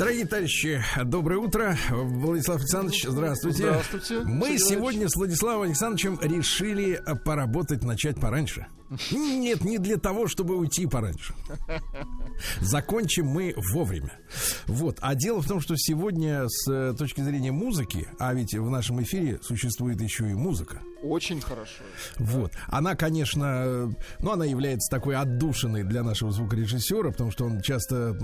Дорогие товарищи, доброе утро. Владислав Александрович, здравствуйте. Здравствуйте. Мы сегодня с Владиславом Александровичем решили поработать, начать пораньше. Нет, не для того, чтобы уйти пораньше. Закончим мы вовремя. Вот. А дело в том, что сегодня с э, точки зрения музыки, а ведь в нашем эфире существует еще и музыка. Очень хорошо. Вот. Она, конечно, э, ну, она является такой отдушиной для нашего звукорежиссера, потому что он часто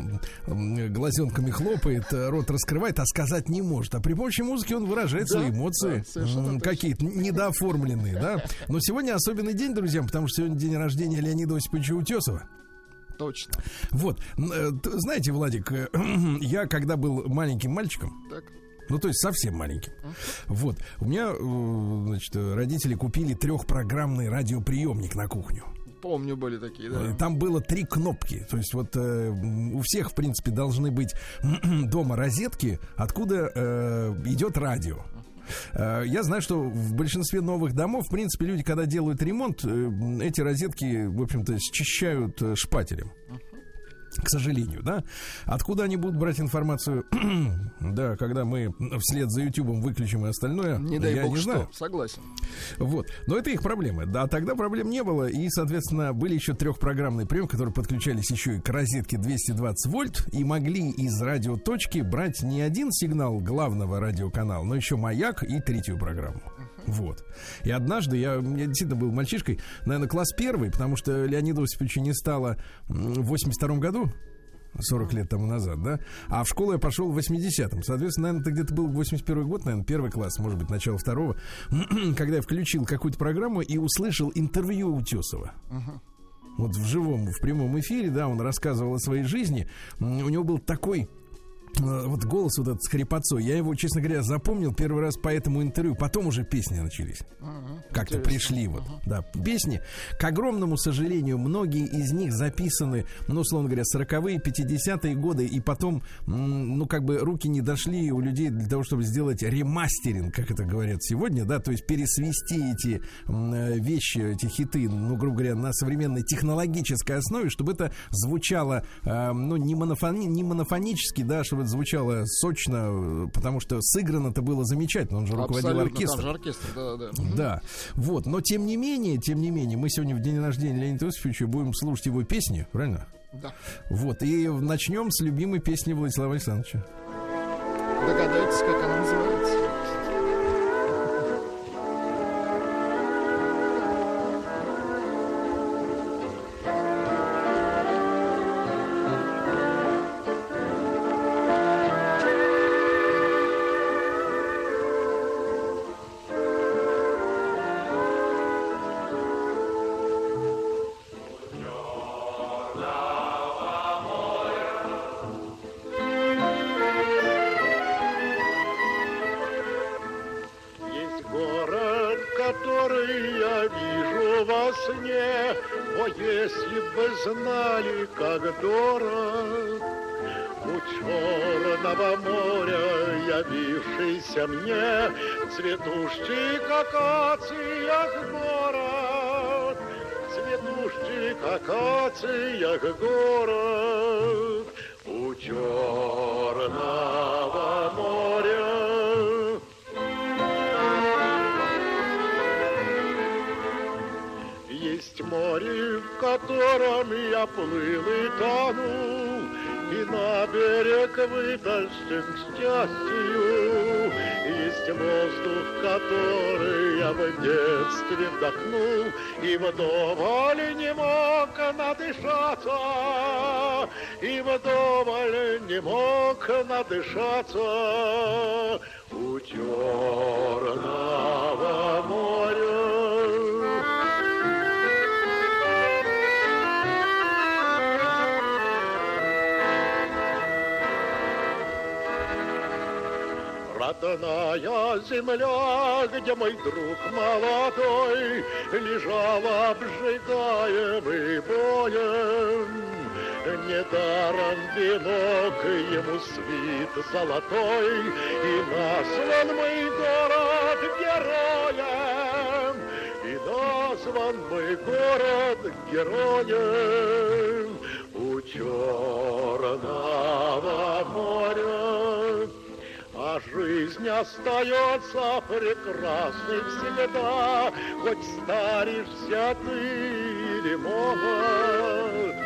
глазенками хлопает, э, рот раскрывает, а сказать не может. А при помощи музыки он выражает Да, свои эмоции, да, какие-то недооформленные, да. Но сегодня особенный день, друзья, потому что сегодня день рождения Леонида Осиповича Утесова. Точно. Вот. Э, Знаете, Владик, э, я когда был маленьким мальчиком, Так. ну, то есть совсем маленьким. Вот. У меня, э, значит, родители купили трехпрограммный радиоприемник на кухню. Помню, были такие, да. Там было три кнопки. То есть вот э, у всех, в принципе, должны быть дома розетки, откуда э, идет радио. Э, Я знаю, что в большинстве новых домов, в принципе, люди, когда делают ремонт, э, эти розетки, в общем-то, счищают э, шпателем. К сожалению, да. Откуда они будут брать информацию? да, когда мы вслед за Ютубом выключим и остальное, Не дай я бог не что. знаю. Согласен. Вот. Но это их проблемы. Да, тогда проблем не было. И, соответственно, были еще трехпрограммные приемы, которые подключались еще и к розетке 220 вольт и могли из радиоточки брать не один сигнал главного радиоканала, но еще маяк и третью программу. Вот. И однажды я, я действительно был мальчишкой, наверное, класс первый, потому что Леонида Осиповича не стало в 82 году. 40 лет тому назад, да? А в школу я пошел в 80-м. Соответственно, наверное, это где-то был 81 год, наверное, первый класс, может быть, начало второго. Когда я включил какую-то программу и услышал интервью Утесова. Вот в живом, в прямом эфире, да, он рассказывал о своей жизни. У него был такой вот голос вот этот с хрипотцой. Я его, честно говоря, запомнил первый раз по этому интервью. Потом уже песни начались. Как-то Интересно. пришли вот, да, песни. К огромному сожалению, многие из них записаны, ну, условно говоря, 40-е, 50-е годы, и потом, ну, как бы руки не дошли у людей для того, чтобы сделать ремастеринг, как это говорят сегодня, да, то есть пересвести эти э, вещи, эти хиты, ну, грубо говоря, на современной технологической основе, чтобы это звучало, э, ну, не, монофони- не монофонически, да, чтобы звучало сочно, потому что сыграно это было замечательно, он же руководил Абсолютно. оркестром. Там же оркестр, да, да. да. Да, вот, но тем не менее, тем не менее, мы сегодня в день рождения Леонида Иосифовича будем слушать его песни, правильно? Да. Вот, и начнем с любимой песни Владислава Александровича. Догадайтесь, как она родная земля, где мой друг молодой лежал обжигаемый боем. Недаром венок ему свит золотой, И назван мой город героем, И назван мой город героем у Черного жизнь остается прекрасной всегда, Хоть старишься ты или молод.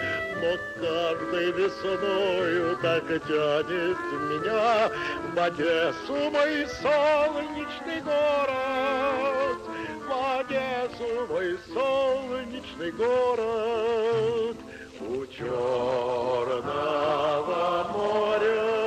Но каждой весною так тянет меня В Одессу мой солнечный город, В Одессу мой солнечный город, У Черного моря,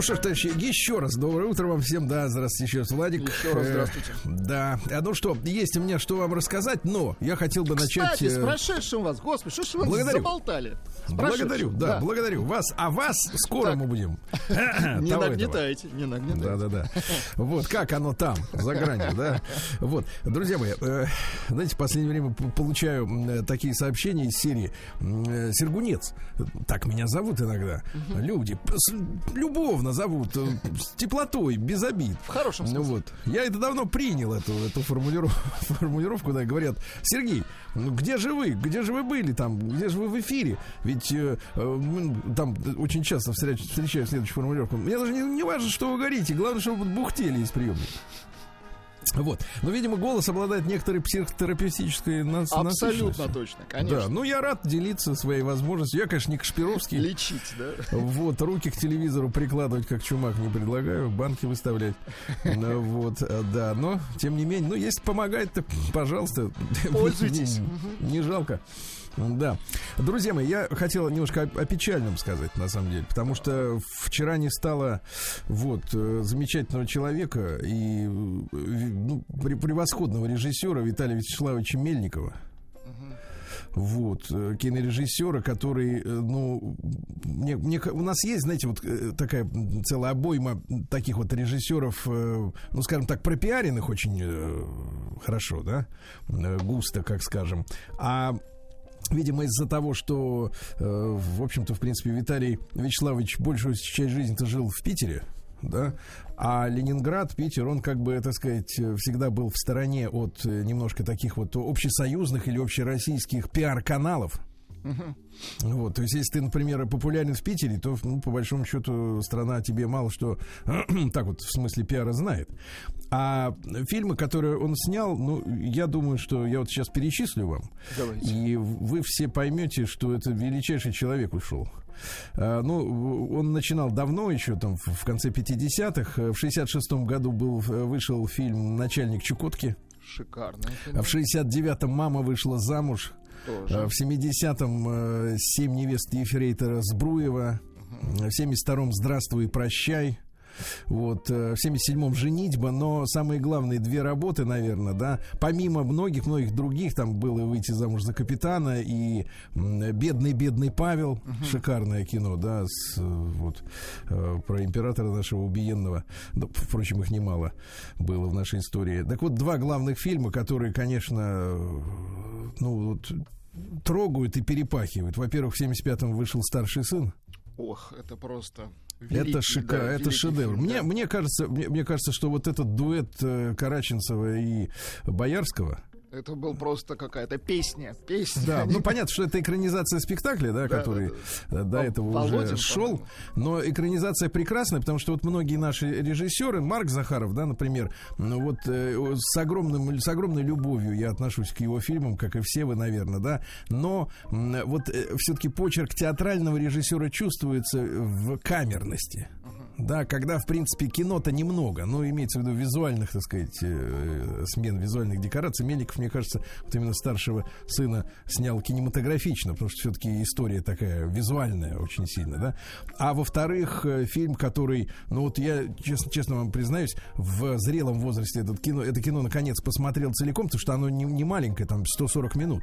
Ну что ж, товарищи, еще раз доброе утро вам всем. Да, здравствуйте еще раз, Владик. Еще раз Э, здравствуйте. Да. А ну что, есть у меня что вам рассказать, но я хотел бы начать... Кстати, с э, прошедшим вас. Господи, что ж вы благодарю. заболтали? С Благодарю, прошедшим, да, благодарю вас. А вас скоро Так. мы будем. Не Того этого. нагнетайте, не Да, нагнетайте. да, да. Вот как оно там, за гранью, да. Вот, друзья мои, э, знаете, в последнее время получаю э, такие сообщения из серии э, Сергунец. Так меня зовут иногда. Люди с- любовно зовут, э, с теплотой, без обид. В хорошем Ну смысле. вот, я это давно принял эту, эту формулировку, формулировку, да, говорят, Сергей, ну где же вы, где же вы были там, где же вы в эфире? Ведь э, э, там очень часто встречаю, встречаю следующую формулировку. Мне даже не, не важно, что вы говорите, главное, чтобы вы бухтели из приемника. Вот. Но, видимо, голос обладает некоторой психотерапевтической нас- Абсолютно точно, Да, конечно. ну я рад делиться своей возможностью. Я, конечно, не Кашпировский. Лечить, да? Вот, руки к телевизору прикладывать, как чумак, не предлагаю, банки выставлять. Ну, Вот, э, да, но, тем не менее, ну, если помогает, то, пожалуйста. Пользуйтесь. Не жалко. Да. Друзья мои, я хотел немножко о, о печальном сказать, на самом деле, потому что вчера не стало вот э, замечательного человека и э, ну, пре- превосходного режиссера Виталия Вячеславовича Мельникова. Вот, э, кинорежиссера, который, ну, мне, мне у нас есть, знаете, вот такая целая обойма таких вот режиссеров, ну, скажем так, пропиаренных очень хорошо, да, густо, как скажем. А Видимо, из-за того, что, э, в общем-то, в принципе, Виталий Вячеславович большую часть жизни-то жил в Питере, да, а Ленинград, Питер, он как бы, так сказать, всегда был в стороне от э, немножко таких вот общесоюзных или общероссийских пиар-каналов. Вот, то есть, если ты, например, популярен в Питере, то, ну, по большому счету, страна тебе мало что, так вот, в смысле пиара знает. А фильмы, которые он снял, ну, я думаю, что я вот сейчас перечислю вам, Давайте. и вы все поймете, что это величайший человек ушел. А, Ну, он начинал давно, еще там в конце 50-х. В 66-м году был, вышел фильм «Начальник Чукотки». Шикарно. А в 69-м «Мама вышла замуж». Тоже. А В 70-м э, «Семь невест Ефрейтора Збруева». В 72-м «Здравствуй, прощай». Вот, э, в 77-м «Женитьба», но самые главные две работы, наверное, да, помимо многих-многих других, там было «Выйти замуж за капитана» и «Бедный-бедный Павел», шикарное кино, да, с, э, вот, э, про императора нашего убиенного, Ну, впрочем, их немало было в нашей истории. Так вот, два главных фильма, которые, конечно, ну, вот, трогают и перепахивают. Во-первых, в 75-м вышел «Старший сын», Ох, это просто... это великий, шика, да, это шедевр. фильм, Мне, да. мне кажется, мне, мне кажется, что вот этот дуэт э, Караченцева и Боярского, Это был просто какая-то песня. Песня. да, ну понятно, что это экранизация спектакля, да, Да, который э, до этого Володин, уже шел, по-моему. но экранизация прекрасная, потому что вот многие наши режиссеры, Марк Захаров, да, например, ну вот э, с огромным, с огромной любовью я отношусь к его фильмам, как и все вы, наверное, да, но м, вот все-таки почерк театрального режиссера чувствуется в камерности. Да, когда, в принципе, кино-то немного, но имеется в виду визуальных, так сказать, э, смен визуальных декораций. Мельников, мне кажется, вот именно старшего сына снял кинематографично, потому что все-таки история такая визуальная очень сильно, да. А во-вторых, э, фильм, который, ну вот я, честно, честно вам признаюсь, в зрелом возрасте этот кино, это кино наконец посмотрел целиком, потому что оно не, не маленькое, там 140 минут.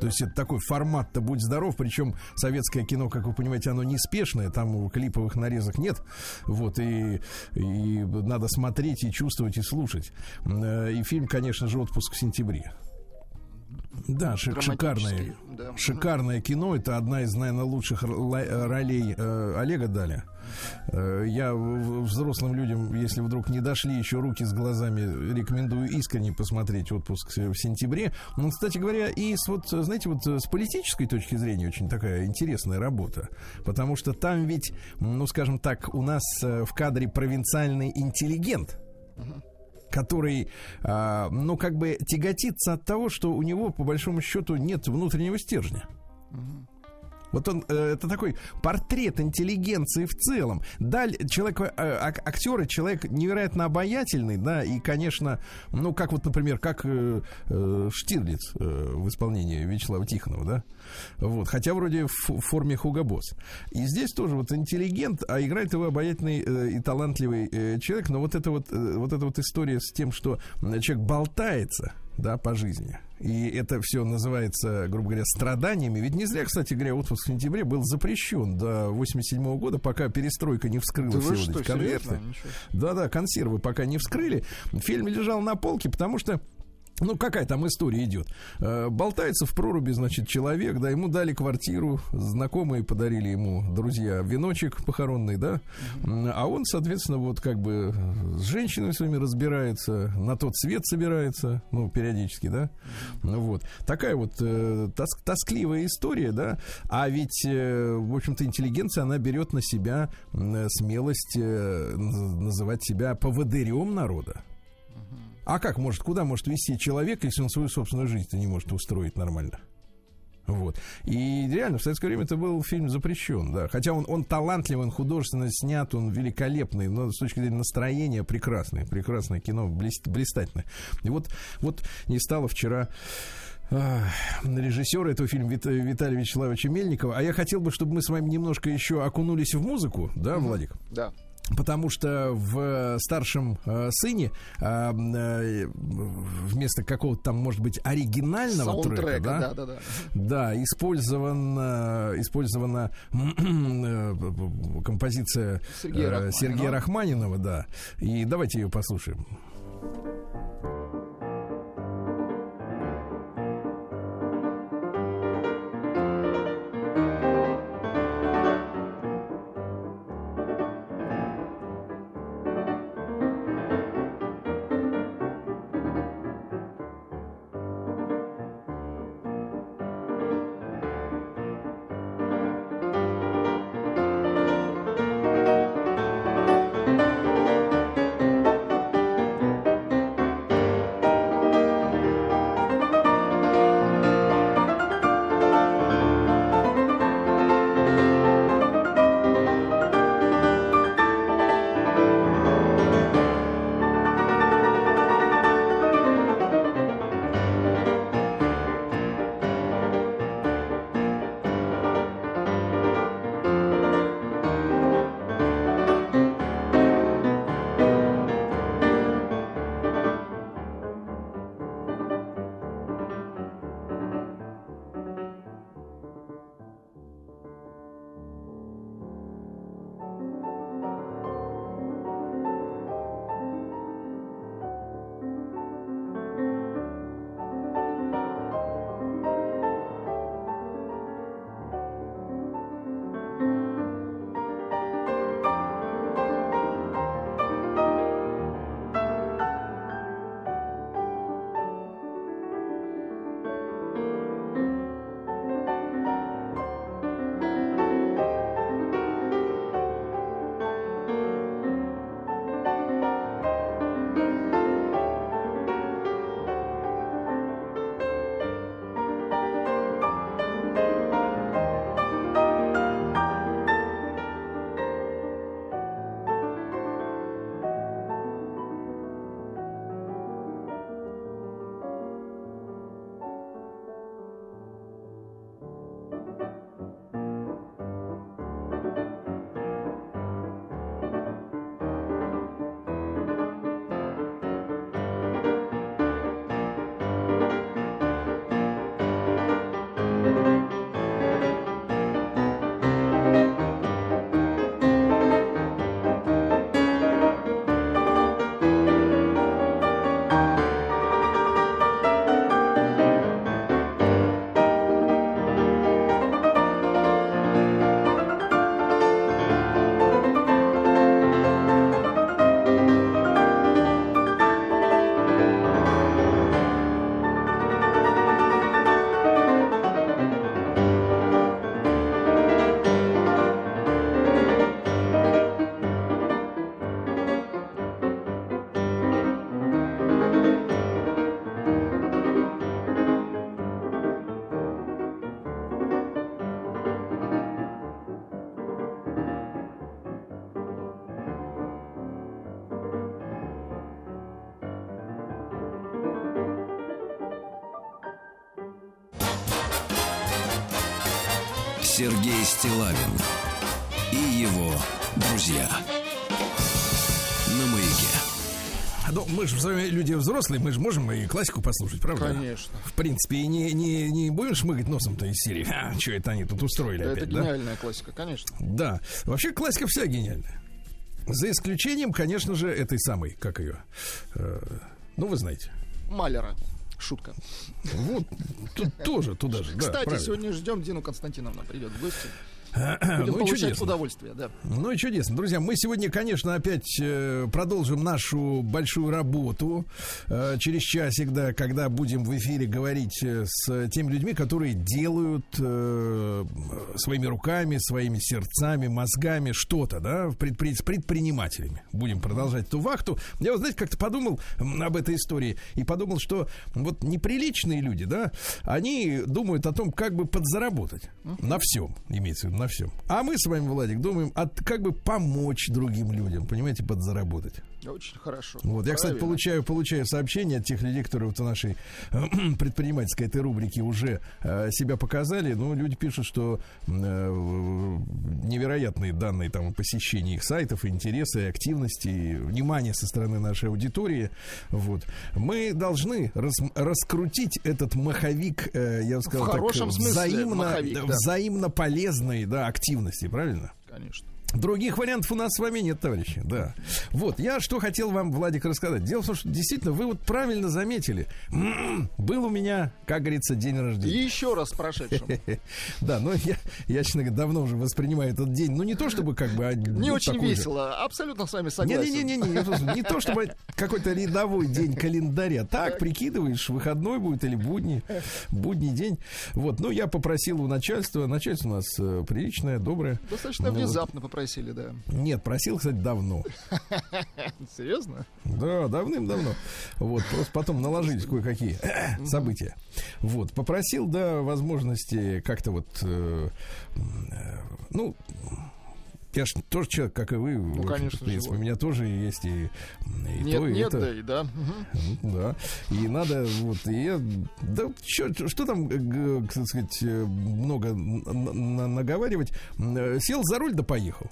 То есть это такой формат-то будь здоров, причем советское кино, как вы понимаете, оно неспешное, там клиповых нарезок нет, вот, и, и надо смотреть и чувствовать и слушать. Э, И фильм, конечно же, «Отпуск в сентябре». Да, шик- шикарное, да. шикарное кино. Это одна из, наверное, лучших р- ролей э, Олега Даля. Э, Я взрослым людям, если вдруг не дошли еще руки с глазами, рекомендую искренне посмотреть отпуск в сентябре. Ну, кстати говоря, и с вот, знаете, вот с политической точки зрения очень такая интересная работа. Потому что там ведь, ну, скажем так, у нас э, в кадре провинциальный интеллигент который, а, ну, как бы тяготится от того, что у него, по большому счету, нет внутреннего стержня. Вот он, э, это такой портрет интеллигенции в целом. Даль, человек, э, ак- актер и человек невероятно обаятельный, да, и, конечно, ну, как вот, например, как э, Штирлиц в исполнении Вячеслава Тихонова, да, вот, хотя вроде в, форме Хуга Босс. И здесь тоже вот интеллигент, а играет его обаятельный и талантливый человек, но вот эта вот, вот эта вот история с тем, что человек болтается, да, по жизни. И это все называется, грубо говоря, страданиями. Ведь не зря, кстати говоря, отпуск в сентябре был запрещен до 87 года, пока перестройка не вскрыла Да все что, эти конверты. Да-да, консервы пока не вскрыли. Фильм лежал на полке, потому что ну, какая там история идет? Э, болтается в проруби, значит, человек, да, ему дали квартиру, знакомые подарили ему, друзья, веночек похоронный, да, а он, соответственно, вот как бы с женщинами своими разбирается, на тот свет собирается, ну, периодически, да, ну, вот. Такая вот э, тос- тоскливая история, да, а ведь, э, в общем-то, интеллигенция, она берет на себя смелость э, наз- называть себя поводырем народа. А как может, куда может вести человек, если он свою собственную жизнь не может устроить нормально? Вот. И реально, в советское время это был фильм запрещен, да. Хотя он, он талантливый, он художественно снят, он великолепный, но с точки зрения настроения прекрасный, прекрасное кино, блест- блистательное. И вот, вот не стало вчера а, режиссера этого фильма Вит- Виталия Вячеславовича Мельникова. А я хотел бы, чтобы мы с вами немножко еще окунулись в музыку, да, Владик? Да. Потому что в старшем э, сыне э, э, вместо какого-то там, может быть, оригинального трека, Саундтрека, да, да, да, да. да, использована, использована э, композиция Сергея э, Рахманинова. Сергея Рахманинова, да. И давайте ее послушаем. Сергей Стилавин и его друзья. На маяке. Ну, мы же с вами люди взрослые, мы же можем и классику послушать, правда? Конечно. В принципе, и не, не, не будем шмыгать носом-то из серии. А, что это они тут устроили Да, опять, это да? гениальная классика, конечно. Да. Вообще классика вся гениальная. За исключением, конечно же, этой самой, как ее. э, ну, вы знаете. Малера. Шутка. Вот, тут тоже туда же. да, Кстати, правильно. сегодня ждем Дину Константиновна придет в гости. Ну Будем и получать удовольствие, да. Ну и чудесно. Друзья, мы сегодня, конечно, опять э, продолжим нашу большую работу э, через часик, да, когда будем в эфире говорить э, с теми людьми, которые делают своими руками, своими сердцами, мозгами что-то, да, предпри- с предпринимателями. Будем продолжать эту вахту. Я, вот, знаете, как-то подумал об этой истории и подумал, что вот неприличные люди, да, они думают о том, как бы подзаработать. На всем, имеется в виду, на всем. А мы с вами, Владик, думаем, от, как бы помочь другим людям, понимаете, подзаработать. Очень хорошо. Вот, я, кстати, получаю, получаю сообщения от тех людей, которые вот в нашей предпринимательской этой рубрике уже э, себя показали. Ну, люди пишут, что э, невероятные данные там о посещении их сайтов, интересы, активности, внимание со стороны нашей аудитории. Вот. Мы должны рас- раскрутить этот маховик, э, я бы сказал, так, хорошем смысле взаимно, маховик, да. взаимно полезной да, активности, правильно? Конечно. Других вариантов у нас с вами нет, товарищи. Да. Вот, я что хотел вам, Владик, рассказать. Дело в том, что действительно вы вот правильно заметили. М-м, Был у меня, как говорится, день И рождения. еще раз прошедшим. Да, но я, я, честно говоря, давно уже воспринимаю этот день. Ну, не то чтобы как бы... Не ну, очень весело. Абсолютно с вами согласен. Не-не-не, не, то чтобы какой-то рядовой день календаря. Так, прикидываешь, выходной будет или будний, будний день. Вот, ну, я попросил у начальства. Начальство у нас э, приличное, доброе. Достаточно Ну, вот. Попросили, да. Нет, просил, кстати, давно. Серьезно? Да, давным-давно. Вот, просто потом наложились кое-какие события. Вот, попросил, да, возможности как-то вот, э, э, ну, я ж тоже человек, как и вы. в общем, конечно, В принципе, живой. у меня тоже есть и, и Нет, то, и нет, это. да, и да. Ну, Да. И надо, вот, и я, да, чё- чё- что там, э, так сказать, э, много наговаривать. Э, Сел за руль да поехал.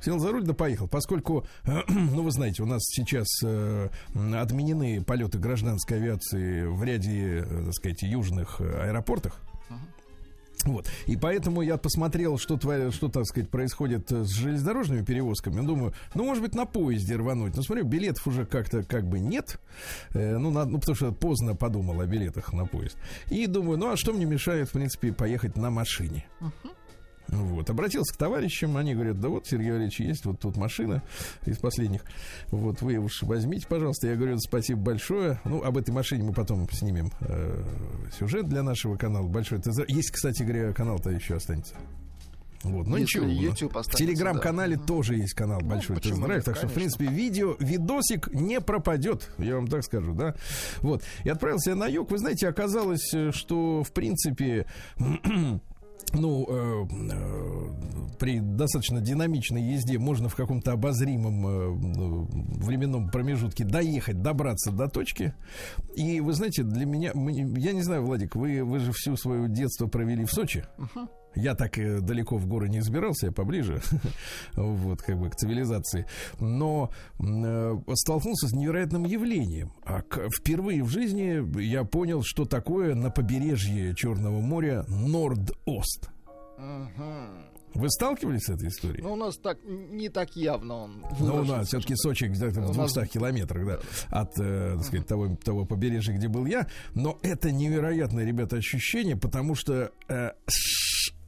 Сел за руль да поехал, поскольку, ну, вы знаете, у нас сейчас э, отменены полеты гражданской авиации в ряде, так сказать, южных аэропортах. Вот. И поэтому я посмотрел, что, творя- что, так сказать, происходит с железнодорожными перевозками. Думаю, ну, может быть, на поезде рвануть. Но смотрю, билетов уже как-то как бы нет. Э, ну, надо, ну, потому что поздно подумал о билетах на поезд. И думаю, ну, а что мне мешает, в принципе, поехать на машине? Вот. Обратился к товарищам, они говорят, да вот, Сергей Валерьевич, есть вот тут машина из последних. Вот вы уж возьмите, пожалуйста. Я говорю, спасибо большое. Ну, об этой машине мы потом снимем э, сюжет для нашего канала. Большой. ТЗ. Есть, кстати говоря, канал-то еще останется. Вот, ну Если ничего. YouTube в телеграм-канале да. Ну, тоже есть канал Большой почему Тест-драйв. нет, Так что, в принципе, видео, видосик не пропадет, я вам так скажу, да. Вот. И отправился я на юг. Вы знаете, оказалось, э, что, в принципе, ну, э, э, при достаточно динамичной езде можно в каком-то обозримом э, ну, временном промежутке доехать, добраться до точки. И вы знаете, для меня, я не знаю, Владик, вы, вы же всю свое детство провели в Сочи. Я так э, далеко в горы не избирался, я поближе, вот, как бы к цивилизации. Но э, столкнулся с невероятным явлением. А к- впервые в жизни я понял, что такое на побережье Черного моря Норд-Ост. Вы сталкивались с этой историей? Ну, у нас так не так явно он Ну, выражен, да, все-таки Сочи где-то в У нас- 200 километрах, да, от, э, так сказать, того, того побережья, где был я. Но это невероятное, ребята, ощущение, потому что, э,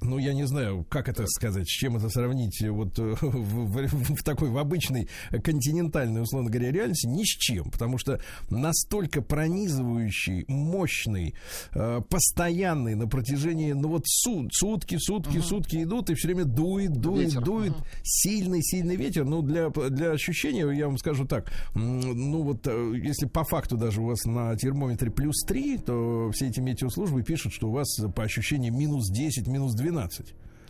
ну, я не знаю, как это сказать, с чем это сравнить э, вот э, в, в- в такой, в обычной континентальной, условно говоря, реальности, ни с чем, потому что настолько пронизывающий, мощный, э, постоянный на протяжении, ну, вот сут- сутки, сутки, сутки идут, и все время дует, дует, Ветер. дует, сильный, сильный ветер. Ну, для, для ощущения, я вам скажу так, ну, вот, э, если по факту даже у вас на термометре плюс 3, то все эти метеослужбы пишут, что у вас по ощущениям минус 10, минус 12.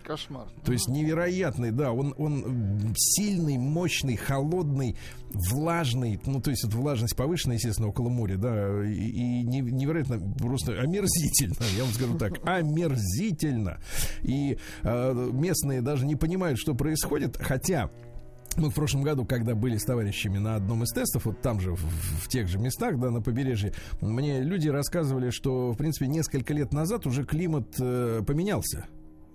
Кошмар. То есть невероятный, да, он, он сильный, мощный, холодный, влажный, ну, то есть вот влажность повышенная, естественно, около моря, да, и, и не- невероятно, просто омерзительно, я вам скажу так, омерзительно. И э, местные даже не понимают, что происходит, хотя мы в прошлом году, когда были с товарищами на одном из тестов, вот там же, в, в тех же местах, да, на побережье, мне люди рассказывали, что, в принципе, несколько лет назад уже климат э, поменялся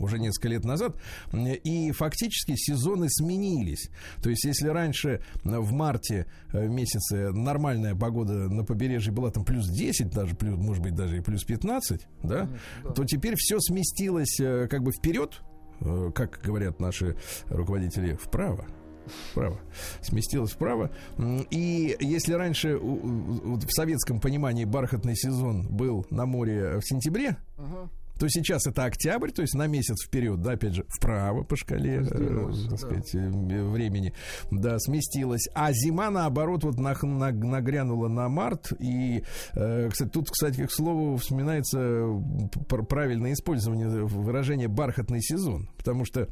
уже несколько лет назад, и фактически сезоны сменились. То есть, если раньше в марте э, месяце нормальная погода на побережье была там плюс 10, даже плюс, может быть, даже и плюс 15, да, то теперь все сместилось э, как бы вперед, э, как говорят наши руководители, вправо вправо. Сместилась вправо. И если раньше в советском понимании бархатный сезон был на море в сентябре, то сейчас это октябрь, то есть на месяц вперед, да, опять же, вправо по шкале, э, Сдвинулось, так да. сказать, э, времени, да, сместилась. А зима, наоборот, вот нах- наг- нагрянула на март. И, э, кстати, тут, кстати, к слову, вспоминается пр- правильное использование выражения «бархатный сезон», потому что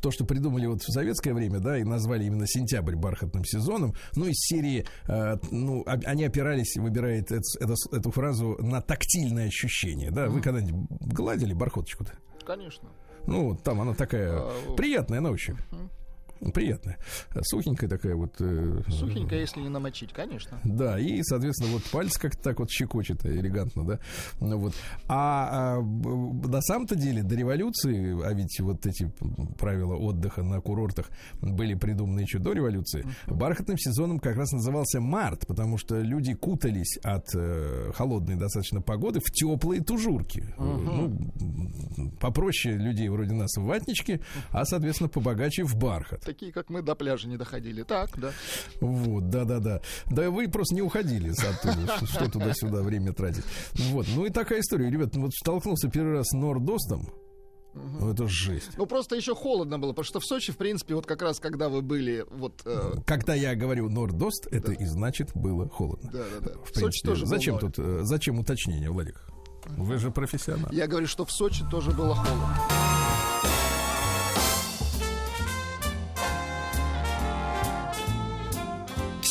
то, что придумали вот в советское время, да, и назвали именно сентябрь бархатным сезоном, ну, из серии, э, ну, а- они опирались, выбирает эт- это- эту фразу на тактильное ощущение, да, вы когда-нибудь гладили бархоточку-то? Конечно. Ну, вот там она такая А, приятная на ощупь. Приятная. Сухенькая такая вот. э, Сухенько, если не намочить, конечно. да, и, соответственно, вот палец как-то так вот щекочет э, элегантно, да. Ну, вот. А, а, на самом-то деле до революции, а ведь вот эти правила отдыха на курортах были придуманы еще до революции, бархатным сезоном как раз назывался март, потому что люди кутались от э, холодной достаточно погоды в теплые тужурки. Э, Ну, попроще людей вроде нас в ватничке, а, соответственно, побогаче в бархат. Такие, как мы, до пляжа не доходили. Так, да. Вот, да-да-да. Да вы просто не уходили оттуда, что- туда-сюда время тратить. Вот, ну и такая история. Ребят, ну вот столкнулся первый раз с Нордостом. Ну, это жесть. Ну, просто еще холодно было, потому что в Сочи, в принципе, вот как раз, когда вы были, вот... э, Когда я говорю Нордост, это и значит было холодно. Да-да-да. В В принципе, Сочи тоже зачем тут, э, зачем уточнение, Владик? Вы же профессионал. Я говорю, что в Сочи тоже было холодно.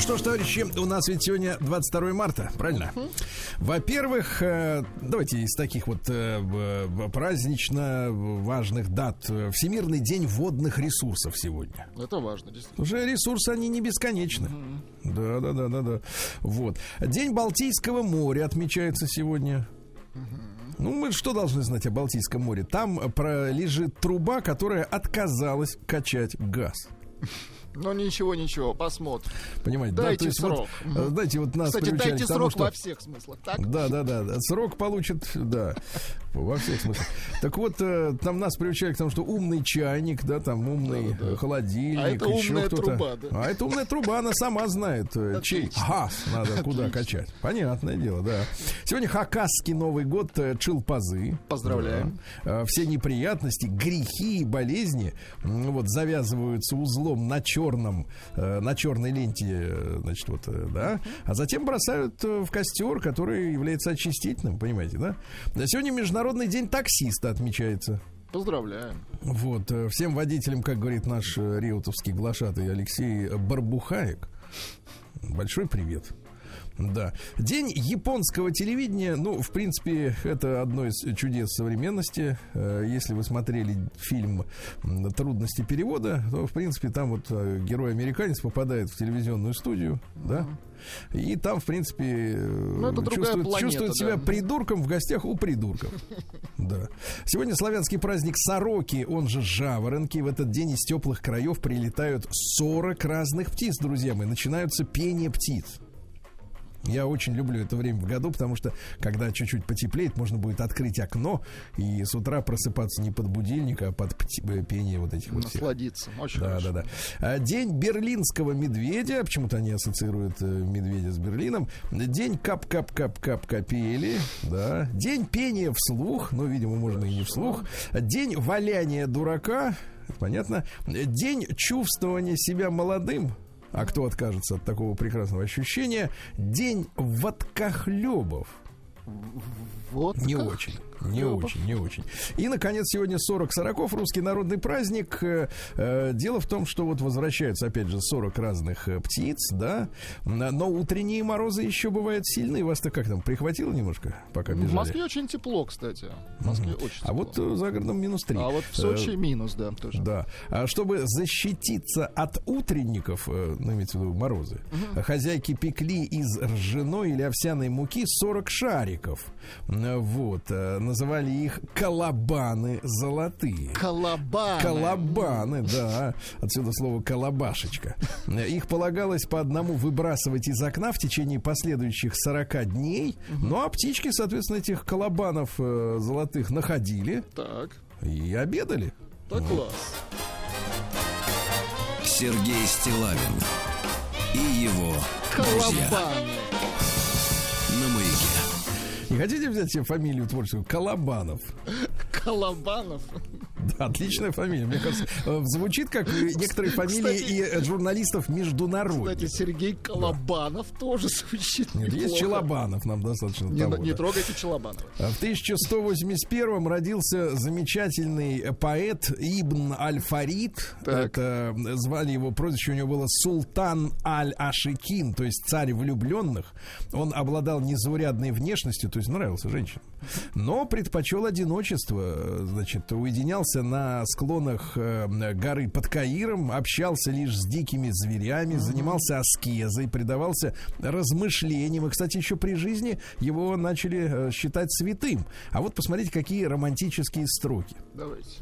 Что ж, товарищи, у нас ведь сегодня 22 марта, правильно? Во-первых, э, давайте из таких вот э, в- празднично важных дат. Э, Всемирный день водных ресурсов сегодня. Это важно, действительно. Уже ресурсы, они не бесконечны. Да, да, да, да, да. Вот. День Балтийского моря отмечается сегодня. Ну, мы что должны знать о Балтийском море? Там э, лежит труба, которая отказалась качать газ. Но ничего, ничего, посмотрим. Понимаете, Дайте да? То есть вот, срок. э, знаете, вот нас Кстати, дайте тому, срок что... во всех смыслах, так? Да, да, да, да. Срок получит, да, во всех смыслах. Так вот, э, там нас приучали к тому, что умный чайник, да, там умный э, холодильник, А это еще умная труба, да. А это умная труба, она сама знает, э, чей газ надо куда качать. Понятное дело, да. Сегодня Хакасский Новый год, Чилпазы. Поздравляем. Да. Все неприятности, грехи и болезни вот завязываются узлом на черном, э, на черной ленте, э, значит, вот, э, да, а затем бросают в костер, который является очистительным, понимаете, да? Да, Сегодня Международный день таксиста отмечается. Поздравляем. Вот, всем водителям, как говорит наш риутовский глашатый Алексей Барбухаек, большой привет. Да. День японского телевидения, ну, в принципе, это одно из чудес современности. Э, Если вы смотрели фильм «Трудности перевода», то, в принципе, там вот э, герой-американец попадает в телевизионную студию, да, и там, в принципе, э, Ну, чувствует, планета, чувствует себя да. придурком в гостях у придурков. Да. Сегодня славянский праздник Сороки, он же Жаворонки. В этот день из теплых краев прилетают 40 разных птиц, друзья мои. Начинаются пение птиц. Я очень люблю это время в году, потому что, когда чуть-чуть потеплеет, можно будет открыть окно и с утра просыпаться не под будильник, а под э, пение вот этих вот. Насладиться. Очень Да, хорошо. да, да. А, День берлинского медведя. Почему-то они ассоциируют э, медведя с Берлином. День кап-кап-кап-кап капели. Да. День пения вслух. Ну, видимо, можно и не вслух. День валяния дурака. понятно. День чувствования себя молодым. А кто откажется от такого прекрасного ощущения? День водкохлебов. Вот Не очень. Не Хлебов. очень, не очень. И, наконец, сегодня 40 сороков, русский народный праздник. Э, э, Дело в том, что вот возвращаются, опять же, 40 разных э, птиц, да, но утренние морозы еще бывают сильные. Вас-то как там, прихватило немножко, пока бежали? В Москве очень тепло, кстати. В Москве очень А тепло. вот э, за городом минус 3. А вот в Сочи минус, да, тоже. Да. А чтобы защититься от утренников, ну, имеется в виду морозы, хозяйки пекли из ржаной или овсяной муки 40 шариков. Вот. Называли их колобаны золотые. Колобаны. Колобаны, да. Отсюда слово колобашечка. Их полагалось по одному выбрасывать из окна в течение последующих 40 дней. Ну а птички, соответственно, этих колобанов э, золотых находили Так, и обедали. так класс. Сергей Стилавин и его друзья Колобаны. маяке. Хотите взять себе фамилию творческую? Колобанов. Колобанов. Да, отличная фамилия. Мне кажется, э, звучит как э, некоторые фамилии Кстати- и э, журналистов Кстати, международных. Сергей Колобанов тоже звучит Нет, есть неплохо. Челобанов, нам достаточно Не, того, не да. трогайте Челобанова. В 1181 родился замечательный поэт Ибн Аль-Фарид. Это звали его прозвище, у него было Султан Аль-Ашикин, то есть царь влюбленных. Он обладал незаурядной внешностью, то есть нравился женщинам. Но предпочел одиночество, значит, уединялся на склонах э, горы под Каиром, общался лишь с дикими зверями, занимался аскезой, предавался размышлениям. И, кстати, еще при жизни его начали э, считать святым. А вот посмотрите, какие романтические строки. Давайте.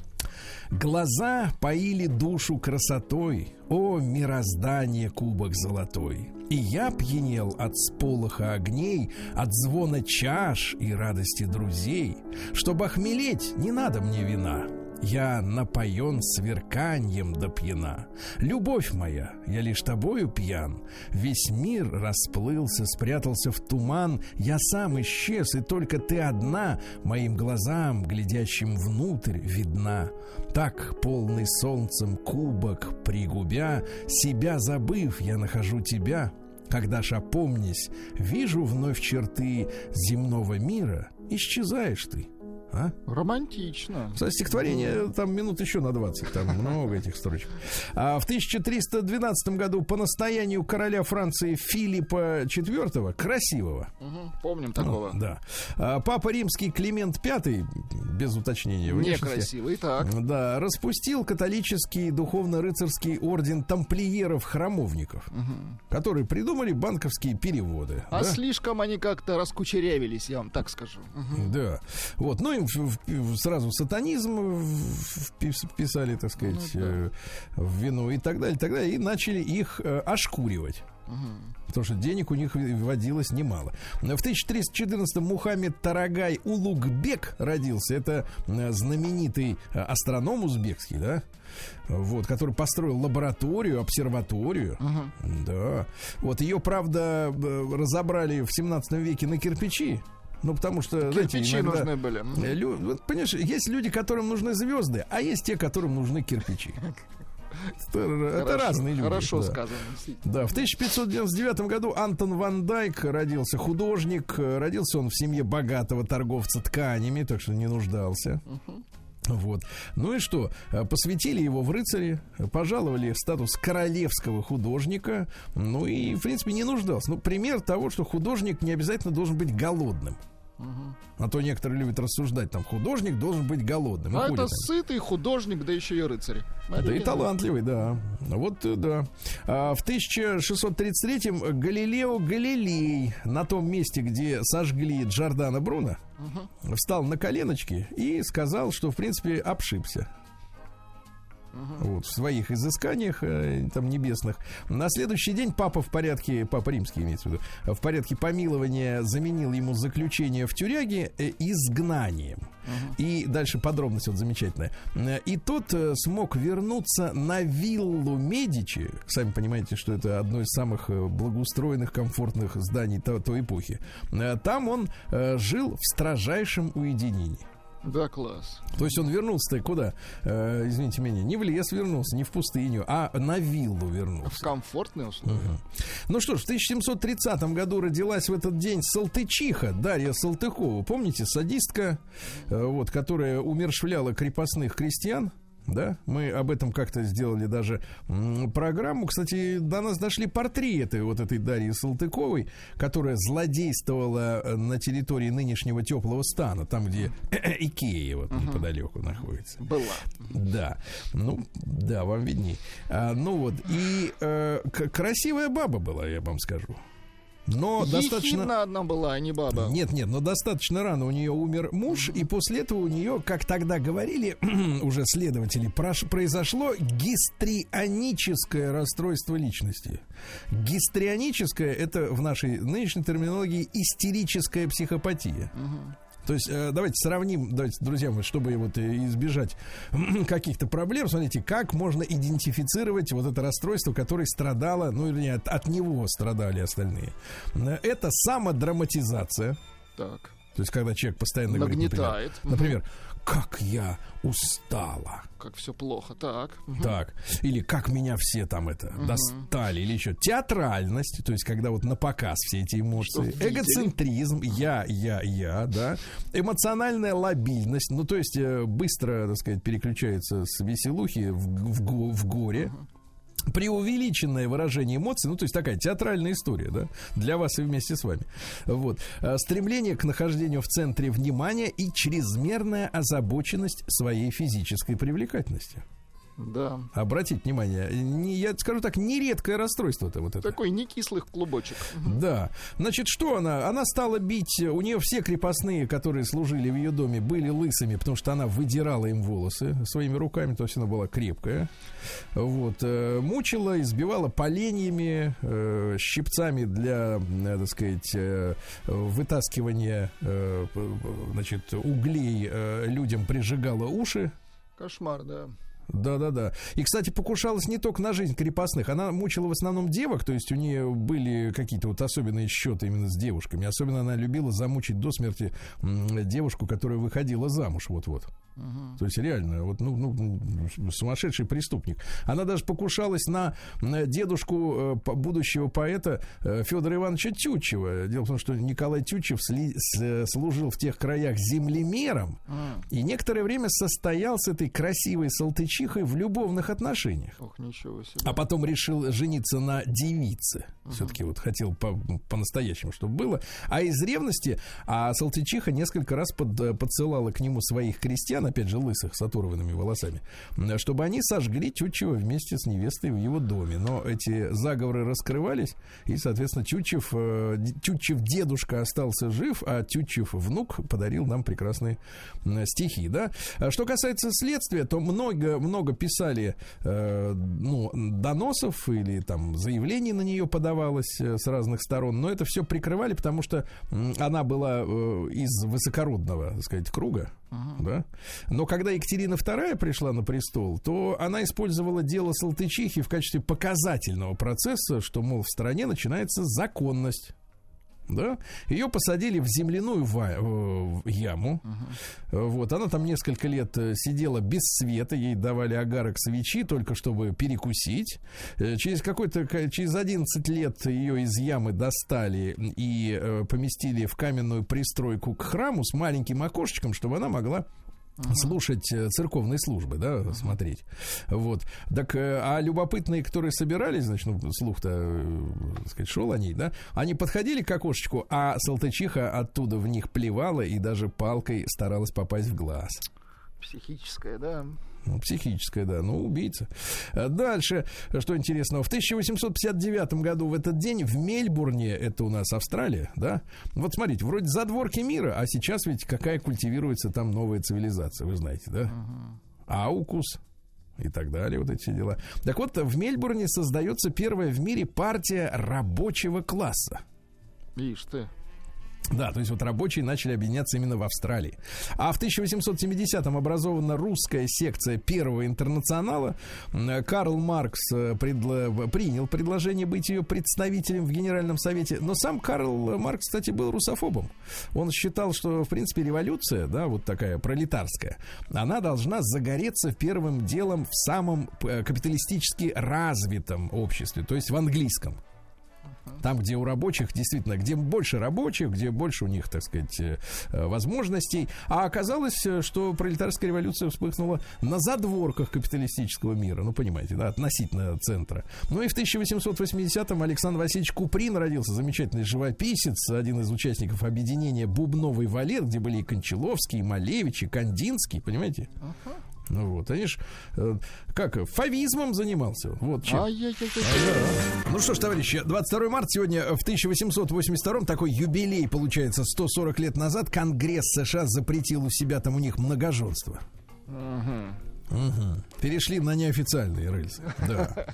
Глаза поили душу красотой, О, мироздание кубок золотой. И я пьянел от сполоха огней, От звона чаш и радости друзей. Чтобы охмелеть, не надо мне вина. Я напоен сверканьем до пьяна. Любовь моя, я лишь тобою пьян. Весь мир расплылся, спрятался в туман. Я сам исчез, и только ты одна Моим глазам, глядящим внутрь, видна. Так, полный солнцем кубок пригубя, Себя забыв, я нахожу тебя. Когда ж опомнись, вижу вновь черты земного мира, исчезаешь ты. А? Романтично. Стихотворение там минут еще на 20, там много этих строчек. А в 1312 году по настоянию короля Франции Филиппа IV, красивого, Мгм, Помним такого. ну, да, а, папа римский Климент V, без уточнения внешности, Некрасивый. Так. да, распустил католический духовно-рыцарский орден тамплиеров-храмовников, которые придумали банковские переводы. А да? слишком они как-то раскучерявились, я вам так скажу. Мгм. Да. Вот. Ну, в- сразу сатанизм вписали, так сказать, э, в вину и так далее, и так далее. И начали их э, ошкуривать. Потому что денег у них водилось немало. В 1314 Мухаммед Тарагай Улугбек родился. Это э, знаменитый астроном узбекский, да? Вот, который построил лабораторию, обсерваторию. Да. Вот ее, правда, разобрали в 17 веке на кирпичи. Ну, потому что, знаете, Кирпичи иногда- нужны были. Э, лю- вот, понимаешь, есть люди, которым нужны звезды, а есть те, которым нужны кирпичи. Это, это Хорошо, разные люди. Хорошо да. сказано. Да, в 1599 году Антон Ван Дайк родился художник. Э, Родился он в семье богатого торговца тканями, так что не нуждался. Вот. Ну и что? Э, Посвятили его в рыцари, пожаловали в статус королевского художника. Ну и, в принципе, не нуждался. Ну, пример того, что художник не обязательно должен быть голодным. А то некоторые любят рассуждать, там, художник должен быть голодным. И А это там. сытый художник, да еще и рыцарь. Да и талантливый, да. Вот, э, да. А, в 1633-м Галилео Галилей на том месте, где сожгли Джордана Бруно, встал на коленочки и сказал, что, в принципе, обшибся. Вот, в своих изысканиях э, там небесных. На следующий день папа в порядке, папа римский имеется в виду, в порядке помилования заменил ему заключение в тюряге э, изгнанием. И дальше подробность вот замечательная. Э, И тот э, смог вернуться на виллу Медичи. Сами понимаете, что это одно из самых благоустроенных, комфортных зданий то- той эпохи. Там он жил в строжайшем уединении. Да, класс. То есть он вернулся-то куда? Э, извините меня, не в лес вернулся, не в пустыню, а на виллу В вернулся. комфортные условия. Ну что ж, в 1730 году родилась в этот день Салтычиха Дарья Салтыкова. Помните, садистка, э, вот, которая умершвляла крепостных крестьян? Да, мы об этом как-то сделали даже программу. Кстати, до нас дошли портреты вот этой Дарьи Салтыковой, которая злодействовала э, на территории нынешнего теплого стана, там, где Икея вот неподалеку находится. Была. Да, ну, да, вам видней. А, ну вот, и э, красивая баба была, я вам скажу. Но достаточно... Ехидна одна была, а не баба. Нет, нет, но достаточно рано у нее умер муж, и после этого у нее, как тогда говорили уже следователи, прош- произошло гистрионическое расстройство личности. Гистрионическое это в нашей нынешней терминологии истерическая психопатия. То есть, э, давайте сравним, давайте, друзья мои, чтобы вот э, избежать каких-то проблем, смотрите, как можно идентифицировать вот это расстройство, которое страдало, ну или от, от него страдали остальные. Это самодраматизация. Так. То есть, когда человек постоянно говорит, Нагнетает. например, например, как я устала. Как все плохо. Так. Так. Или как меня все там это достали. Или еще театральность. То есть, когда вот на показ все эти эмоции. Видели. Эгоцентризм. Я, я, я, да. Эмоциональная лобильность. Ну, то есть, э, быстро, так сказать, переключается с веселухи в, в в горе. Преувеличенное выражение эмоций, ну, то есть такая театральная история, да, для вас и вместе с вами. Вот. А, Стремление к нахождению в центре внимания и чрезмерная озабоченность своей физической привлекательности. Да. Обратите внимание, не, я скажу так, нередкое расстройство это вот это. Такой не кислый клубочек. Да. Значит, что она? Она стала бить. У нее все крепостные, которые служили в ее доме, были лысыми, потому что она выдирала им волосы своими руками, то есть она была крепкая. Вот. э, Мучила, избивала поленьями, э, щипцами для, э, так сказать, вытаскивания значит, углей людям прижигала уши. Кошмар, да. Да-да-да. И, кстати, покушалась не только на жизнь крепостных. Она мучила в основном девок, то есть у нее были какие-то вот особенные счеты именно с девушками. Особенно она любила замучить до смерти девушку, которая выходила замуж вот-вот. То есть реально, вот, ну, ну, сумасшедший преступник. Она даже покушалась на дедушку э, будущего поэта э, Федора Ивановича Тютчева. Дело в том, что Николай Тютчев сли- с- э, служил в тех краях землемером, и некоторое время состоял с этой красивой салтычихой в любовных отношениях. Ох, ничего себе. А потом решил жениться на девице. Все-таки вот хотел по- по-настоящему, чтобы было. А из ревности, а Салтычиха несколько раз под- подсылала к нему своих крестьян, опять же, лысых, с оторванными волосами, чтобы они сожгли Тютчева вместе с невестой в его доме. Но эти заговоры раскрывались, и, соответственно, Тютчев, э, Тютчев дедушка остался жив, а Тютчев внук подарил нам прекрасные стихи, да. А Что касается следствия, то много, много писали э, ну, доносов или там заявлений на нее подавалось э, с разных сторон, но это все прикрывали, потому что она была э, из высокородного, так сказать, круга, да. Но когда Екатерина II пришла на престол, то она использовала дело Салтычихи в качестве показательного процесса, что, мол, в стране начинается законность. Да? Ее посадили в земляную ва- э, в яму. Э, Вот, она там несколько лет э, сидела без света, ей давали агарок свечи, только чтобы перекусить. Через какой-то, ка- через 11 лет ее из ямы достали и поместили в каменную пристройку к храму с маленьким окошечком, чтобы она могла слушать э, церковные службы, да, смотреть. Вот. Так, э, а любопытные, которые собирались, значит, ну, слух-то, э, так сказать, шел о ней, да, они подходили к окошечку, а Салтычиха оттуда в них плевала и даже палкой старалась попасть в глаз. Психическое, да. Ну, психическая, да, ну, убийца. А Дальше, что интересного. В 1859 году в этот день в Мельбурне, это у нас Австралия, да, вот смотрите, вроде задворки мира, а сейчас ведь какая культивируется там новая цивилизация, вы знаете, да? Аукус и так далее, вот эти дела. Так вот, в Мельбурне создается первая в мире партия рабочего класса. Видишь ты. Да, то есть вот рабочие начали объединяться именно в Австралии. А в 1870-м образована русская секция Первого интернационала. Карл Маркс э, предло- принял предложение быть ее представителем в Генеральном Совете. Но сам Карл Маркс, кстати, был русофобом. Он считал, что, в принципе, революция, да, вот такая пролетарская, она должна загореться первым делом в самом э, капиталистически развитом обществе, то есть в английском. Там, где у рабочих, действительно, где больше рабочих, где больше у них, так сказать, э, э, возможностей. А оказалось, э, что пролетарская революция вспыхнула на задворках капиталистического мира. Ну, понимаете, да, относительно центра. Ну и в 1880-м Александр Васильевич Куприн родился, замечательный живописец, один из участников объединения «Бубновый валет», где были и Кончаловский, и Малевич, и Кандинский, понимаете? Ну вот, они ж, э, как, фавизмом занимался. Вот чем. Ай-яй-яй-яй. Ну что ж, товарищи, 22 марта сегодня в 1882 такой юбилей, получается, 140 лет назад Конгресс США запретил у себя там у них многоженство. Мгм. Перешли на неофициальные рельсы. Да.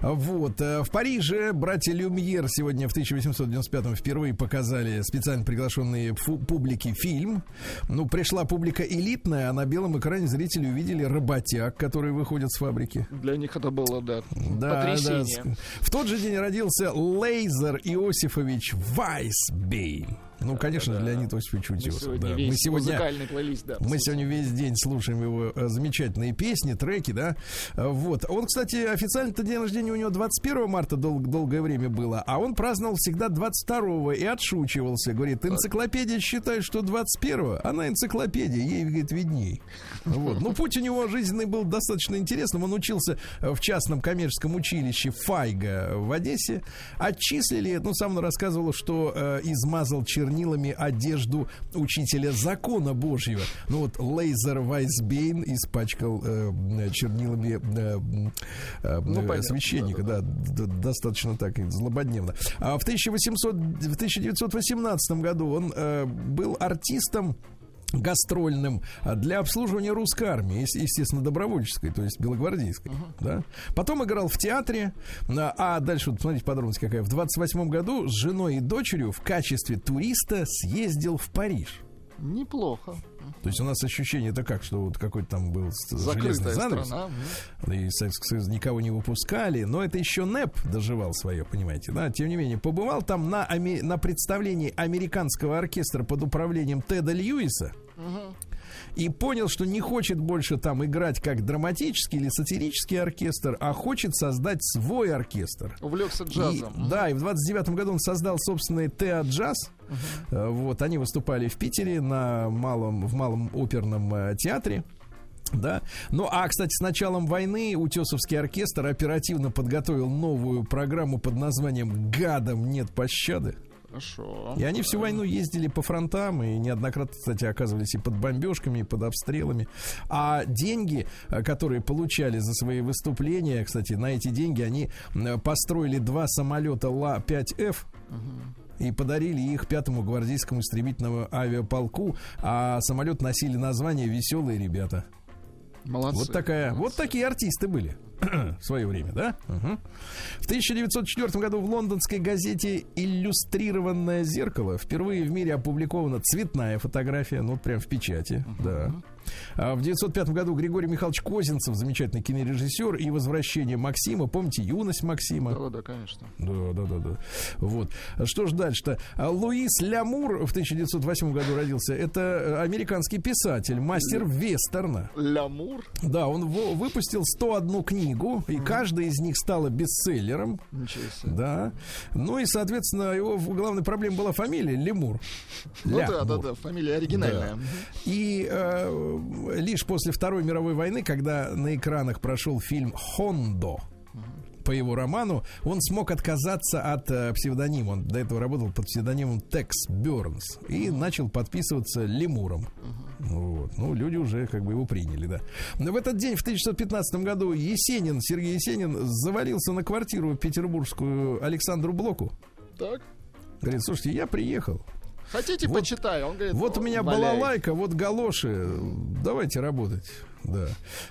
Вот. э, В Париже братья Люмьер сегодня в 1895 впервые показали специально приглашенные публики фильм. Ну, пришла публика элитная, а на белом экране зрители увидели работяг, которые выходят с фабрики. Для них это было, да, Да, потрясение. да. В тот же день родился Лейзер Иосифович Вайсбейн. Ну, конечно, Леонид Осипович Мы Утесов. сегодня Да. весь Мы сегодня плейлист, да. мы сегодня весь день слушаем его э, замечательные песни, треки, да. Вот. Он, кстати, официально-то день рождения у него 21 марта дол- долгое время было, а он праздновал всегда 22 и отшучивался. Говорит, энциклопедия считает, что 21 она энциклопедия, ей, говорит, видней. Вот. Ну, путь у него жизненный был достаточно интересным. Он учился в частном коммерческом училище Файга в Одессе. Отчислили, ну, сам он рассказывал, что э, измазал чернилами одежду учителя закона Божьего. Ну, вот Лейзер Вайсбейн испачкал э, чернилами э, э, Ну, понятно, священника, да, д- достаточно так и злободневно. А в 1800, в 1918 году он э, был артистом гастрольным а, для обслуживания русской армии, ес- естественно, добровольческой, то есть белогвардейской. Да? Потом играл в театре, а а дальше, вот смотрите, подробность какая. В 28 году с женой и дочерью в качестве туриста съездил в Париж. Неплохо. То есть у нас ощущение это как, что вот какой-то там был железный занавес, страна. И Советский Союз никого не выпускали, но это еще НЭП доживал свое, понимаете, да, тем не менее, побывал там на, на представлении американского оркестра под управлением Теда Льюиса, и понял, что не хочет больше там играть как драматический или сатирический оркестр, а хочет создать свой оркестр. Увлекся И- джазом. да, и в 29 году он создал собственный Теа Джаз. Э, Вот, они выступали в Питере на малом, в малом оперном э, театре. Да. Ну, а, кстати, с началом войны Утесовский оркестр оперативно подготовил новую программу под названием «Гадам нет пощады». Хорошо. И они всю войну ездили по фронтам и неоднократно, кстати, оказывались и под бомбежками, и под обстрелами. А деньги, э, которые получали за свои выступления, кстати, на эти деньги они построили два самолета Ла-5Ф и подарили их пятому гвардейскому истребительному авиаполку, а самолет носили название «Веселые ребята». Молодцы. Вот такая, вот молодцы. такие артисты были в свое время, да? Мгм. В 1904 году в лондонской газете «Иллюстрированное зеркало» впервые в мире опубликована цветная фотография, ну, прям в печати, да. А в 1905 году Григорий Михайлович Козинцев, замечательный кинорежиссер, и «Возвращение Максима», помните, «Юность Максима»? Да, да, конечно. Да, да, да, да. Вот. А Что ж дальше-то? А Луис Лямур в 1908 году родился. Это э, американский писатель, мастер вестерна. Лямур. Да, он выпустил 101 книгу, и каждая из них стала бестселлером. Ничего себе. Да. Ну и, соответственно, его главной проблемой была фамилия Лемур. Ну да, да, Лямур. да, фамилия оригинальная. Да. И э, лишь после Второй мировой войны, когда на экранах прошел фильм «Хондо», по его роману, он смог отказаться от э, псевдонима. Он до этого работал под псевдонимом Текс Бернс и начал подписываться Лемуром. Вот. Ну, люди уже как бы его приняли, да. Но в этот день, в 1915 году, Есенин, Сергей Есенин, завалился на квартиру петербургскую Александру Блоку. Так. Говорит, слушайте, я приехал. Хотите, Вот- почитаю? Он говорит, Вот у меня «Валяй». балалайка, вот галоши. Давайте работать. Да.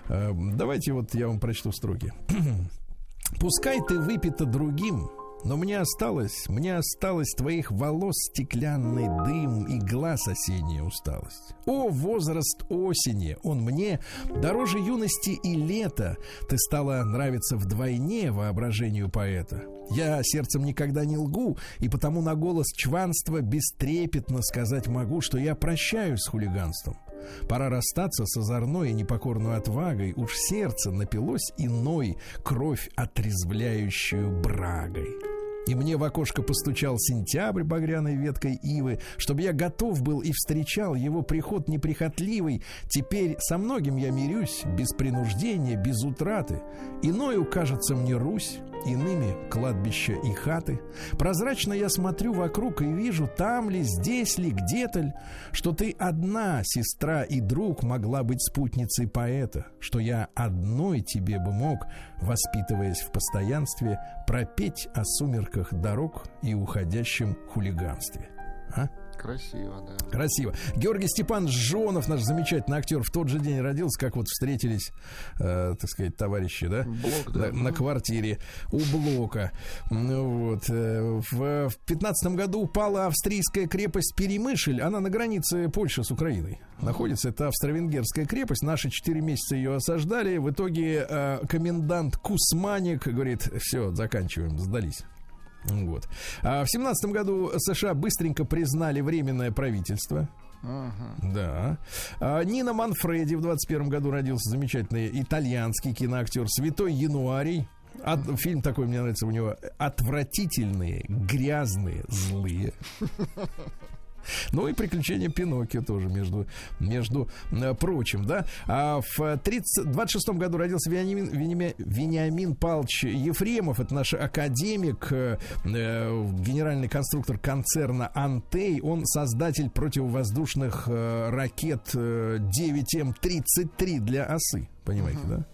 Э, Давайте вот я вам прочту строки. Пускай ты выпита другим, Но мне осталось, мне осталось твоих волос стеклянный дым и глаз осенняя усталость. О, возраст осени, он мне дороже юности и лета. Ты стала нравиться вдвойне воображению поэта. Я сердцем никогда не лгу, и потому на голос чванства бестрепетно сказать могу, что я прощаюсь с хулиганством. Пора расстаться с озорной и непокорной отвагой. Уж сердце напилось иной, кровь отрезвляющую брагой. И мне в окошко постучал сентябрь багряной веткой ивы, чтобы я готов был и встречал его приход неприхотливый. Теперь со многим я мирюсь, без принуждения, без утраты. Иною кажется мне Русь, иными кладбища и хаты. Прозрачно я смотрю вокруг и вижу, там ли, здесь ли, где-то ли, что ты одна, сестра и друг, могла быть спутницей поэта, что я одной тебе бы мог, воспитываясь в постоянстве, пропеть о сумерках дорог и уходящем хулиганстве. А? Красиво, да. Красиво. Георгий Степан Жонов, наш замечательный актер, в тот же день родился, как вот встретились, э, так сказать, товарищи, да? Блок, да. На, на квартире у Блока. Ну Вот. э, В, в 15 году упала австрийская крепость Перемышль. Она на границе Польши с Украиной находится. Это австро-венгерская крепость. Наши 4 месяца ее осаждали. В итоге э, комендант Кусманик говорит, все, заканчиваем, сдались. Вот. А в семнадцатом году США быстренько признали временное правительство. Ага. Да. А Нина Манфреди в 21 году родился замечательный итальянский киноактер Святой Януарий. От- фильм такой мне нравится у него отвратительные, грязные, злые. Ну и приключения Пиноккио тоже, между, между э, прочим, да. А в 30, 26 году родился Вениамин, Вениамин, Вениамин Павлович Ефремов. Это наш академик, э, э, генеральный конструктор концерна «Антей». Он создатель противовоздушных э, ракет э, 9М-33 для осы. Понимаете, да?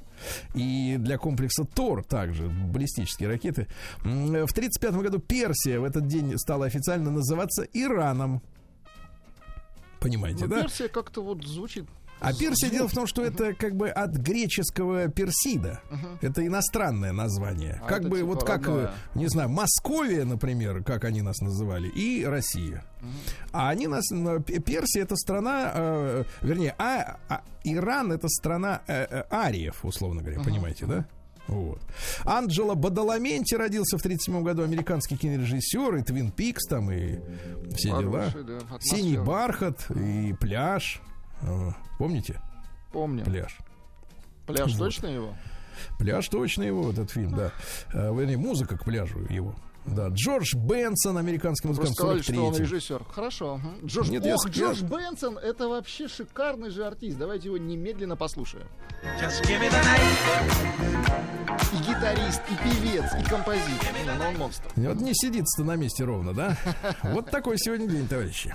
И для комплекса ТОР также баллистические ракеты. М, В 1935 году Персия в этот день стала официально называться Ираном. Понимаете, Ну, да? Персия как-то вот звучит. А Персия, дело в том, что это как бы от греческого персида. Это иностранное название. А как бы типа вот как, э, родное. не знаю, Московия, например, как они нас называли, и Россия. А они нас... П- Персия это страна, э, вернее, а, а Иран это страна э, э, ариев, условно говоря, понимаете, да? Вот. Анджело Бадаламенти родился в 1937 году, американский кинорежиссер, и Твин Пикс там, и все дела. Хороший, да, атмосфера. Синий бархат и пляж. Э, Помните? Помню. Пляж. Пляж Вот. точно его? Пляж точно его, этот фильм, да. Э, Вернее, музыка к пляжу его. Да, Джордж Бенсон, американский музыкант, сказали, что он 43 режиссер. Хорошо. Джордж, Нет, я Ох, сказал- Джордж Бенсон, это вообще шикарный же артист. Давайте его немедленно послушаем. И гитарист, и певец, и композитор. Не, ну он монстр. Вот не сидится на месте ровно, да? Вот такой сегодня день, товарищи.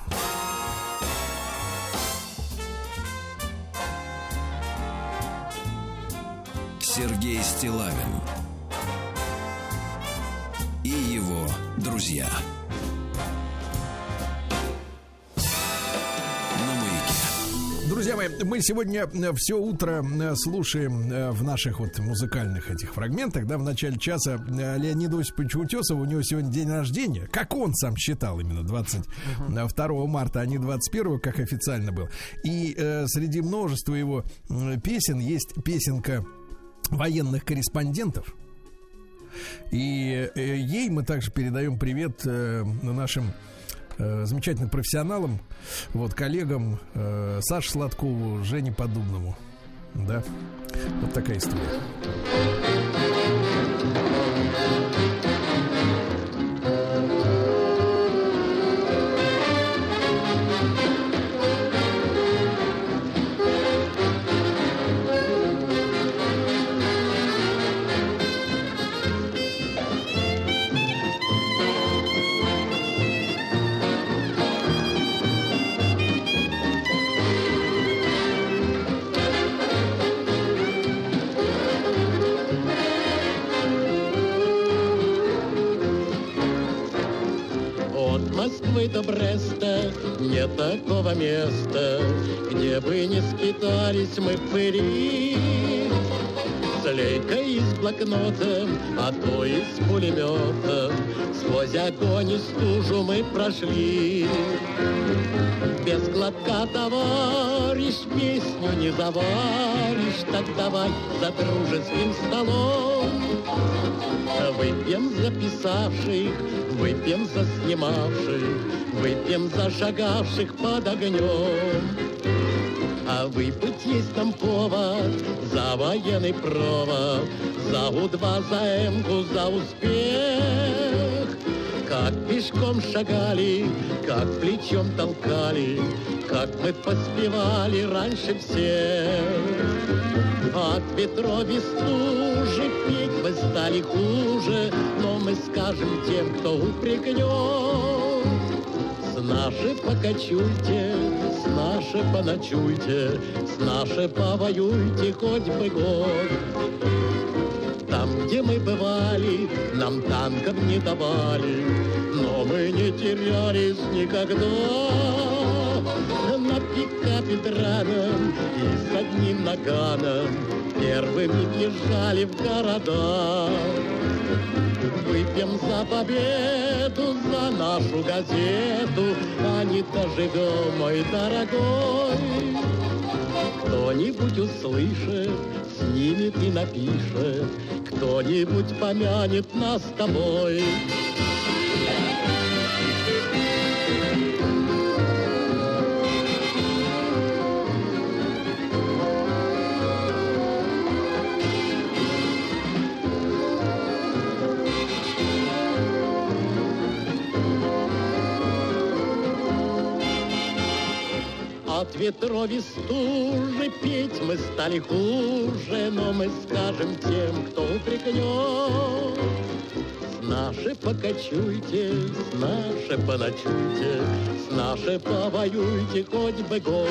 Сергей Стилавин и его друзья. Друзья мои, мы сегодня все утро э, слушаем э, в наших вот музыкальных этих фрагментах, да, в начале часа э, Леонида Осиповича Утесова, у него сегодня день рождения, как он сам считал именно 22 марта, а не 21, как официально был. И э, среди множества его песен есть песенка военных корреспондентов. И э, ей мы также передаем привет э, нашим э, замечательным профессионалам, вот коллегам Саше Сладкову, Жене Подубному. Да, вот такая история. Москвы до Бреста нет такого места, где бы не скитались мы в пыли. шлейка из блокнота, а то из пулемета. Сквозь огонь и стужу мы прошли. Без глотка, товарищ, песню не заваришь, так давай за дружеским столом. Выпьем за писавших, выпьем за снимавших, выпьем за шагавших под огнем. А выпить есть там повод за военный провод, за У-2, за М-ку, за успех. Как пешком шагали, как плечом толкали, как мы поспевали раньше всех. От ветров и стужи петь мы стали хуже, но мы скажем тем, кто упрекнет. С наши покачуйте, с наши поночуйте, с наши повоюйте хоть бы год. Там, где мы бывали, нам танков не давали, но мы не терялись никогда. Драном и с одним наганом первыми въезжали в города. Выпьем за победу, за нашу газету, а не доживем, мой дорогой. Кто-нибудь услышит, снимет и напишет, кто-нибудь помянет нас с тобой. От ветров стужи петь мы стали хуже, но мы скажем тем, кто упрекнет. С наши покачуйте, с наши поночуйте, с наши повоюйте хоть бы год.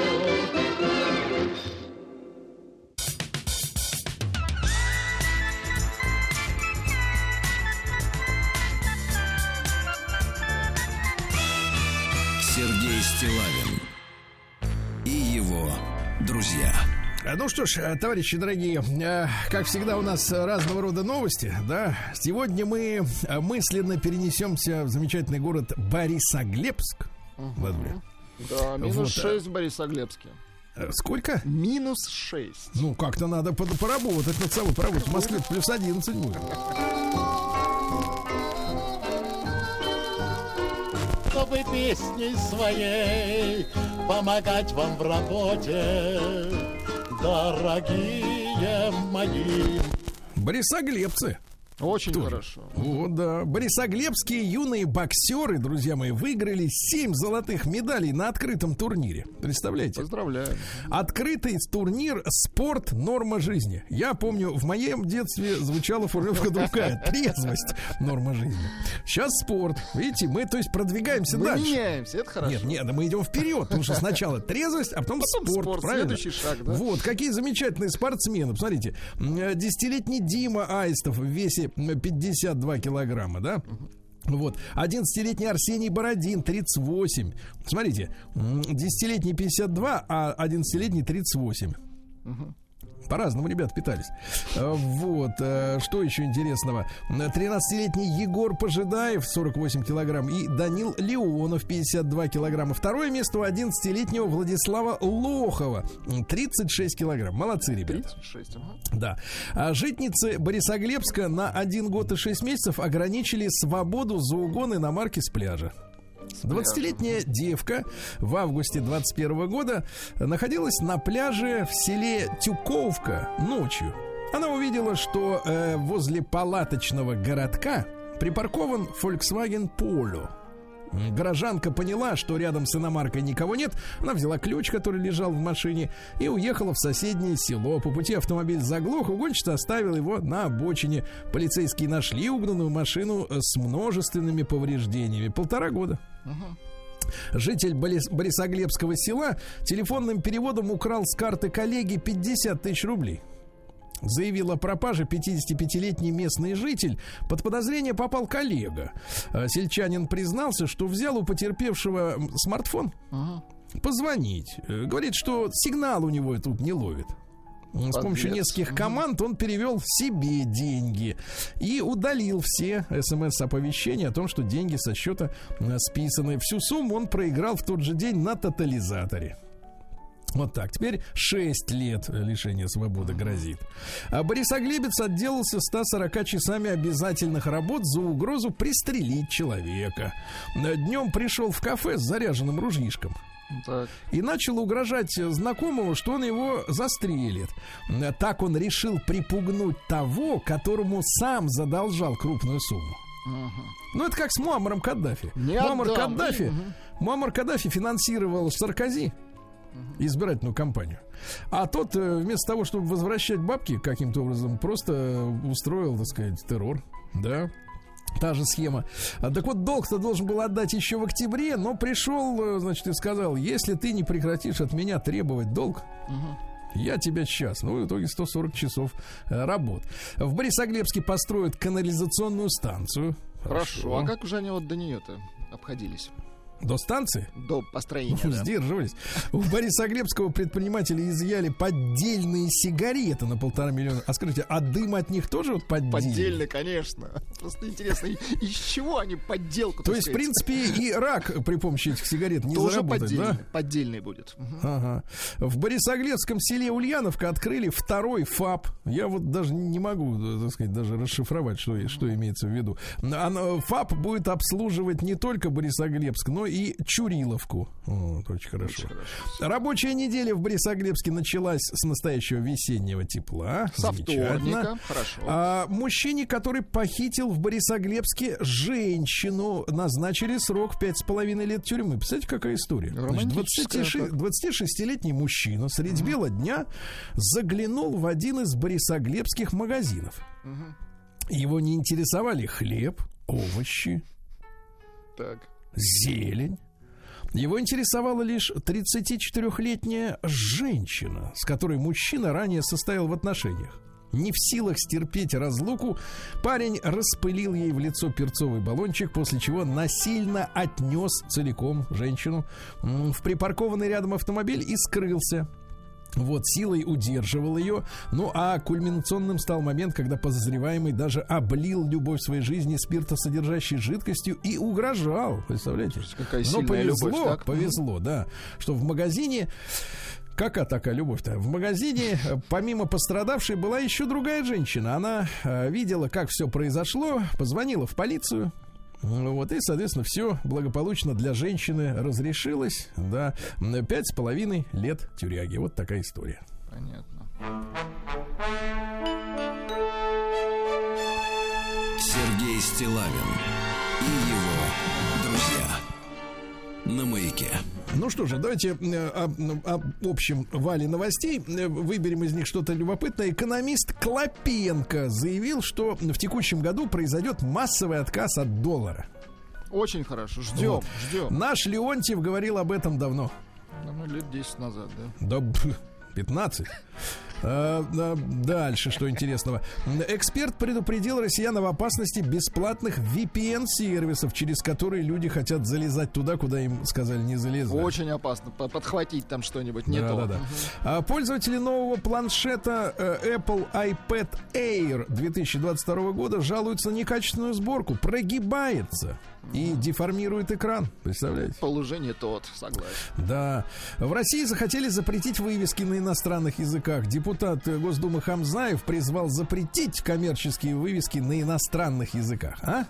Сергей Стилавин его друзья. А, Ну что ж, э, товарищи дорогие, э, как всегда у нас разного рода новости, да. Сегодня мы э, мысленно перенесемся в замечательный город Борисоглебск. Владимир. Да, минус Вот, 6 в Борисоглебске. Сколько? Минус 6. Ну, как-то надо поработать над собой, поработать. В Москве плюс 11 будет. Чтобы песней своей помогать вам в работе, дорогие мои. Борисоглебцы. Очень Тоже. хорошо. О, да. Борисоглебские юные боксеры, друзья мои, выиграли 7 золотых медалей на открытом турнире. Представляете? Поздравляю. Открытый турнир «Спорт. Норма жизни». Я помню, в моем детстве звучала формулировка другая. Трезвость. Норма жизни. Сейчас спорт. Видите, мы, то есть, продвигаемся Мы дальше. меняемся, это хорошо. Нет, нет, мы идем вперед, потому что сначала трезвость, а потом, Потом спорт, спорт, правильно? следующий шаг, да. Вот, какие замечательные спортсмены. Посмотрите, десятилетний Дима Аистов в весе 52 килограмма, да? Вот. 11-летний Арсений Бородин, 38. Смотрите, м, 10-летний 52, а 11-летний 38. По-разному ребят питались. Э, Вот. э, Что еще интересного? 13-летний Егор Пожидаев, 48 килограмм, и Данил Леонов, 52 килограмма. Второе место у 11-летнего Владислава Лохова, м, 36 килограмм. Молодцы, ребята. 36, ага. Да. А житницы Борисоглебска на 1 год и 6 месяцев ограничили свободу за угоны на марке с пляжа. 20-летняя девка в августе 21 года находилась на пляже в селе Тюковка ночью. Она увидела, что э, возле палаточного городка припаркован Volkswagen Polo. Горожанка поняла, что рядом с иномаркой никого нет. Она взяла ключ, который лежал в машине, и уехала в соседнее село. По пути автомобиль заглох, угонщица оставил его на обочине. Полицейские нашли угнанную машину э, с множественными повреждениями. Полтора года. Житель Борис- Борисоглебского села телефонным переводом украл с карты коллеги 50 тысяч рублей. Заявил о пропаже 55-летний местный житель. Под подозрение попал коллега. Э, Сельчанин признался, что взял у потерпевшего смартфон. Позвонить. Э, Говорит, что сигнал у него тут не ловит. С помощью нескольких команд он перевел себе деньги и удалил все смс-оповещения о том, что деньги со счета э, списаны. Всю сумму он проиграл в тот же день на тотализаторе. Вот так. Теперь 6 лет лишения свободы грозит. А Борисоглебец отделался 140 часами обязательных работ за угрозу пристрелить человека. Днем пришел в кафе с заряженным ружьишком Так. и начал угрожать знакомому, что он его застрелит. Так он решил припугнуть того, которому сам задолжал крупную сумму. Ага. Ну, это как с Муаммаром Каддафи. Не Муаммар отдам. Каддафи, Мгм. Муаммар Каддафи финансировал Саркози избирательную кампанию. А тот э, вместо того, чтобы возвращать бабки каким-то образом, просто устроил, так сказать, террор. Да. Та же схема. А, так вот, долг-то должен был отдать еще в октябре, но пришел, э, значит, и сказал, если ты не прекратишь от меня требовать долг, я тебя сейчас. Ну, в итоге 140 часов э, работ. В Борисоглебске построят канализационную станцию. Хорошо. А как же они вот до нее-то обходились? До станции? До построения, Ну, да. Сдерживались. У Борисоглебского предприниматели изъяли поддельные сигареты на полтора миллиона. А скажите, а дым от них тоже вот поддельный? Поддельный, конечно. Просто интересно, из чего они подделку То есть, в принципе, и рак при помощи этих сигарет не тоже заработает, поддельный, да? поддельный будет. Ага. В Борисоглебском селе Ульяновка открыли второй ФАП. Я вот даже не могу, э, так сказать, даже расшифровать, что, что имеется в виду. ФАП будет обслуживать не только Борисоглебск, но и Чуриловку. Вот, очень хорошо. Рабочая неделя в Борисоглебске началась с настоящего весеннего тепла. Со вторника, хорошо. А, мужчине, который похитил в Борисоглебске женщину, назначили срок пять с половиной лет тюрьмы. Представляете, какая история? Значит, Романтическая, 26 так. 26-летний мужчина средь бела дня заглянул в один из борисоглебских магазинов. Его не интересовали хлеб, овощи, Так. Зелень. Его интересовала лишь 34-летняя женщина, с которой мужчина ранее состоял в отношениях. Не в силах стерпеть разлуку, парень распылил ей в лицо перцовый баллончик, после чего насильно отнес целиком женщину в припаркованный рядом автомобиль и скрылся. Вот, силой удерживал ее. Ну, а кульминационным стал момент, когда подозреваемый даже облил любовь своей жизни спиртосодержащей жидкостью и угрожал. Представляете? Какая Но повезло, любовь, так? повезло, да, что в магазине Какая такая любовь-то? В магазине, э, помимо пострадавшей, была еще другая женщина. Она э, видела, как все произошло, позвонила в полицию. Ну Вот, и, соответственно, все благополучно для женщины разрешилось. Да, пять с половиной лет тюряги. Вот такая история. Понятно. Сергей Стилавин На маяке. Ну что же, давайте э, об, об общем вале новостей. Э, Выберем из них что-то любопытное. Экономист Клопенко заявил, что в текущем году произойдет массовый отказ от доллара. Очень хорошо. Ждем, Вот. ждем. Наш Леонтьев говорил об этом давно. Ну, лет 10 назад, да. Да, б- 15. А, да, дальше, что интересного. Эксперт предупредил россиян об опасности бесплатных VPN-сервисов, через которые люди хотят залезать туда, куда им сказали не залезать. Очень опасно по- подхватить там что-нибудь не да, то. да, да. А пользователи нового планшета э, Apple iPad Air 2022 года жалуются на некачественную сборку. Прогибается и деформирует экран. Представляете? Положение тот, согласен. Да. В России захотели запретить вывески на иностранных языках. Депутат Госдумы Хамзаев призвал запретить коммерческие вывески на иностранных языках. А?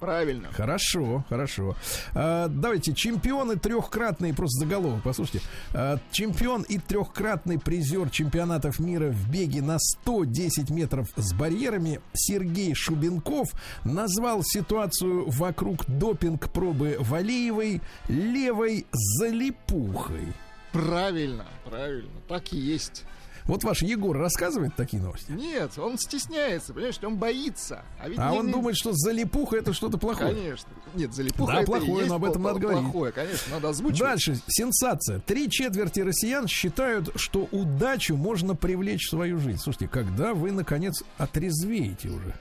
Правильно. Хорошо, хорошо. А, давайте, чемпионы трехкратные, просто заголовок, послушайте. А, чемпион и трехкратный призер чемпионатов мира в беге на 110 метров с барьерами Сергей Шубенков назвал ситуацию вокруг допинг-пробы Валеевой левой залипухой. Правильно, правильно. Так и есть. Вот ваш Егор рассказывает такие новости. Нет, он стесняется, понимаешь, он боится. А, ведь А не- он не- думает, что залипуха это что-то плохое. Конечно. Нет, залипуха Да, это плохое, но об этом надо говорить. Плохое, конечно, надо озвучивать. Дальше, сенсация. Три четверти россиян считают, что удачу можно привлечь в свою жизнь. Слушайте, когда вы, наконец, отрезвеете уже?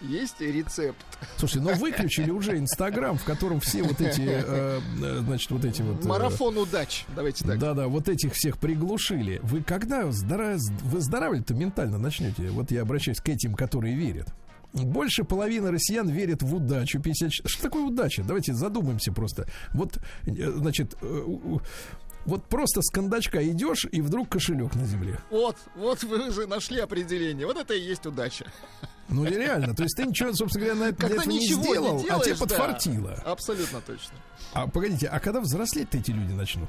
Есть рецепт. Слушай, ну выключили уже Инстаграм, в котором все вот эти, э, э, значит, вот эти вот... э, Марафон удач. Давайте так. Да-да, вот этих всех приглушили. Вы когда здора- выздоравливать-то ментально начнете? Вот я обращаюсь к этим, которые верят. Больше половины россиян верят в удачу. 50... Что такое удача? Давайте задумаемся просто. Вот, э, значит, э, вот просто с кондачка идешь, и вдруг кошелек на земле. Вот, вот вы уже нашли определение. Вот это и есть удача. Ну, реально. То есть ты ничего, собственно говоря, на это- Когда этого не ничего сделал, не а делаешь, тебе да. подфартило. Абсолютно точно. А погодите, а когда взрослеть-то эти люди начнут?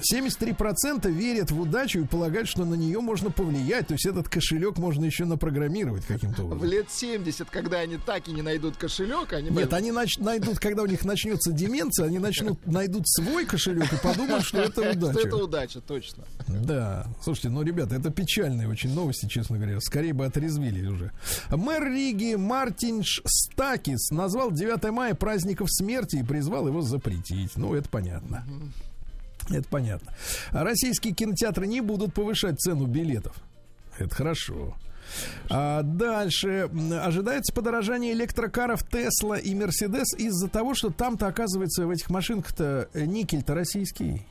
73% верят в удачу и полагают, что на нее можно повлиять. То есть этот кошелек можно еще напрограммировать каким-то В образом. лет 70, когда они так и не найдут кошелек, они Нет, они нач- найдут, когда у них начнется деменция, они начнут найдут свой кошелек и подумают, что это что удача. это удача, точно. Да, слушайте, ну, ребята, это печальные очень новости, честно говоря. Скорее бы отрезвили уже. Мэр Риги Мартин Стакис назвал 9 мая праздником смерти и призвал его запретить. Ну, это понятно. Это понятно. А российские кинотеатры не будут повышать цену билетов. Это хорошо. А дальше ожидается подорожание электрокаров Тесла и Мерседес из-за того, что там-то, оказывается, в этих машинках-то э, никель-то российский.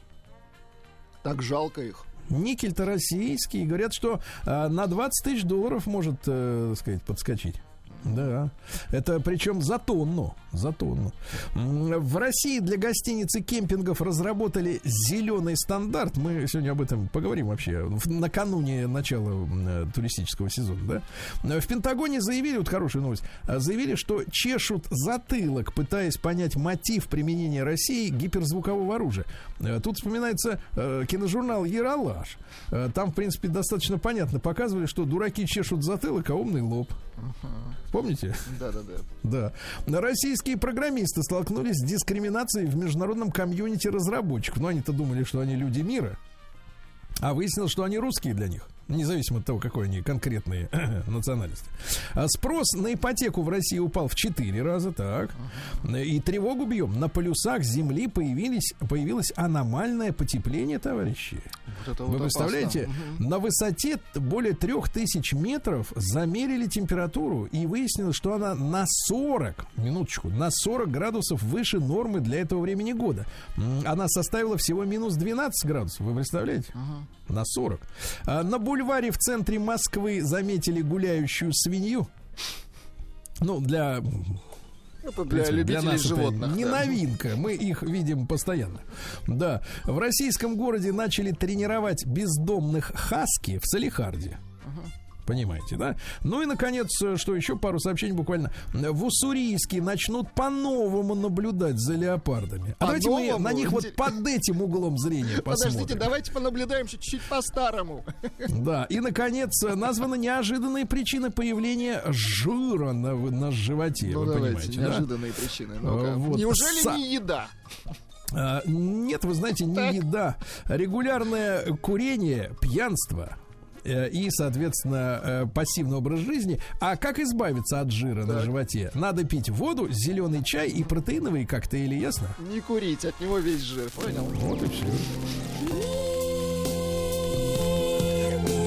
Так жалко их. Никель-то российский. Говорят, что а, на 20 тысяч долларов может, э, так сказать, подскочить. Да. Это причем за тонну. За тонну. В России для гостиниц и кемпингов разработали зеленый стандарт. Мы сегодня об этом поговорим вообще накануне начала э, туристического сезона. Да? В Пентагоне заявили, вот хорошая новость, а, заявили, что чешут затылок, пытаясь понять мотив применения России гиперзвукового оружия. Э, Тут вспоминается э, киножурнал «Яралаш». Э, Там, в принципе, достаточно понятно показывали, что дураки чешут затылок, а умный лоб. Помните? Да-да-да. Да. Российские программисты столкнулись с дискриминацией в международном комьюнити разработчиков. Но они-то думали, что они люди мира. А выяснилось, что они русские для них. Независимо от того, какой они конкретные национальности. А спрос на ипотеку в России упал в 4 раза, так. И тревогу бьем. На полюсах Земли появились, появилось аномальное потепление, товарищи. Вот это Вы вот представляете, опасно. на высоте более трех тысяч метров замерили температуру и выяснилось, что она на 40, минуточку, на 40 градусов выше нормы для этого времени года. Она составила всего минус 12 градусов, вы представляете? На 40. А на бульваре в центре Москвы заметили гуляющую свинью. Ну, для Это в для принципе, любителей нас это животных. не да. новинка. Мы их видим постоянно. Да. В российском городе начали тренировать бездомных хаски в Салихарде. Понимаете, да? Ну и, наконец, э, что еще? Пару сообщений буквально. В Уссурийске начнут по-новому наблюдать за леопардами. А давайте мы на них вот под этим углом зрения посмотрим. Подождите, давайте понаблюдаем чуть-чуть по-старому. Да, и, наконец, э, названы неожиданные причины появления жира на, на животе. Ну вы давайте, понимаете, да? неожиданные причины. Ну-ка. Вот. Неужели Са- не еда? А, Нет, вы знаете, не Так. еда. Регулярное курение, пьянство и, соответственно, э, пассивный образ жизни. А как избавиться от жира на Так. животе? Надо пить воду, зеленый чай и протеиновые коктейли, ясно? Не курить, от него весь жир. Понял? Вот и все.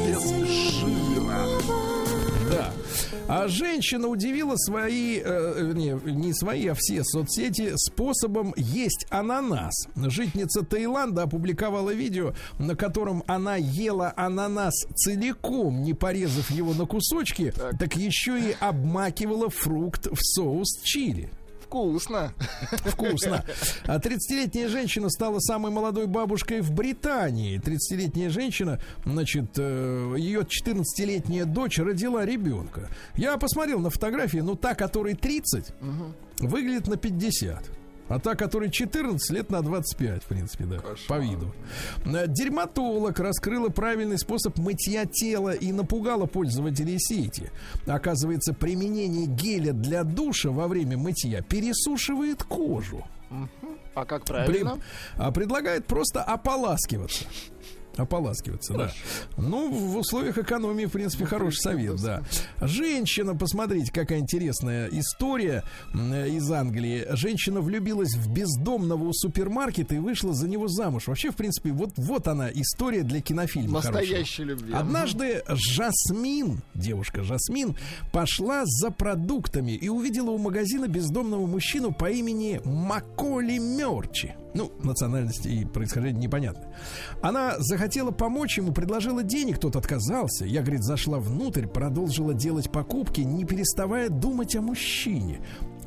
Без жира. Да. А женщина удивила свои, э, вернее, не свои, а все соцсети способом есть ананас. Житница Таиланда опубликовала видео, на котором она ела ананас целиком, не порезав его на кусочки, так, еще и обмакивала фрукт в соус чили. Вкусно. Вкусно. А 30-летняя женщина стала самой молодой бабушкой в Британии. 30-летняя женщина, значит, э, ее 14-летняя дочь родила ребенка. Я посмотрел на фотографии, ну, та, которой 30, выглядит на 50. А та, которой 14, лет на 25, в принципе, да, по виду. Э, Дерматолог раскрыла правильный способ мытья тела и напугала пользователей сети. Оказывается, применение геля для душа во время мытья пересушивает кожу. А как При- правильно? а предлагает просто ополаскиваться. Ополаскиваться, да. Ну, в условиях экономии, в принципе, хороший совет, да. Женщина, посмотрите, какая интересная история м, из Англии. Женщина влюбилась в бездомного у супермаркета и вышла за него замуж. Вообще, в принципе, вот, вот она история для кинофильма. Настоящей любви. Однажды Жасмин, девушка Жасмин, пошла за продуктами и увидела у магазина бездомного мужчину по имени Маколи Мерчи. Ну, национальность и происхождение непонятно. Она захотела помочь ему, предложила денег, тот отказался. Я, говорит, зашла внутрь, продолжила делать покупки, не переставая думать о мужчине.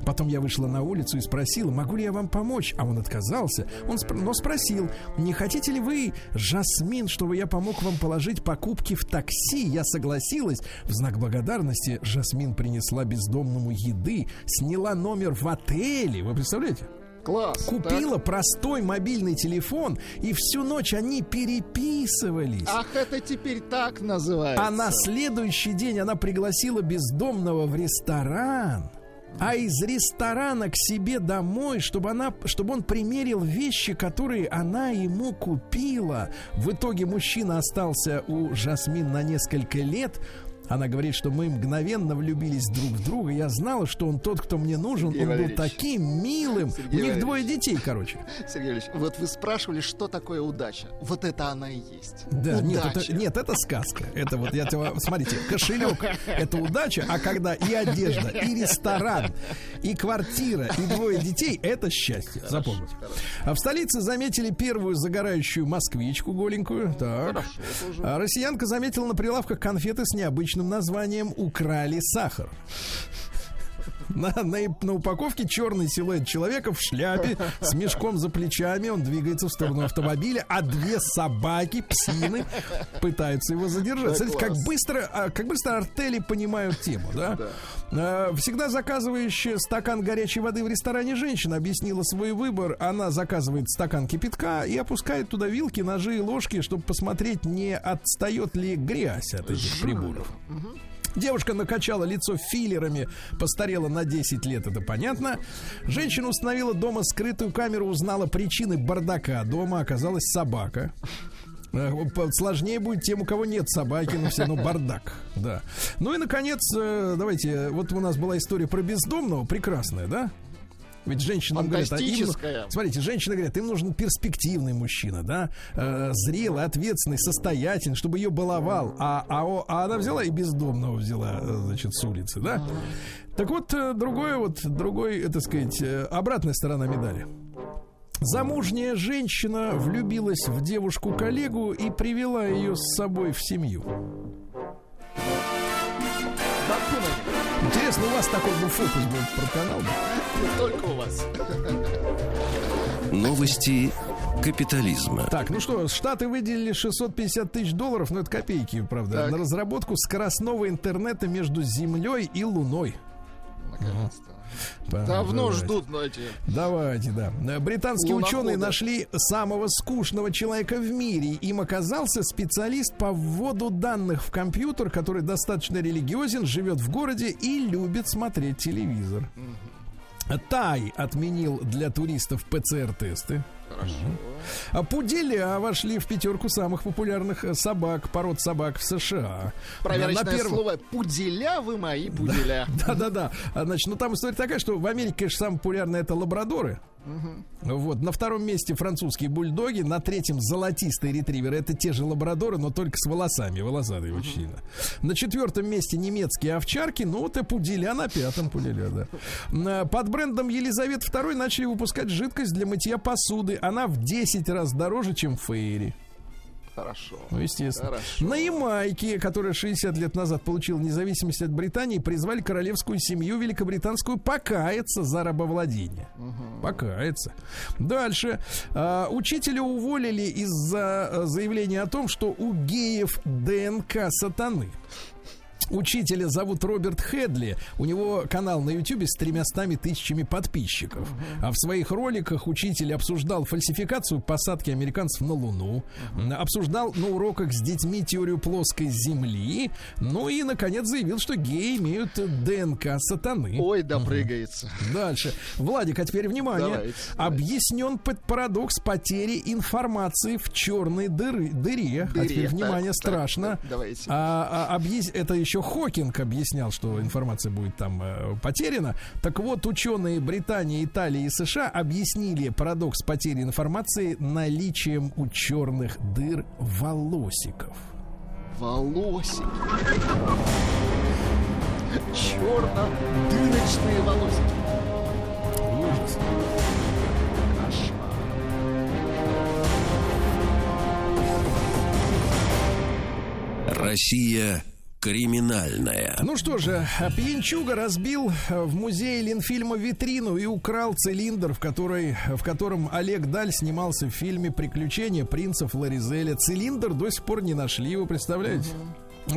Потом я вышла на улицу и спросила, могу ли я вам помочь, а он отказался. Он спр- но спросил, не хотите ли вы, Жасмин, чтобы я помог вам положить покупки в такси? Я согласилась. В знак благодарности Жасмин принесла бездомному еды, сняла номер в отеле. Вы представляете? Класс. Купила простой мобильный телефон, и всю ночь они переписывались. Так. Ах, это теперь так называется. А на следующий день она пригласила бездомного в ресторан. А из ресторана к себе домой, чтобы, она, чтобы он примерил вещи, которые она ему купила. В итоге мужчина остался у Жасмин на несколько лет. Она говорит, что мы мгновенно влюбились друг в друга. Я знала, что он тот, кто мне нужен. Сергей он был Валерьевич. таким милым. Сергей У них Валерьевич. двое детей, короче. Сергей Ильич, вот вы спрашивали, что такое удача. Вот это она и есть. Да, нет удача. это, нет, это сказка. Это вот я тебе, смотрите, кошелек это удача, а когда и одежда, и ресторан, и квартира, и двое детей, это счастье. Запомните. А в столице заметили первую загорающую москвичку голенькую. Так. А россиянка заметила на прилавках конфеты с необычным названием «Украли сахар». На, на, на упаковке черный силуэт человека в шляпе с мешком за плечами. Он двигается в сторону автомобиля, а две собаки, псины, пытаются его задержать. Смотрите, как быстро, а, как быстро артели понимают тему, да? А, Всегда заказывающая стакан горячей воды в ресторане женщина объяснила свой выбор. Она заказывает стакан кипятка и опускает туда вилки, ножи и ложки, чтобы посмотреть, не отстает ли грязь от этих приборов. Девушка накачала лицо филлерами, постарела на 10 лет, это понятно. Женщина установила дома скрытую камеру, узнала причины бардака дома, оказалась собака. Э, Сложнее будет тем, у кого нет собаки, но все равно бардак. Да. Ну и, наконец, э, давайте, вот у нас была история про бездомного, прекрасная, да? Ведь женщинам говорят, а им смотрите, женщины говорят, им нужен перспективный мужчина, да, э, зрелый, ответственный, состоятельный, чтобы ее баловал. А, а, а она взяла и бездомного взяла, э, значит, с улицы, да. Так вот, э, другое вот, другой, э, так сказать, э, обратная сторона медали. Замужняя женщина влюбилась в девушку-коллегу и привела ее с собой в семью. У вас такой бы фокус был про канал? только у вас. Новости капитализма. Так, ну что, Штаты выделили 650 тысяч долларов, но это копейки, правда, Так. на разработку скоростного интернета между Землей и Луной. Наконец-то. Давно Давайте. ждут, эти... Давайте, да. Британские Луноходы. ученые нашли самого скучного человека в мире. Им оказался специалист по вводу данных в компьютер, который достаточно религиозен, живет в городе и любит смотреть телевизор. Тай отменил для туристов ПЦР-тесты. Хорошо. Пуделя вошли в пятерку самых популярных э, собак, пород собак в США. Проверочное На первом- слово. Пуделя вы мои, пуделя. Да-да-да. А, Значит, ну там история такая, что в Америке, конечно, самое популярное это лабрадоры. Вот. На втором месте французские бульдоги, на третьем золотистые ретриверы. Это те же лабрадоры, но только с волосами. Волосатые очень сильно. На четвертом месте немецкие овчарки. Ну, вот и пуделя на пятом пуделя, да. Под брендом Елизавет II начали выпускать жидкость для мытья посуды. Она в 10 раз дороже, чем Фейри. Хорошо. Ну, естественно. Хорошо. На Ямайке, которая 60 лет назад получила независимость от Британии, призвали королевскую семью великобританскую покаяться за рабовладение. Покаяться. Дальше. А, учителя уволили из-за а, заявления о том, что у геев ДНК сатаны. Учителя зовут Роберт Хедли. У него канал на YouTube с тремястами тысячами подписчиков. А в своих роликах учитель обсуждал фальсификацию посадки американцев на Луну. Обсуждал на уроках с детьми теорию плоской Земли. Ну и, наконец, заявил, что геи имеют ДНК сатаны. Ой, да прыгается. Дальше. Владик, а теперь внимание. Давайте, Объяснен под парадокс потери информации в черной дыры, дыре. А Дыре, теперь так, внимание, так, страшно. так, давайте. А, а, объяс- Это еще Хокинг объяснял, что информация будет там э, потеряна. Так вот, ученые Британии, Италии и США объяснили парадокс потери информации наличием у черных дыр волосиков. Волосики. Черно-дырочные волосики. Ужас. Россия криминальная. Ну что же, пьянчуга разбил э, в музее Ленфильма витрину и украл цилиндр, в, которой, в котором Олег Даль снимался в фильме «Приключения принца Флоризеля». Цилиндр до сих пор не нашли, вы представляете?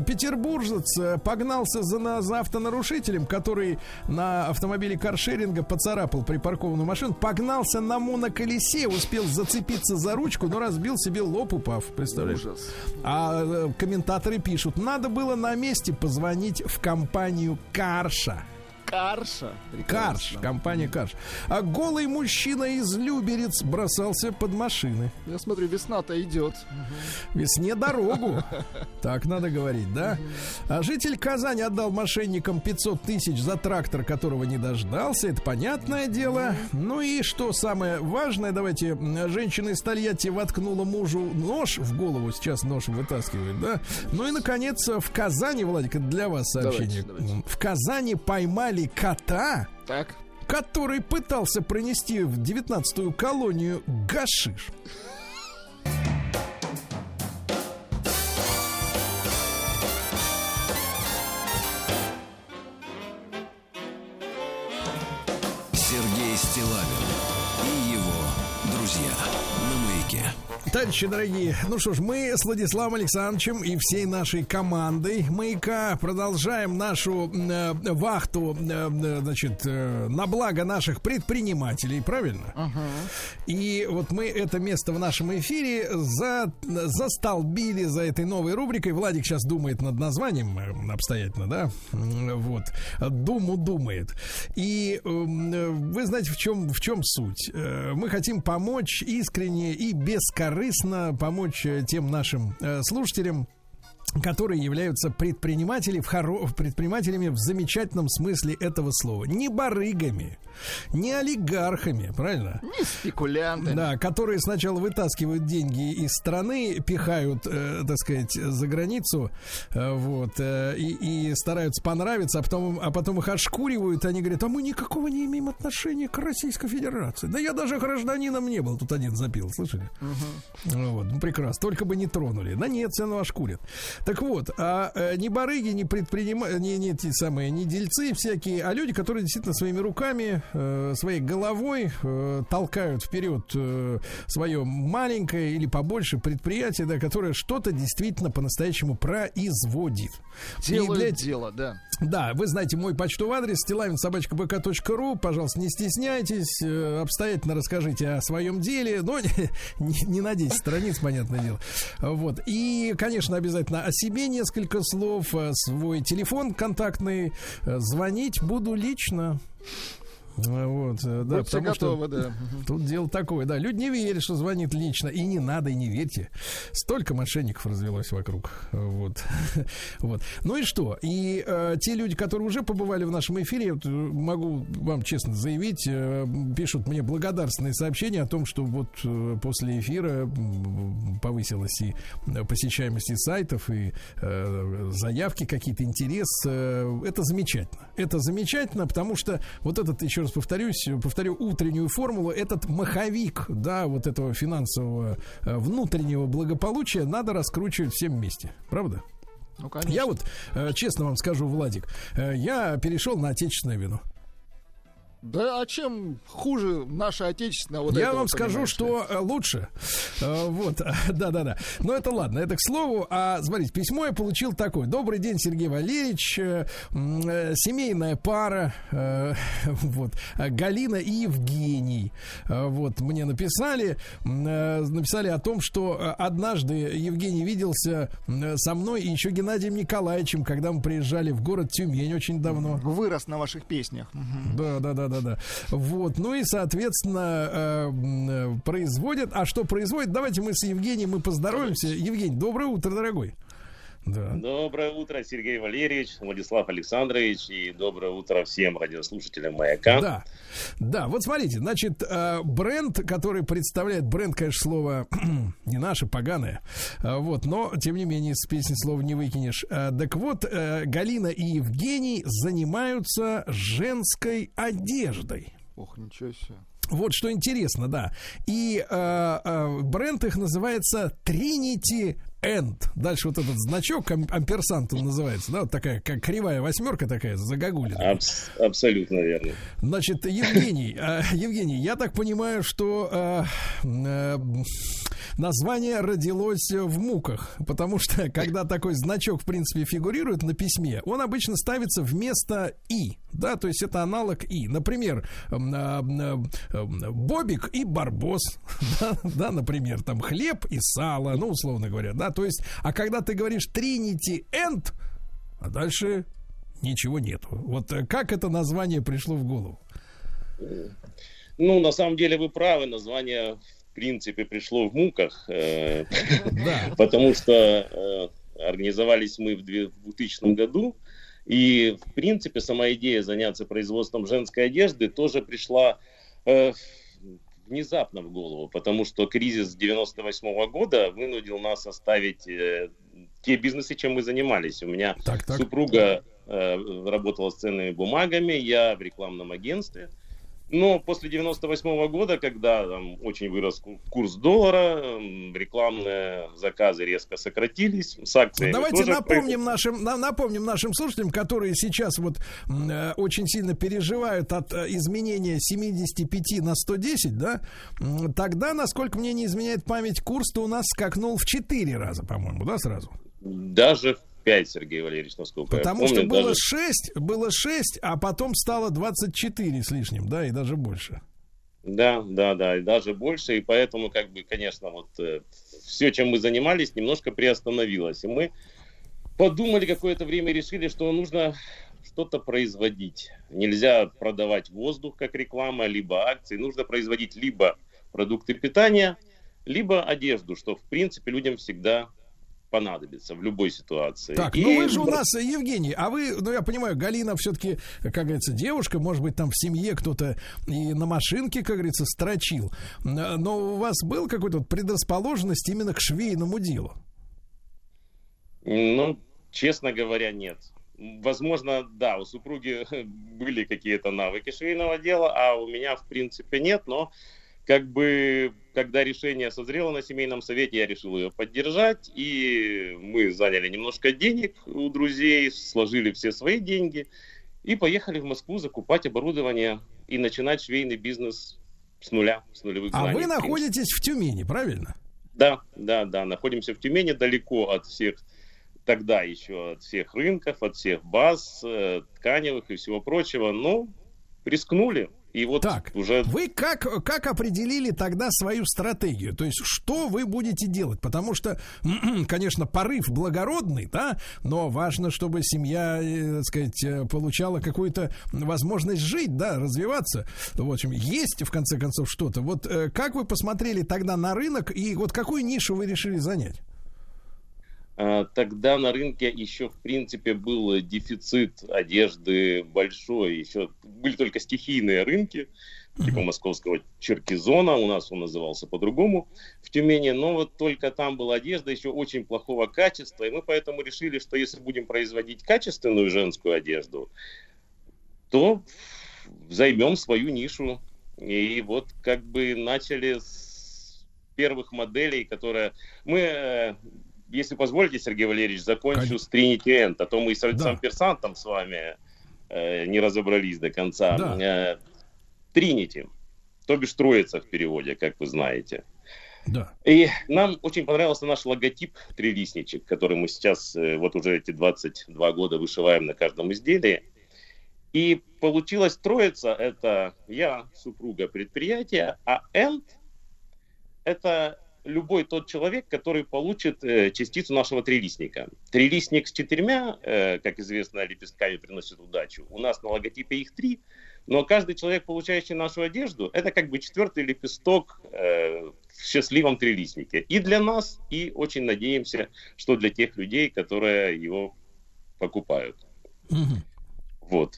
Петербуржец э, погнался за, на- за автонарушителем, который на автомобиле каршеринга поцарапал припаркованную машину, погнался на моноколесе, успел зацепиться за ручку, но разбил себе лоб, упав. Представляете? Ужас. А э, комментаторы пишут, надо было на месте позвонить в компанию Карша. Карша. Карш, Прекрасно. компания Карш. А голый мужчина из Люберец бросался под машины. Я смотрю, весна-то идет. Весне дорогу. Так надо говорить, да? А житель Казани отдал мошенникам 500 тысяч за трактор, которого не дождался. Это понятное дело. Ну и что самое важное, давайте, женщина из Тольятти воткнула мужу нож в голову. Сейчас нож вытаскивает, да? Ну и, наконец, в Казани, Владик, это для вас сообщение. Давайте, давайте. В Казани поймали кота, Так. который пытался пронести в 19-ю колонию гашиш. Товарищи дорогие, ну что ж, мы с Владиславом Александровичем и всей нашей командой «Маяка» продолжаем нашу э, вахту, э, значит, э, на благо наших предпринимателей, правильно? И вот мы это место в нашем эфире за, застолбили за этой новой рубрикой. Владик сейчас думает над названием э, обстоятельно, да? Вот. Думу думает. И эм, э, вы знаете, в чем, в чем суть? Э, Мы хотим помочь искренне и бескорыстно помочь э, тем нашим э, слушателям, которые являются предприниматели в хоро... предпринимателями в замечательном смысле этого слова. Не барыгами, не олигархами, правильно? Не спекулянты. Да, которые сначала вытаскивают деньги из страны, пихают, э, так сказать, за границу, э, вот, э, и, и стараются понравиться, а потом, а потом их ошкуривают, и они говорят, а мы никакого не имеем отношения к Российской Федерации. Да я даже гражданином не был, тут один запил, слышали? Ну Вот, ну, прекрасно, только бы не тронули. Да нет, все равно ошкурят. Так вот, а э, не барыги, не предприниматели, не, не те самые, не дельцы всякие, а люди, которые действительно своими руками, э, своей головой э, толкают вперед э, свое маленькое или побольше предприятие, да, которое что-то действительно по-настоящему производит. Делают для- дело, да. да, вы знаете мой почтовый адрес стилавинсобачка.бк.ру. Пожалуйста, не стесняйтесь, э, обстоятельно расскажите о своем деле. Но не, не на 10 страниц, понятное дело. Вот. И, конечно, обязательно о себе несколько слов, э, свой телефон контактный. Э, Звонить буду лично. Э, Вот, э, да, Будьте потому что готовы, да. Тут дело такое, да. Люди не верят, что звонит лично. И не надо, и не верьте. Столько мошенников развелось вокруг. Вот. вот. Ну и что? И э, те люди, которые уже побывали в нашем эфире, вот, э, могу вам честно заявить, э, пишут мне благодарственные сообщения о том, что вот э, после эфира повысилась и посещаемость и сайтов, и э, заявки какие-то, интерес. Э, это замечательно. Это замечательно, потому что вот этот, еще раз повторюсь, повторю утреннюю формулу, этот маховик, да, вот этого финансового э, внутреннего благополучия надо раскручивать всем вместе. Правда? Ну, конечно. Я вот, э, честно вам скажу, Владик, э, я перешел на отечественное вино. Да, а чем хуже наша отечественная вот Я вам вот, скажу, понимаете? что э, лучше. Э, Вот, да-да-да. Но это ладно, это к слову. А смотрите, письмо я получил такое. Добрый день, Сергей Валерьевич. Э, Семейная пара. Вот. Галина и Евгений. Вот, мне написали. Написали о том, что однажды Евгений виделся со мной и еще Геннадием Николаевичем, когда мы приезжали в город Тюмень очень давно. Вырос на ваших песнях. Мгм. Да, да, да, да, да. Вот. Ну и, соответственно, э, э, производят. А что производит? Давайте мы с Евгением мы поздороваемся. Евгений, доброе утро, дорогой. Да. Доброе утро, Сергей Валерьевич, Владислав Александрович, и доброе утро всем радиослушателям «Маяка». Да, да, вот смотрите, значит, э, бренд, который представляет, бренд, конечно, слово не наше, поганое, э, вот, но, тем не менее, с песни слова не выкинешь. Э, Так вот, Галина и Евгений занимаются женской одеждой. Ох, ничего себе. Вот что интересно, да. И э, э, бренд их называется Trinity End. Дальше вот этот значок, ам- амперсант он называется, да, вот такая, как кривая восьмерка такая, загогулина. Абс- абсолютно верно. Значит, Евгений, э, Евгений, я так понимаю, что э, э, название родилось в муках, потому что когда такой значок, в принципе, фигурирует на письме, он обычно ставится вместо «и», да, то есть это аналог «и». Например, Бобик и Барбос, да, да, например, там хлеб и сало, ну, условно говоря, да, то есть, а когда ты говоришь Trinity and, а дальше ничего нету. Вот э, как это название пришло в голову? Ну, на самом деле вы правы, название в принципе пришло в муках, э, Да. потому что э, организовались мы в две- в 2000 году, и в принципе сама идея заняться производством женской одежды тоже пришла внезапно в голову, потому что кризис 98 года вынудил нас оставить э, те бизнесы, чем мы занимались. У меня Так, так. Супруга э, работала с ценными бумагами, я в рекламном агентстве. Но после 98 года, когда там, очень вырос ку- курс доллара, м, рекламные заказы резко сократились, с акциями Давайте тоже напомним нашим, на- напомним нашим слушателям, которые сейчас вот э, очень сильно переживают от э, изменения 75 на 110, да, тогда, насколько мне не изменяет память, курс-то у нас скакнул в 4 раза, по-моему, да, сразу? Даже в 5, Сергей Валерьевич, насколько Потому я помню. что было даже- 6, было 6, а потом стало 24 с лишним, да, и даже больше. Да, да, да, и даже больше, и поэтому, как бы, конечно, вот все, чем мы занимались, немножко приостановилось. И мы подумали какое-то время решили, что нужно что-то производить. Нельзя продавать воздух как реклама, либо акции. Нужно производить либо продукты питания, либо одежду, что, в принципе, людям всегда понадобится в любой ситуации. Так, И ну вы же у нас, Евгений, а вы, ну я понимаю, Галина все-таки, как говорится, девушка, может быть, там в семье кто-то и на машинке, как говорится, строчил. Но у вас был какой-то предрасположенность именно к швейному делу? Ну, честно говоря, нет. Возможно, да, у супруги были какие-то навыки швейного дела, а у меня, в принципе, нет, но как бы, когда решение созрело на семейном совете, я решил ее поддержать, и мы заняли немножко денег у друзей, сложили все свои деньги и поехали в Москву закупать оборудование и начинать швейный бизнес с нуля, с нулевых А знаний, вы в принципе. находитесь в Тюмени, правильно? Да, да, да, находимся в Тюмени, далеко от всех, тогда еще от всех рынков, от всех баз, э, тканевых и всего прочего, но рискнули. И вот Так, уже вы как, как определили тогда свою стратегию? То есть, что вы будете делать? Потому что, конечно, порыв благородный, да, но важно, чтобы семья, э, так сказать, э, получала какую-то возможность жить, да, развиваться. В общем, есть, в конце концов, что-то. Вот э, как вы посмотрели тогда на рынок и вот какую нишу вы решили занять? Э, тогда на рынке еще, в принципе, был дефицит одежды большой. Еще были только стихийные рынки, типа московского Черкизона, у нас он назывался по-другому в Тюмени, но вот только там была одежда еще очень плохого качества, и мы поэтому решили, что если будем производить качественную женскую одежду, то займем свою нишу. И вот как бы начали с первых моделей, которые мы, э, если позволите, Сергей Валерьевич, закончу Конечно. с Trinity End, а то мы и с Да. Александром Персантом с вами э, не разобрались до конца. Да. Э, Тринити, то бишь Троица в переводе, как вы знаете. Да. И нам очень понравился наш логотип трилистничек, который мы сейчас э, вот уже эти 22 года вышиваем на каждом изделии. И получилась троица, это я, супруга предприятия, а Энд это любой тот человек, который получит э, частицу нашего трилистника. Трилистник с четырьмя, э, как известно, лепестками приносит удачу. У нас на логотипе их три, но каждый человек, получающий нашу одежду, это как бы четвертый лепесток э, в счастливом трилистнике. И для нас, и очень надеемся, что для тех людей, которые его покупают. Мгм. Вот.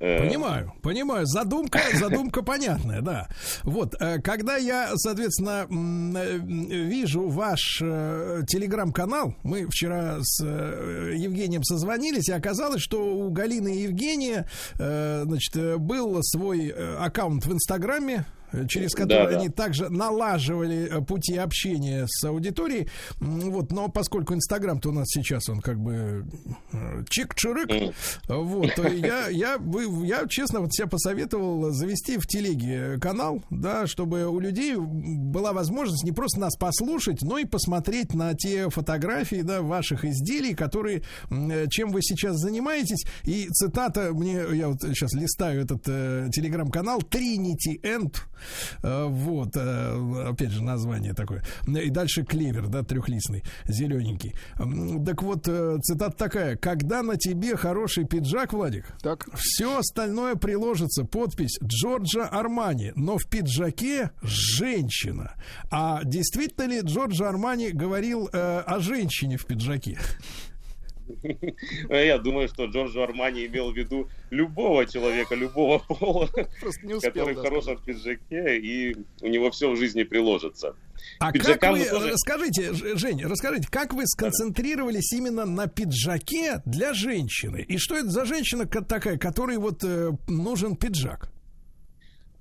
Э, Понимаю, понимаю. Задумка, задумка понятная, да. Вот, э, когда я, соответственно, э, вижу ваш телеграм-канал, мы вчера с Евгением созвонились, и оказалось, что у Галины и Евгения, значит, был свой аккаунт в Инстаграме, через который Да, да. они также налаживали э, пути общения с аудиторией. Вот, но поскольку Инстаграм-то у нас сейчас он как бы э, чик-чирык, Мгм. вот, то я, я, вы, я, честно, вот себя посоветовал завести в телеге канал, да, чтобы у людей была возможность не просто нас послушать, но и посмотреть на те фотографии, да, ваших изделий, которые, э, чем вы сейчас занимаетесь. И цитата, мне, я вот сейчас листаю этот э, телеграм-канал, Trinity End, вот, э, опять же, название такое. И дальше клевер, да, трехлистный, зелененький. Так вот, э, цитата такая. Когда на тебе хороший пиджак, Владик, Так. все остальное приложится. Подпись Джорджа Армани. Но в пиджаке женщина. А действительно ли Джорджа Армани говорил э, о женщине в пиджаке? Я думаю, что Джорджо Армани имел в виду любого человека, любого пола, успел. который в да, хорошем пиджаке, и у него все в жизни приложится. А Пиджакам как вы, тоже- расскажите, Ж- Жень, расскажите, как вы сконцентрировались именно на пиджаке для женщины? И что это за женщина ка- такая, которой вот э, нужен пиджак?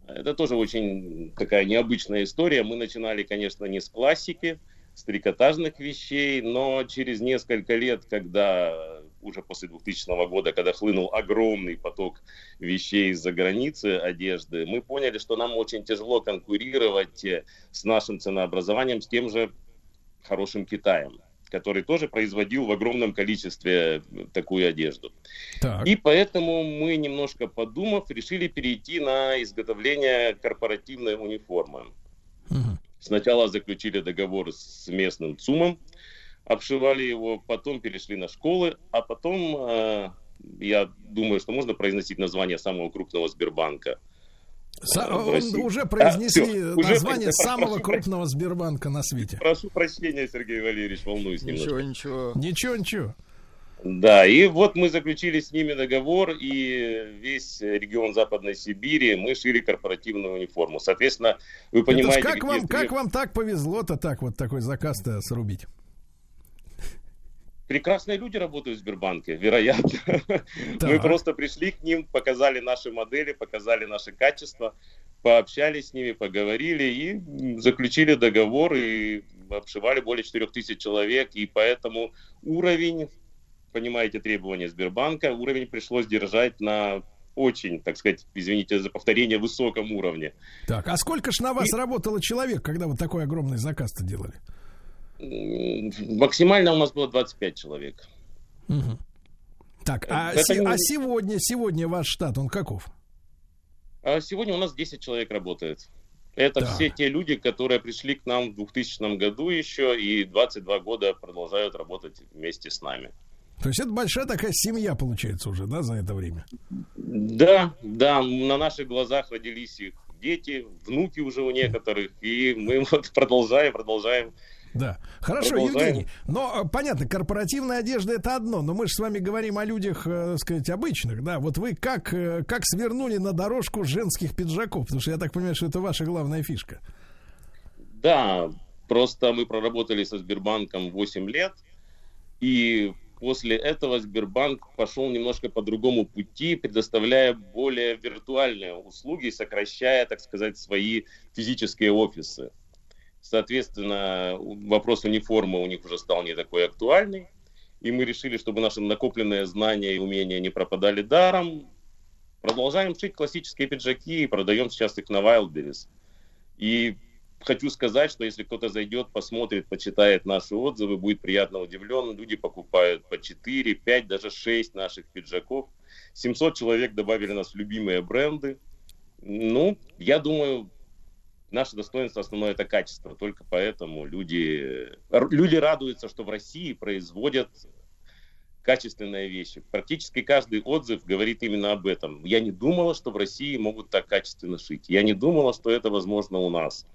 Это тоже очень такая необычная история. Мы начинали, конечно, не с классики, с трикотажных вещей, но через несколько лет, когда уже после 2000 года, когда хлынул огромный поток вещей из-за границы одежды, мы поняли, что нам очень тяжело конкурировать э, с нашим ценообразованием с тем же хорошим Китаем, который тоже производил в огромном количестве э, такую одежду. Так. И поэтому мы, немножко подумав, решили перейти на изготовление корпоративной униформы. Мгм. Сначала заключили договор с местным ЦУМом, обшивали его, потом перешли на школы, а потом, э, я думаю, что можно произносить название самого крупного Сбербанка. Са- уже А, произнесли всё, уже название прошу самого прощения. крупного Сбербанка на свете. Прошу прощения, Сергей Валерьевич, волнуюсь немножко. Ничего, ничего. Ничего, ничего. Да, и вот мы заключили с ними договор, и весь регион Западной Сибири мы шили корпоративную униформу. Соответственно, вы понимаете... как, вам, как приехал- вам так повезло-то так вот такой заказ-то срубить? Прекрасные люди работают в Сбербанке, вероятно. Мы Так. просто пришли к ним, показали наши модели, показали наши качества, пообщались с ними, поговорили и заключили договор и обшивали более 4000 человек. И поэтому уровень, понимаете, требования Сбербанка, уровень пришлось держать на очень, так сказать, извините за повторение, высоком уровне. Так, а сколько ж на вас работало человек, когда вы такой огромный заказ-то делали? Максимально у нас было 25 человек. Мгм. Так, а, Это се- не- а сегодня, сегодня ваш штат, он каков? А сегодня у нас 10 человек работает. Это Так. все те люди, которые пришли к нам в 2000 году еще и 22 года продолжают работать вместе с нами. То есть это большая такая семья получается уже, да, за это время? Да, да, на наших глазах родились их дети, внуки уже у некоторых, и мы вот продолжаем, продолжаем. Да. Хорошо, Продолжаем. Евгений. Но э, понятно, корпоративная одежда это одно, но мы же с вами говорим о людях, э, так сказать, обычных, да. Вот вы как, э, как свернули на дорожку женских пиджаков? Потому что я так понимаю, что это ваша главная фишка. Да, просто мы проработали со Сбербанком 8 лет, и после этого Сбербанк пошел немножко по другому пути, предоставляя более виртуальные услуги, сокращая, так сказать, свои физические офисы. Соответственно, вопрос униформы у них уже стал не такой актуальный. И мы решили, чтобы наши накопленные знания и умения не пропадали даром, Продолжаем шить классические пиджаки и продаем сейчас их на Wildberries. И хочу сказать, что если кто-то зайдет, посмотрит, почитает наши отзывы, будет приятно удивлен. Люди покупают по 4, 5, даже 6 наших пиджаков. 700 человек добавили нас в любимые бренды. Ну, я думаю, наше достоинство основное это качество. Только поэтому люди, люди радуются, что в России производят качественные вещи. Практически каждый отзыв говорит именно об этом. Я не думала, что в России могут так качественно шить. Я не думала, что это возможно у нас.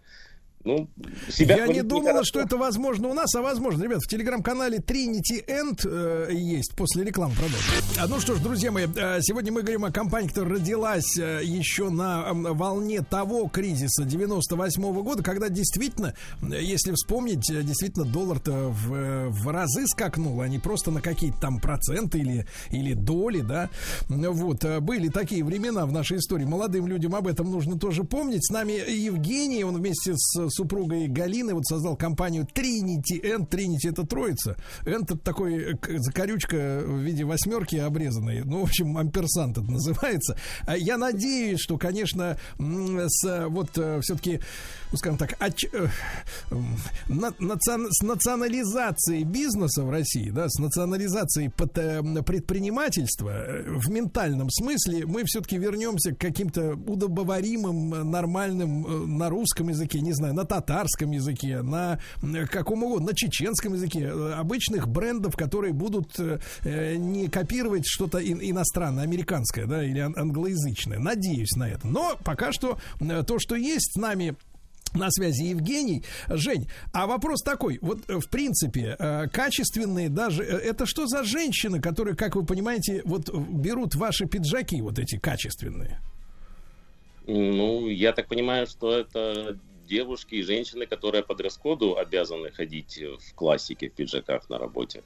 Ну, себя Я не думала, что это возможно у нас, а возможно. Ребят, в телеграм-канале Trinity End э, есть. После рекламы продолжим. А, ну что ж, друзья мои, э, сегодня мы говорим о компании, которая родилась э, еще на э, волне того кризиса 98 -го года, когда действительно, если вспомнить, э, действительно доллар-то в, э, в разы скакнул, а не просто на какие-то там проценты или, или доли, да. Вот, были такие времена в нашей истории. Молодым людям об этом нужно тоже помнить. С нами Евгений, он вместе с супругой Галины вот создал компанию Trinity N. Trinity это троица. N это такой э, закорючка в виде восьмерки обрезанной. Ну, в общем, амперсант это называется. А я надеюсь, что, конечно, с вот э, все-таки, ну, скажем так, оч, э, национ, с национализацией бизнеса в России, да, с национализацией предпринимательства в ментальном смысле мы все-таки вернемся к каким-то удобоваримым, нормальным на русском языке, не знаю, на татарском языке, на каком угодно, на чеченском языке, э, обычных брендов, которые будут э, не копировать что-то иностранное, американское, да, или англоязычное. Надеюсь на это. Но пока что э, то, что есть с нами на связи Евгений. Жень, а вопрос такой, вот в принципе, качественные даже, это что за женщины, которые, как вы понимаете, вот берут ваши пиджаки, вот эти качественные? Ну, я так понимаю, что это девушки и женщины, которые по дресс-коду обязаны ходить в классике, в пиджаках на работе.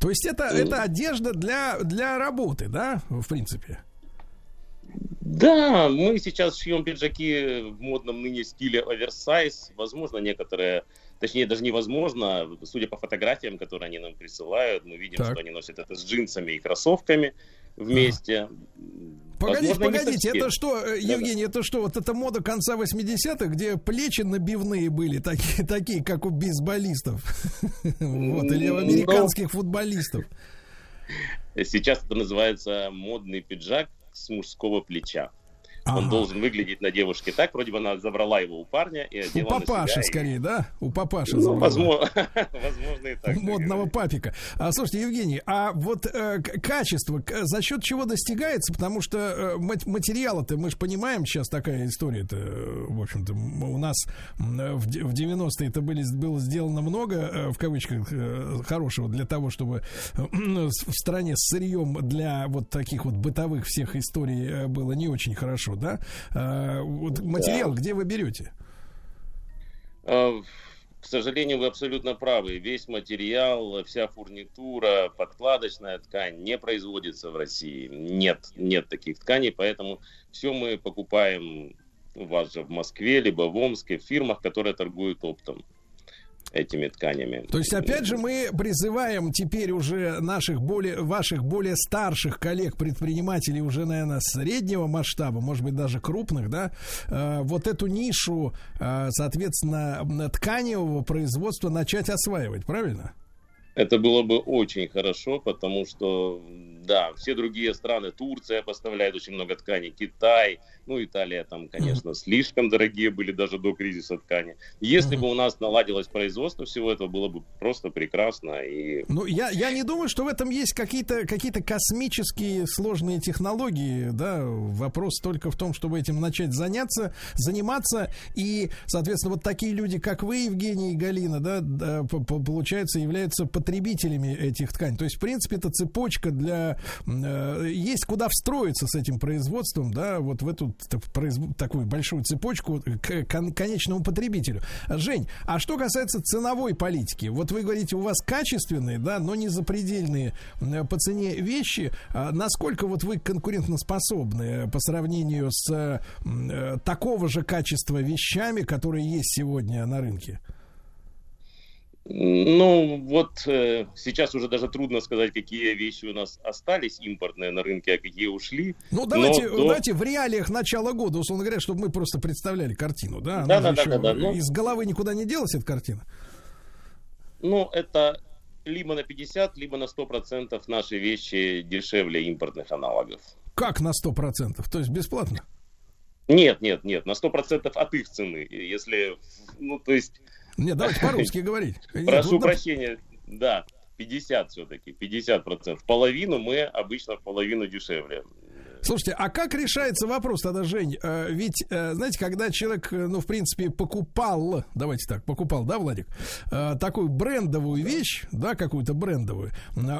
То есть это, mm. это одежда для, для работы, да, в принципе? Да, мы сейчас шьем пиджаки в модном ныне стиле оверсайз. Возможно, некоторые, точнее, даже невозможно, судя по фотографиям, которые они нам присылают, мы видим, так. что они носят это с джинсами и кроссовками вместе. А. Погодите, Возможно, погодите, это что, э, Евгений, да, это что, вот эта мода конца 80-х, где плечи набивные были, такие, такие как у бейсболистов, вот, или у американских футболистов? Сейчас это называется модный пиджак с мужского плеча. Ага. Он должен выглядеть на девушке так, вроде бы она забрала его у парня и одела У папаши скорее, и... да? У папаши ну, возможно, возможно и так. Модного папика. А, слушайте, Евгений, а вот э, качество за счет чего достигается? Потому что э, материалы-то, мы же понимаем, сейчас такая история-то, в общем-то, у нас в, в 90-е это были, было сделано много, э, в кавычках, э, хорошего для того, чтобы э, в стране с сырьем для вот таких вот бытовых всех историй было не очень хорошо да? А, вот материал да. где вы берете? А, к сожалению, вы абсолютно правы. Весь материал, вся фурнитура, подкладочная ткань не производится в России. Нет, нет таких тканей, поэтому все мы покупаем у вас же в Москве, либо в Омске, в фирмах, которые торгуют оптом этими тканями. То есть, опять же, мы призываем теперь уже наших более, ваших более старших коллег-предпринимателей, уже, наверное, среднего масштаба, может быть, даже крупных, да, э, вот эту нишу, э, соответственно, тканевого производства начать осваивать, правильно? Это было бы очень хорошо, потому что, да, все другие страны, Турция поставляет очень много тканей, Китай, ну, Италия там, конечно, mm-hmm. слишком дорогие были даже до кризиса ткани. Если mm-hmm. бы у нас наладилось производство всего этого, было бы просто прекрасно. И... Ну, я, я не думаю, что в этом есть какие-то какие космические сложные технологии, да, вопрос только в том, чтобы этим начать заняться, заниматься, и, соответственно, вот такие люди, как вы, Евгений и Галина, да, да получается, являются потребителями этих тканей. То есть, в принципе, это цепочка для... Э, есть куда встроиться с этим производством, да, вот в эту такую большую цепочку к конечному потребителю. Жень, а что касается ценовой политики, вот вы говорите, у вас качественные, да, но не запредельные по цене вещи. А насколько вот вы конкурентоспособны по сравнению с э, такого же качества вещами, которые есть сегодня на рынке? Ну, вот э, сейчас уже даже трудно сказать, какие вещи у нас остались импортные на рынке, а какие ушли. Ну, давайте, до... давайте в реалиях начала года, условно говоря, чтобы мы просто представляли картину, да? Да, да, да, да, да. Ну, из головы никуда не делась эта картина? Ну, это либо на 50, либо на 100% наши вещи дешевле импортных аналогов. Как на 100%? То есть бесплатно? Нет, нет, нет, на 100% от их цены. Если, ну, то есть нет, давайте по-русски говорить. Прошу прощения, да, 50 все-таки, 50 процентов. Половину мы обычно в половину дешевле. Слушайте, а как решается вопрос тогда, Жень? Э, ведь, э, знаете, когда человек, э, ну, в принципе, покупал, давайте так, покупал, да, Владик, такую брендовую вещь, да, какую-то брендовую,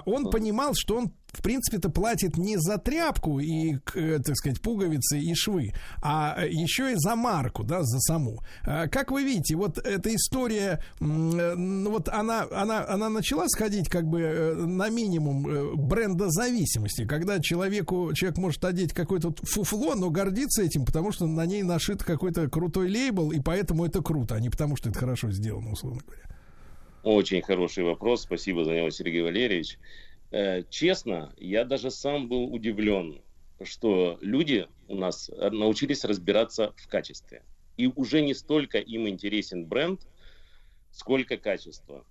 он понимал, что он в принципе-то платит не за тряпку и, э, так сказать, пуговицы и швы, а еще и за марку, да, за саму. А как вы видите, вот эта история, вот она, она, она начала сходить как бы э, на минимум э, бренда зависимости, когда человеку, человек может одеть какое-то фуфло, но гордиться этим, потому что на ней нашит какой-то крутой лейбл, и поэтому это круто, а не потому что это хорошо сделано, условно говоря. Очень хороший вопрос, спасибо за него, Сергей Валерьевич. Э, честно, я даже сам был удивлен, что люди у нас научились разбираться в качестве. И уже не столько им интересен бренд, сколько качество.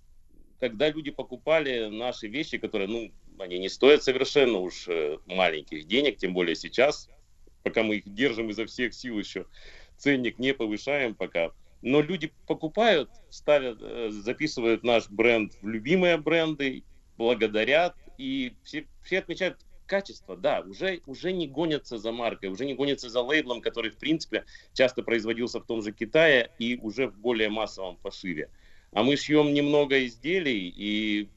Когда люди покупали наши вещи, которые, ну, они не стоят совершенно уж э, маленьких денег, тем более сейчас, пока мы их держим изо всех сил еще, ценник не повышаем пока. Но люди покупают, ставят, э, записывают наш бренд в любимые бренды, благодарят, и все, все отмечают качество, да, уже, уже не гонятся за маркой, уже не гонятся за лейблом, который, в принципе, часто производился в том же Китае и уже в более массовом пошиве. А мы шьем немного изделий и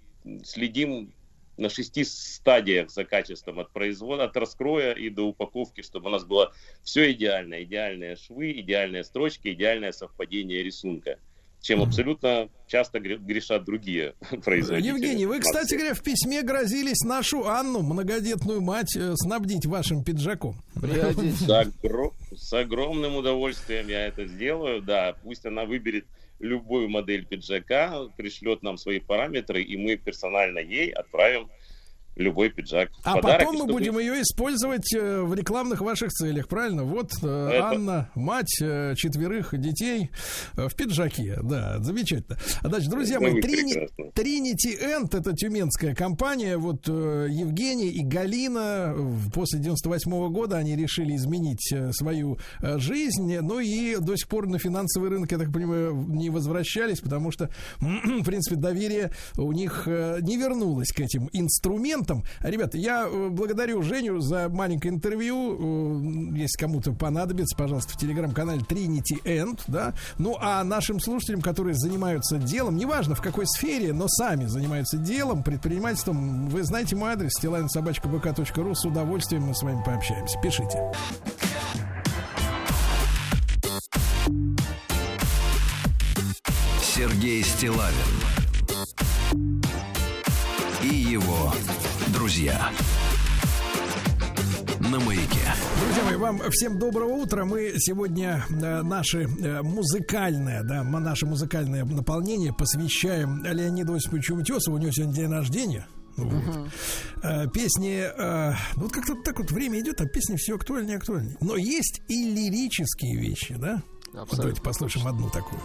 следим на шести стадиях за качеством от производа, от раскроя и до упаковки, чтобы у нас было все идеально, идеальные швы, идеальные строчки, идеальное совпадение рисунка чем абсолютно часто грешат другие производители. Евгений, вы, кстати говоря, в письме грозились нашу Анну, многодетную мать, э, снабдить вашим пиджаком. С, огр... с огромным удовольствием я это сделаю, да, пусть она выберет любую модель пиджака, пришлет нам свои параметры, и мы персонально ей отправим любой пиджак. А подарок, потом мы чтобы... будем ее использовать э, в рекламных ваших целях, правильно? Вот э, Это... Анна, мать э, четверых детей в пиджаке. Да, замечательно. Значит, друзья мои, Трини... Trinity End это тюменская компания. Вот Евгений и Галина после 98 -го года они решили изменить свою жизнь. Ну и до сих пор на финансовый рынок, я так понимаю, не возвращались, потому что, в принципе, доверие у них не вернулось к этим инструментам моментом. Ребята, я э, благодарю Женю за маленькое интервью. Э, если кому-то понадобится, пожалуйста, в телеграм-канале Trinity End, да. Ну, а нашим слушателям, которые занимаются делом, неважно в какой сфере, но сами занимаются делом, предпринимательством, вы знаете мой адрес, стилавинсобачка.бк.ру. С удовольствием мы с вами пообщаемся. Пишите. Сергей Стилавин и его друзья на маяке. Друзья мои, вам всем доброго утра. Мы сегодня э, наше э, музыкальное, да, наше музыкальное наполнение посвящаем Леониду Осиповичу Утесову. У него сегодня день рождения. Вот. Uh-huh. Песни, э, ну, вот как-то так вот время идет, а песни все актуальнее и актуальнее. Но есть и лирические вещи, да? Абсолютно. Вот давайте послушаем одну такую.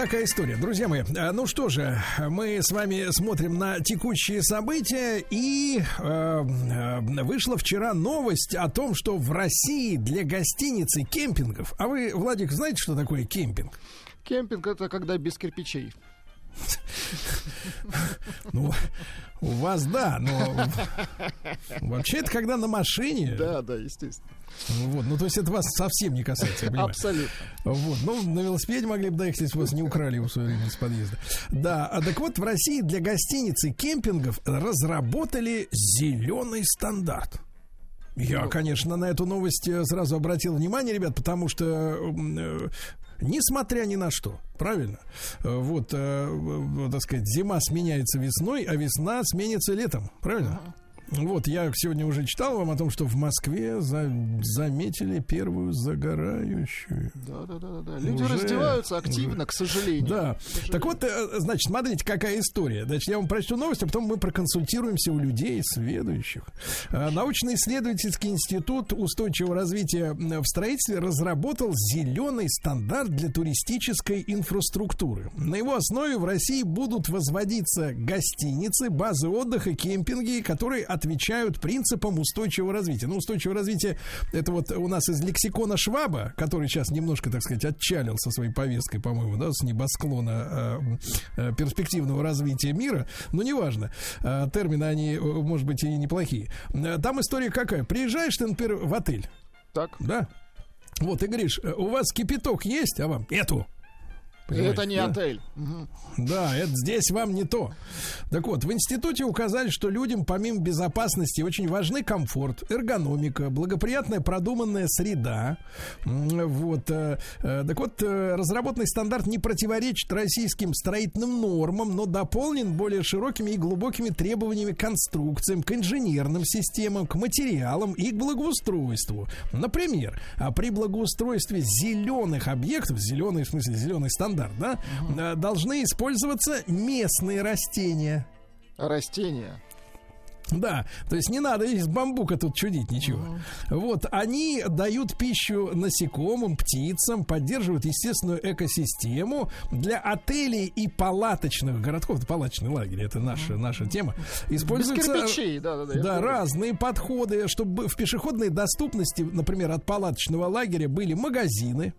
Такая история. Друзья мои, э, ну что же, мы с вами смотрим на текущие события, и э, э, вышла вчера новость о том, что в России для гостиниц и кемпингов, а вы, Владик, знаете, что такое кемпинг? Кемпинг это когда без кирпичей. Ну, у вас да, но вообще это когда на машине. Да, да, естественно. Вот, ну то есть это вас совсем не касается, я понимаю. Абсолютно. Вот, ну на велосипеде могли бы доехать, если вас не украли в свое время из подъезда. Да, а так вот в России для гостиниц и кемпингов разработали зеленый стандарт. Я, конечно, на эту новость э, сразу обратил внимание, ребят, потому что, э, несмотря ни на что, правильно, э, вот, э, так сказать, зима сменяется весной, а весна сменится летом, правильно? Вот, я сегодня уже читал вам о том, что в Москве за- заметили первую загорающую. Да, да, да, да. Люди Уже- раздеваются активно, к сожалению. Да. К сожалению. Так вот, э, значит, смотрите, какая история. Значит, я вам прочту новость, а потом мы проконсультируемся у людей, следующих. Э, Научно-исследовательский институт устойчивого развития в строительстве разработал зеленый стандарт для туристической инфраструктуры. На его основе в России будут возводиться гостиницы, базы отдыха, кемпинги, которые отвечают принципам устойчивого развития. Ну, устойчивое развитие это вот у нас из лексикона Шваба, который сейчас немножко, так сказать, отчалил со своей повесткой, по-моему, да, с небосклона э, э, перспективного развития мира. Но неважно. Э, термины, они, э, может быть, и неплохие. Э, Там история какая? Приезжаешь ты, например, в отель, Так, да? Вот, и говоришь, э, у вас кипяток есть, а вам нету. Понимаешь, это не да? отель. Да, это здесь вам не то. Так вот, в институте указали, что людям помимо безопасности очень важны комфорт, эргономика, благоприятная продуманная среда. Вот. э, э, Так вот, э, разработанный стандарт не противоречит российским строительным нормам, но дополнен более широкими и глубокими требованиями к конструкциям, к инженерным системам, к материалам и к благоустройству. Например, а при благоустройстве зеленых объектов, зеленый в смысле зеленый стандарт, да, э, должны использоваться местные растения. Растения. Да, то есть не надо из бамбука тут чудить ничего. Вот, они дают пищу насекомым, птицам, поддерживают естественную экосистему. Для отелей и палаточных городков, это палаточный лагерь, это наша, наша тема, Без используются... кирпичей, да, да, да. Да, разные подходы, чтобы в пешеходной доступности, например, от палаточного лагеря были магазины,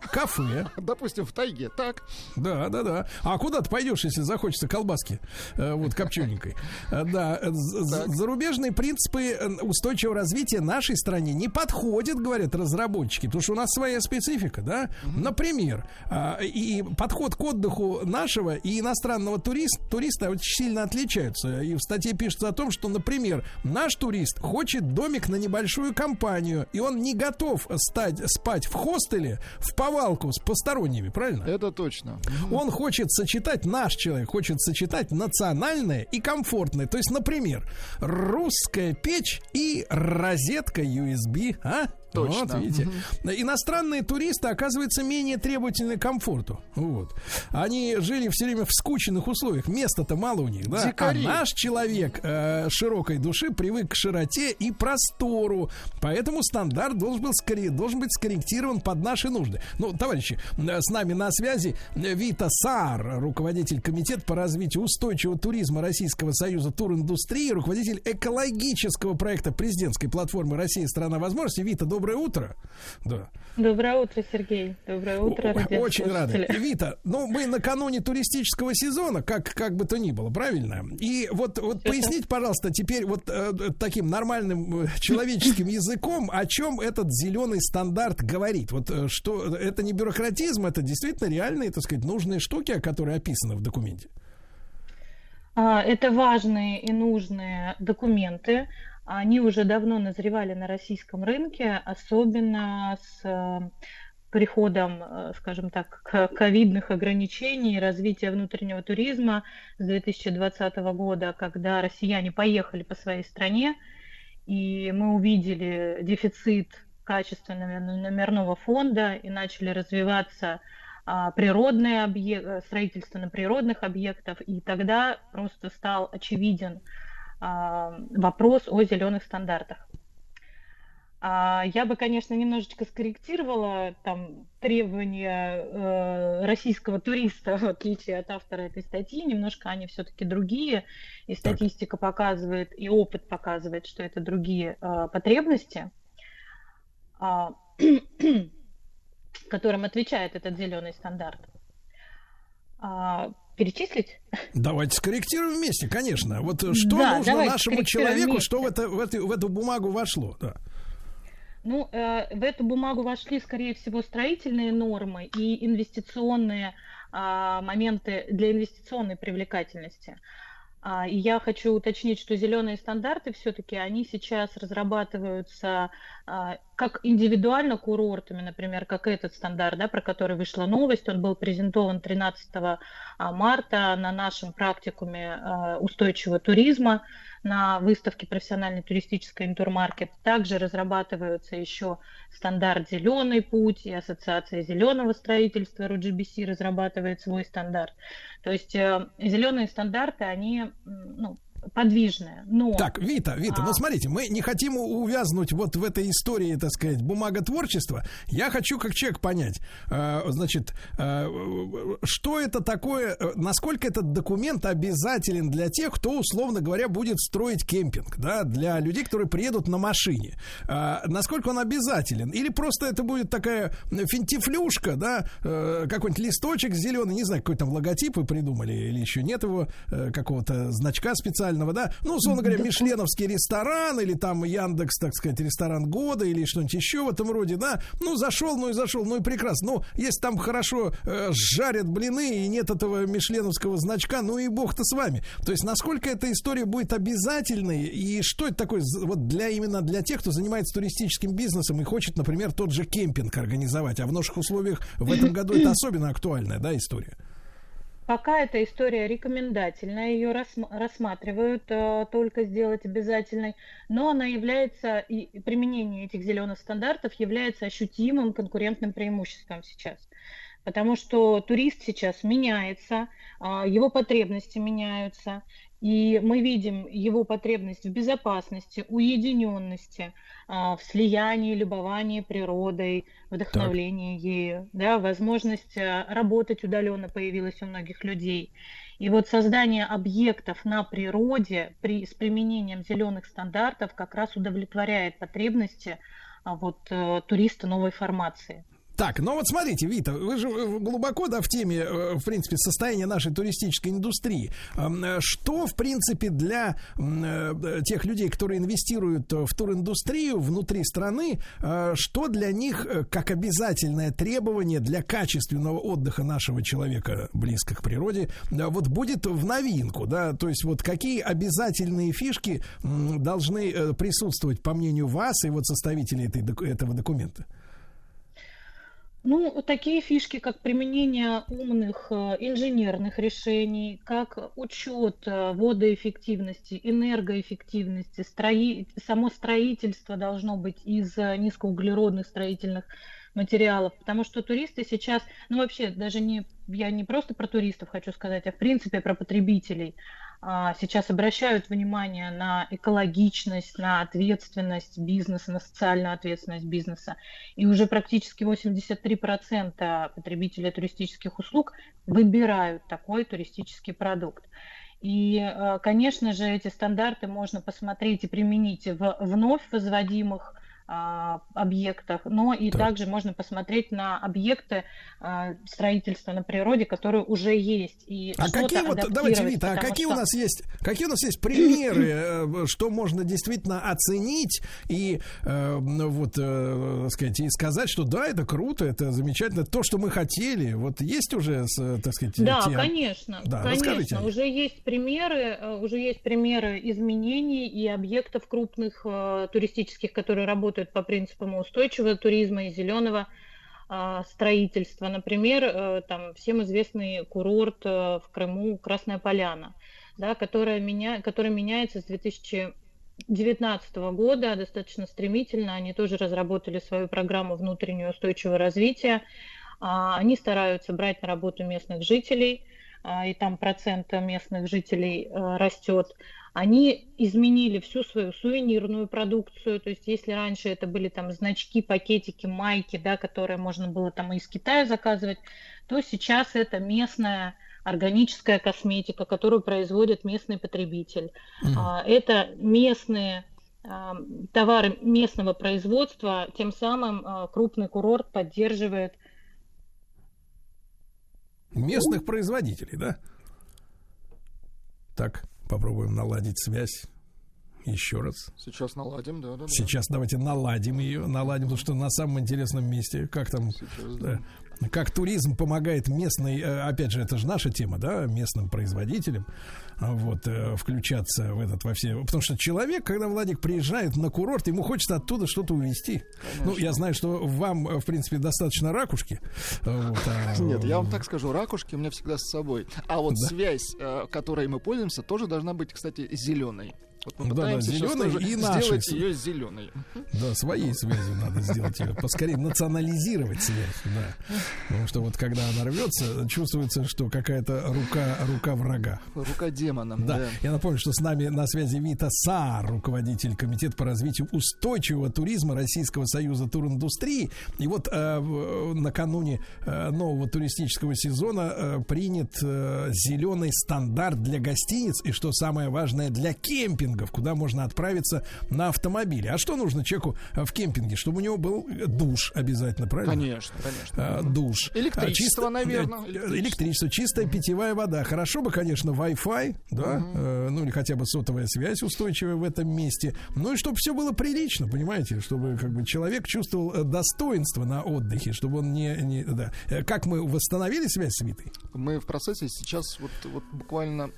кафе, Допустим, в тайге. Так. да, да, да. А куда ты пойдешь, если захочется колбаски, э, вот копчененькой? Э, Да, э, зарубежные принципы устойчивого развития нашей стране не подходят, говорят разработчики, потому что у нас своя специфика, да. Например, а, и подход к отдыху нашего и иностранного турист, туриста очень сильно отличаются. И в статье пишется о том, что, например, наш турист хочет домик на небольшую компанию, и он не готов стать, спать в хостеле в повалку с посторонними, правильно? Это точно. Он хочет сочетать, наш человек хочет сочетать национальное и комфортное. То есть, например, русская печь и розетка USB, а? Точно. Вот, видите. Иностранные туристы, оказывается, менее требовательны к комфорту. Вот. Они жили все время в скученных условиях. Места-то мало у них, да? Дикари. А наш человек э, широкой души привык к широте и простору. Поэтому стандарт должен, был скорее, должен быть скорректирован под наши нужды. Ну, товарищи, э, с нами на связи Вита Саар, руководитель комитета по развитию устойчивого туризма Российского союза туриндустрии, руководитель экологического проекта президентской платформы «Россия. Страна возможностей». Вита, доброе утро. Да. Доброе утро, Сергей. Доброе утро, Очень радиослушатели. Вита, ну мы накануне туристического сезона, как, как бы то ни было, правильно? И вот, вот поясните, пожалуйста, теперь вот э, таким нормальным э, человеческим языком, о чем этот зеленый стандарт говорит. Вот э, что это не бюрократизм, это действительно реальные, так сказать, нужные штуки, которые описаны в документе. А, Это важные и нужные документы. Они уже давно назревали на российском рынке, особенно с э, приходом, э, скажем так, ковидных ограничений, развития внутреннего туризма с 2020 года, когда россияне поехали по своей стране, и мы увидели дефицит качественного номерного фонда и начали развиваться а, природные объекты, строительство на природных объектах, и тогда просто стал очевиден вопрос о зеленых стандартах. А, я бы, конечно, немножечко скорректировала там требования э, российского туриста, в отличие от автора этой статьи. Немножко они все-таки другие. И статистика так. показывает, и опыт показывает, что это другие э, потребности, э, которым отвечает этот зеленый стандарт. Перечислить? Давайте скорректируем вместе, конечно. Вот что да, нужно нашему человеку, вместе. что в, это, в, эту, в эту бумагу вошло? Да. Ну, э, в эту бумагу вошли, скорее всего, строительные нормы и инвестиционные э, моменты для инвестиционной привлекательности. И я хочу уточнить, что зеленые стандарты все-таки они сейчас разрабатываются а, как индивидуально курортами, например, как этот стандарт, да, про который вышла новость, он был презентован 13 а, марта на нашем практикуме устойчивого туризма на выставке профессиональный туристический интурмаркет. Также разрабатываются еще стандарт «Зеленый путь» и Ассоциация зеленого строительства РУГБС разрабатывает свой стандарт. То есть э, зеленые стандарты, они ну, подвижная. Но... Так, Вита, Вита, ну, а... ну смотрите, мы не хотим увязнуть вот в этой истории, так сказать, бумаготворчества. Я хочу как человек понять, э, значит, э, что это такое, э, насколько этот документ обязателен для тех, кто, условно говоря, будет строить кемпинг, да, для людей, которые приедут на машине. Э, насколько он обязателен? Или просто это будет такая финтифлюшка, да, э, какой-нибудь листочек зеленый, не знаю, какой там логотип вы придумали, или еще нет его, э, какого-то значка специального специального, да, ну, условно говоря, Мишленовский ресторан или там Яндекс, так сказать, ресторан года или что-нибудь еще в этом роде, да, ну, зашел, ну и зашел, ну и прекрасно. Ну, если там хорошо э, жарят блины и нет этого Мишленовского значка, ну и бог-то с вами. То есть, насколько эта история будет обязательной и что это такое вот для именно для тех, кто занимается туристическим бизнесом и хочет, например, тот же кемпинг организовать, а в наших условиях в этом году это особенно актуальная, да, история. Пока эта история рекомендательная, ее рассматривают э, только сделать обязательной, но она является, и применение этих зеленых стандартов является ощутимым конкурентным преимуществом сейчас. Потому что турист сейчас меняется, э, его потребности меняются, и мы видим его потребность в безопасности, уединенности, а, в слиянии, любовании природой, вдохновлении так. ею, да, возможность а, работать удаленно появилась у многих людей. И вот создание объектов на природе при, с применением зеленых стандартов как раз удовлетворяет потребности а, вот, э, туриста новой формации. Так, ну вот смотрите, Вита, вы же э, глубоко, да, в теме, э, в принципе, состояния нашей туристической индустрии. Э, что, в принципе, для тех людей, которые инвестируют в туриндустрию внутри страны, что для них как обязательное требование для качественного отдыха нашего человека близко к природе, вот будет в новинку, да, то есть вот какие обязательные фишки должны присутствовать, по мнению вас и вот составителей этой, этого документа? Ну, такие фишки, как применение умных э, инженерных решений, как учет э, водоэффективности, энергоэффективности, строи... само строительство должно быть из э, низкоуглеродных строительных материалов, потому что туристы сейчас, ну вообще даже не, я не просто про туристов хочу сказать, а в принципе про потребителей. А, сейчас обращают внимание на экологичность, на ответственность бизнеса, на социальную ответственность бизнеса. И уже практически 83% потребителей туристических услуг выбирают такой туристический продукт. И, а, конечно же, эти стандарты можно посмотреть и применить в вновь возводимых объектах, но и так. также можно посмотреть на объекты а, строительства на природе, которые уже есть. И а какие вот, давайте, Вита, а какие что... у нас есть, какие у нас есть примеры, э, что можно действительно оценить и э, вот, э, сказать, и сказать, что да, это круто, это замечательно, то, что мы хотели, вот есть уже, так сказать, Да, те... конечно, да, конечно, уже есть примеры, уже есть примеры изменений и объектов крупных туристических, которые работают работают по принципам устойчивого туризма и зеленого а, строительства. Например, э, там всем известный курорт э, в Крыму Красная Поляна, да, которая меня, который меняется с 2019 года достаточно стремительно. Они тоже разработали свою программу внутреннего устойчивого развития. А, они стараются брать на работу местных жителей, а, и там процент местных жителей э, растет. Они изменили всю свою сувенирную продукцию, то есть если раньше это были там значки, пакетики, майки, да, которые можно было там из Китая заказывать, то сейчас это местная органическая косметика, которую производит местный потребитель. Mm. Это местные а, товары местного производства, тем самым а, крупный курорт поддерживает местных производителей, да? Так. Попробуем наладить связь. Еще раз. Сейчас наладим, да, да. Сейчас да. давайте наладим ее, наладим, потому что на самом интересном месте, как там, Сейчас, да. Как туризм помогает местной, э, опять же, это же наша тема, да, местным производителям вот, э, включаться в этот во все. Потому что человек, когда Владик приезжает на курорт, ему хочется оттуда что-то увезти. Конечно. Ну, я знаю, что вам, э, в принципе, достаточно ракушки. Вот, а... Нет, я вам так скажу, ракушки у меня всегда с собой. А вот да? связь, э, которой мы пользуемся, тоже должна быть, кстати, зеленой. Вот мы да, да, зеленый и сделать ее зеленой. Да, своей связью надо сделать ее. Поскорее национализировать связь, да. Потому что вот когда она рвется, чувствуется, что какая-то рука, рука врага. Рука демона. Да. да. Я напомню, что с нами на связи Вита Сар, руководитель Комитета по развитию устойчивого туризма Российского союза туриндустрии. И вот э, накануне э, нового туристического сезона э, принят э, зеленый стандарт для гостиниц и, что самое важное, для кемпингов кемпингов, куда можно отправиться на автомобиле. А что нужно человеку э, в кемпинге? Чтобы у него был душ обязательно, правильно? Конечно, конечно. А, душ. Электричество, Чисто, наверное. Электричество. электричество, чистая питьевая вода. Хорошо бы, конечно, Wi-Fi, да, угу. э, ну или хотя бы сотовая связь устойчивая в этом месте. Ну и чтобы все было прилично, понимаете, чтобы как бы человек чувствовал э, достоинство на отдыхе, чтобы он не, не да. Как мы восстановили связь с Витой? Мы в процессе сейчас вот, вот буквально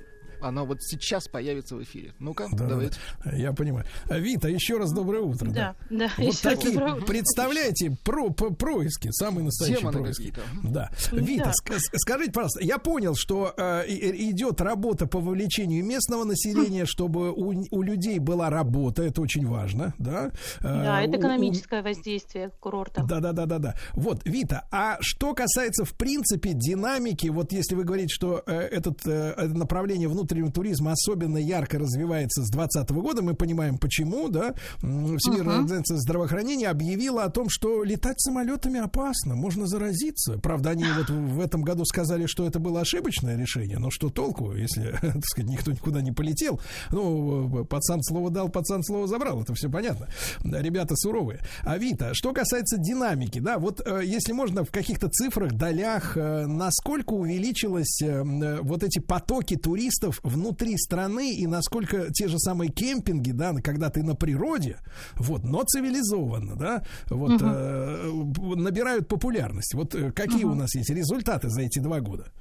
она вот сейчас появится в эфире. Ну-ка, да, давайте. Да, я понимаю. Вита, еще раз доброе утро. Да, да. да вот такие, представляете, про, про, происки, самые настоящие Темы происки. Да. Вита, да. Ск- скажите, пожалуйста, я понял, что э, идет работа по вовлечению местного населения, чтобы у, у людей была работа, это очень важно, да? Да, э, это экономическое у, воздействие курорта. Да, да, да, да, да. Вот, Вита, а что касается, в принципе, динамики, вот если вы говорите, что э, этот, э, это направление внутреннего внутреннего туризма особенно ярко развивается с 2020 года. Мы понимаем, почему, да. Всемирная uh-huh. организация здравоохранения объявила о том, что летать самолетами опасно, можно заразиться. Правда, они вот в этом году сказали, что это было ошибочное решение, но что толку, если, так сказать, никто никуда не полетел. Ну, пацан слово дал, пацан слово забрал, это все понятно. Ребята суровые. А Вита, что касается динамики, да, вот э, если можно в каких-то цифрах, долях, э, насколько увеличилось э, вот эти потоки туристов внутри страны и насколько те же самые кемпинги, да, когда ты на природе, вот, но цивилизованно, да, вот, угу. э, набирают популярность. Вот э, какие угу. у нас есть результаты за эти два года?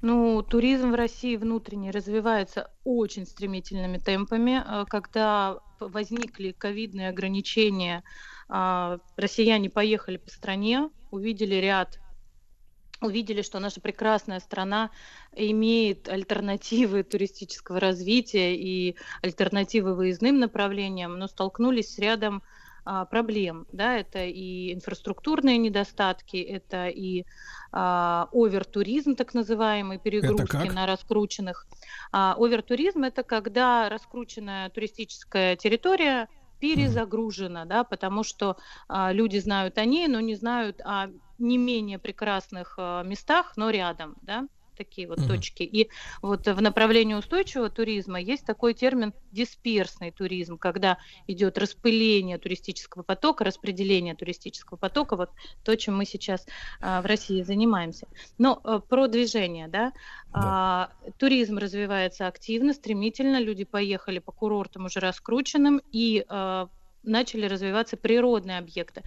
Ну, туризм в России внутренний развивается очень стремительными темпами. Э, когда возникли ковидные ограничения, э, россияне поехали по стране, увидели ряд увидели, что наша прекрасная страна имеет альтернативы туристического развития и альтернативы выездным направлениям, но столкнулись с рядом а, проблем. Да? Это и инфраструктурные недостатки, это и а, овертуризм, так называемый, перегрузки на раскрученных. А, овертуризм это когда раскрученная туристическая территория перезагружена, да, потому что а, люди знают о ней, но не знают о не менее прекрасных а, местах, но рядом, да такие вот uh-huh. точки. И вот в направлении устойчивого туризма есть такой термин дисперсный туризм, когда идет распыление туристического потока, распределение туристического потока, вот то, чем мы сейчас а, в России занимаемся. Но а, про движение, да, да. А, туризм развивается активно, стремительно, люди поехали по курортам уже раскрученным и а, начали развиваться природные объекты.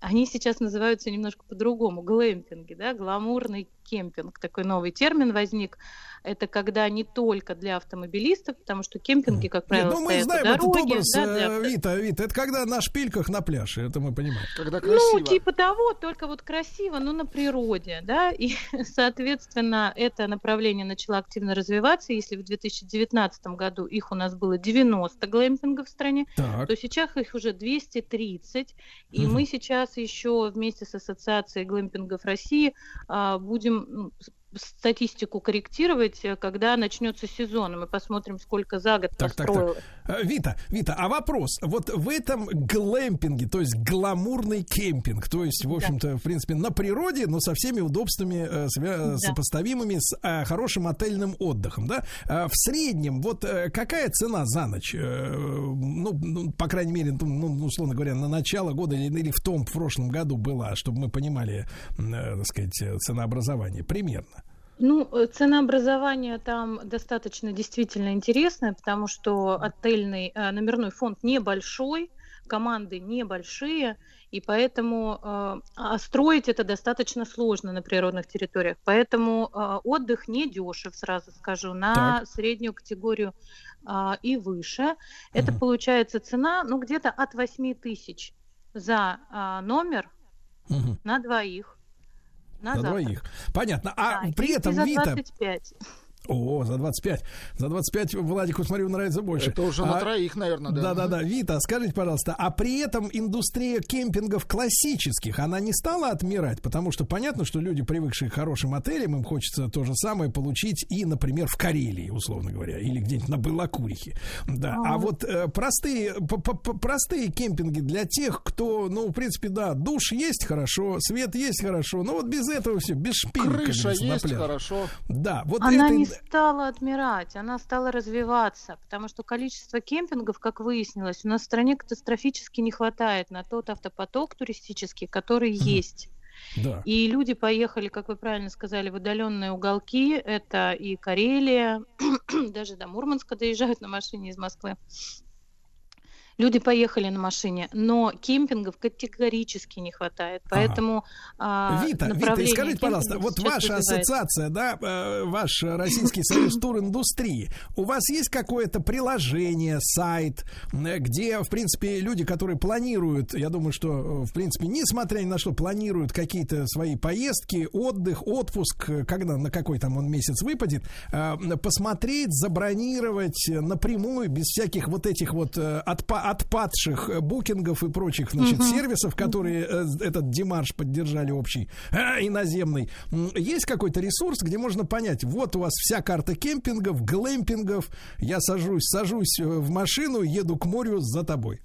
Они сейчас называются немножко по-другому, глэмпинги, да, гламурный кемпинг, такой новый термин возник. Это когда не только для автомобилистов, потому что кемпинги, как правило, Нет, ну, мы стоят знаем по дороге. этот образ, да, для э, Вита, Вита, это когда на шпильках на пляже, это мы понимаем. Когда красиво. Ну, типа того, только вот красиво, но на природе, да, и, соответственно, это направление начало активно развиваться. Если в 2019 году их у нас было 90 глэмпингов в стране, Так, то сейчас их уже 230, и Мгм. мы сейчас еще вместе с Ассоциацией глэмпингов России а, будем статистику корректировать, э, когда начнется сезон, мы посмотрим, сколько за год Так, так, так. построилось. Э, Вита, Вита, а вопрос. Вот в этом глэмпинге, то есть гламурный кемпинг, то есть, в общем-то, в принципе, на природе, но со всеми удобствами, э, свя- Да. сопоставимыми с э, хорошим отельным отдыхом, да? В среднем, вот э, какая цена за ночь? Э, ну, ну, по крайней мере, ну, ну, условно говоря, на начало года или, или в том в прошлом году была, чтобы мы понимали, э, так сказать, э, ценообразование примерно. Ну, э, ценообразование там достаточно действительно интересное, потому что отельный э, номерной фонд небольшой, команды небольшие, и поэтому э, а строить это достаточно сложно на природных территориях. Поэтому э, отдых не дешев, сразу скажу, на среднюю категорию а, и выше. Это Мгм. получается цена, ну, где-то от 8 тысяч за а, номер Мгм. на двоих. На, На двоих. Понятно. А Да, при этом, Вита, 25. О, за 25. За 25 Владику, смотрю, нравится больше. Это уже на А, троих, наверное, да. Да, да, да. Вита, скажите, пожалуйста, а при этом индустрия кемпингов классических, она не стала отмирать? Потому что понятно, что люди, привыкшие к хорошим отелям, им хочется то же самое получить и, например, в Карелии, условно говоря, или где-нибудь на Балакурихе. Да. А А. вот э, простые, п- п- п- простые кемпинги для тех, кто, ну, в принципе, да, душ есть хорошо, свет есть хорошо, но вот без этого все, без шпилек. Крыша на есть, хорошо. Да, вот Она это... не стала отмирать, она стала развиваться, потому что количество кемпингов, как выяснилось, у нас в стране катастрофически не хватает на тот автопоток туристический, который есть. Да. И люди поехали, как вы правильно сказали, в удаленные уголки. Это и Карелия, даже до Мурманска доезжают на машине из Москвы. Люди поехали на машине, но кемпингов категорически не хватает. Поэтому а, Вита, Вита, скажите, пожалуйста, вот ваша развивается. ассоциация, да, э, ваш Российский союз туриндустрии, у вас есть какое-то приложение, сайт, э, где, в принципе, люди, которые планируют, я думаю, что, э, в принципе, несмотря ни на что, планируют какие-то свои поездки, отдых, отпуск, когда, на какой там он месяц выпадет, посмотреть, забронировать напрямую, без всяких вот этих вот отпа- отпадших э, букингов и прочих, значит, сервисов, которые э, этот демарш поддержали общий, а, иноземный. Есть какой-то ресурс, где можно понять, вот у вас вся карта кемпингов, глэмпингов, я сажусь, сажусь э, в машину, еду к морю за тобой.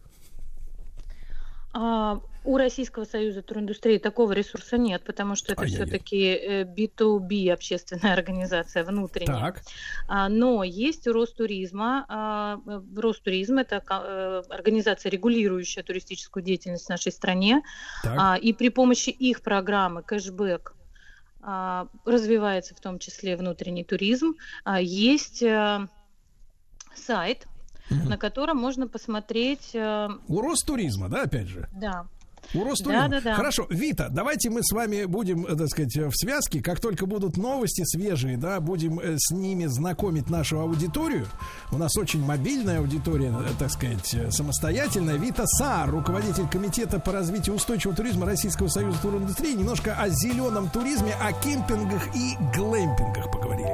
А, у Российского союза туриндустрии такого ресурса нет, потому что это все-таки B2B общественная организация внутренняя. Так, А, Но есть Ростуризма. а, э, Ростуризм это э, организация, регулирующая туристическую деятельность в нашей стране. так. А, И при помощи их программы кэшбэк развивается в том числе внутренний туризм. Есть э, сайт, Мгм. на котором можно посмотреть, э, У Ростуризма, да, опять же? да, У Ростуризма. Да-да-да. Хорошо, Вита, давайте мы с вами будем, э, так сказать, э, в связке. Как только будут новости свежие, да, будем э, с ними знакомить нашу аудиторию. У нас очень мобильная аудитория, так сказать, самостоятельная. Вита Саар, руководитель комитета по развитию устойчивого туризма Российского союза туриндустрии. Немножко о зеленом туризме, о кемпингах и глэмпингах поговорили.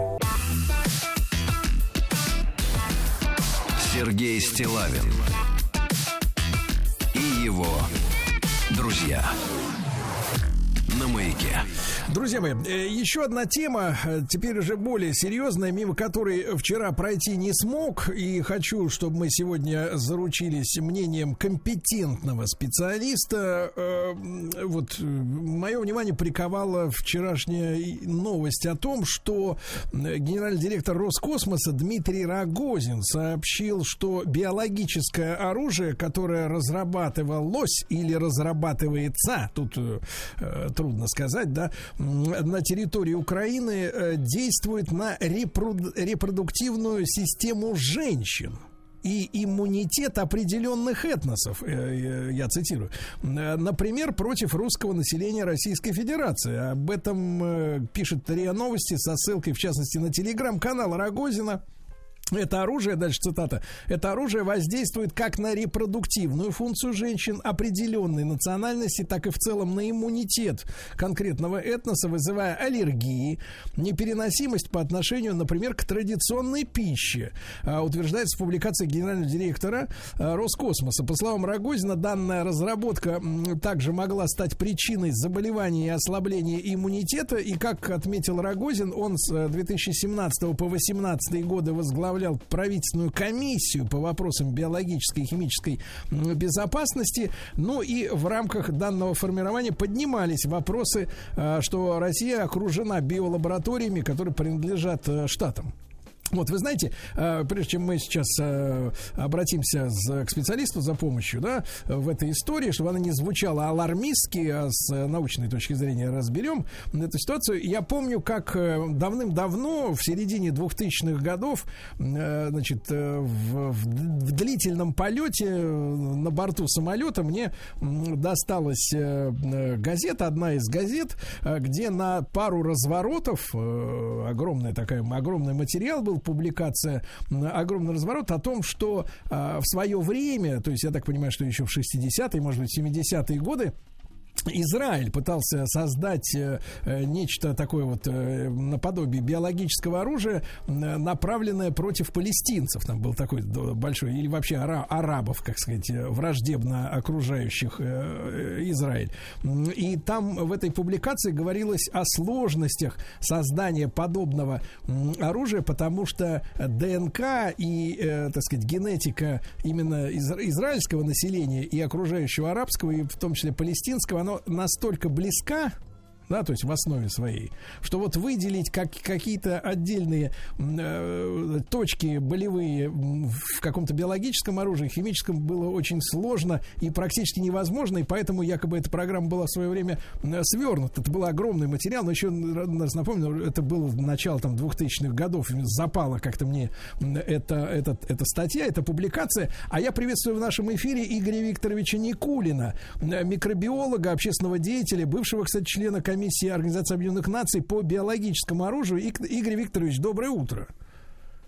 Сергей Стилавин и его друзья на маяке. Друзья мои, э, еще одна тема, э, теперь уже более серьезная, мимо которой вчера пройти не смог. И хочу, чтобы мы сегодня заручились мнением компетентного специалиста. Э, Вот мое внимание приковала вчерашняя новость о том, что генеральный директор Роскосмоса Дмитрий Рогозин сообщил, что биологическое оружие, которое разрабатывалось или разрабатывается, тут трудно сказать, да, на территории Украины э, действует на репрод- репродуктивную систему женщин. и иммунитет определенных этносов, э, я цитирую. Например, против русского населения Российской Федерации. Об этом пишет РИА Новости со ссылкой, в частности, на телеграм-канал Рогозина. Это оружие, дальше цитата, это оружие воздействует как на репродуктивную функцию женщин определенной национальности, так и в целом на иммунитет конкретного этноса, вызывая аллергии, непереносимость по отношению, например, к традиционной пище, а, утверждается в публикации генерального директора а, Роскосмоса. По словам Рогозина, данная разработка также могла стать причиной заболевания и ослабления иммунитета, и, как отметил Рогозин, он с 2017 по 2018 годы возглавлял возглавлял правительственную комиссию по вопросам биологической и химической безопасности. Ну и в рамках данного формирования поднимались вопросы, а, что Россия окружена биолабораториями, которые принадлежат э, штатам. Вот, вы знаете, э, прежде чем мы сейчас э, обратимся к специалисту за помощью, да, в этой истории, чтобы она не звучала алармистски, а с научной точки зрения разберем эту ситуацию. Я помню, как э, давным-давно, в середине 2000-х годов, значит, в, в длительном полете на борту самолета мне досталась газета, одна из газет, где на пару разворотов, огромная такая, огромный материал был, публикация огромный разворот о том, что а, в свое время, то есть я так понимаю, что еще в 60-е, может быть, 70-е годы, Израиль пытался создать э, э, нечто такое вот э, наподобие биологического оружия, направленное против палестинцев. Там был такой большой, или вообще ара, арабов, как сказать, враждебно окружающих Израиль. И там в этой публикации говорилось о сложностях создания подобного оружия, потому что ДНК и, так сказать, генетика именно израильского населения и окружающего арабского, и в том числе палестинского, оно настолько близка да, то есть в основе своей, что вот выделить как, какие-то отдельные э, точки болевые в каком-то биологическом оружии, химическом было очень сложно и практически невозможно, и поэтому якобы эта программа была в свое время свернута. Это был огромный материал, но еще раз напомню, это было начало там 2000-х годов, запала как-то мне эта, эта, эта статья, эта публикация, а я приветствую в нашем эфире Игоря Викторовича Никулина, микробиолога, общественного деятеля, бывшего, кстати, члена комиссии комиссии Организации Объединенных Наций по биологическому оружию. Игорь Викторович, доброе утро.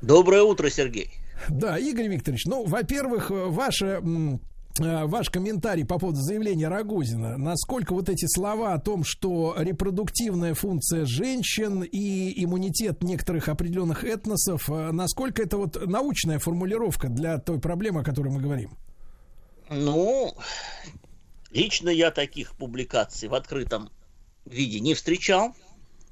Доброе утро, Сергей. Да, Игорь Викторович, ну, во-первых, ваше э, ваш комментарий по поводу заявления Рогозина. Насколько вот эти слова о том, что репродуктивная функция женщин и иммунитет некоторых определенных этносов, э, насколько это вот научная формулировка для той проблемы, о которой мы говорим? Ну, лично я таких публикаций в открытом виде не встречал.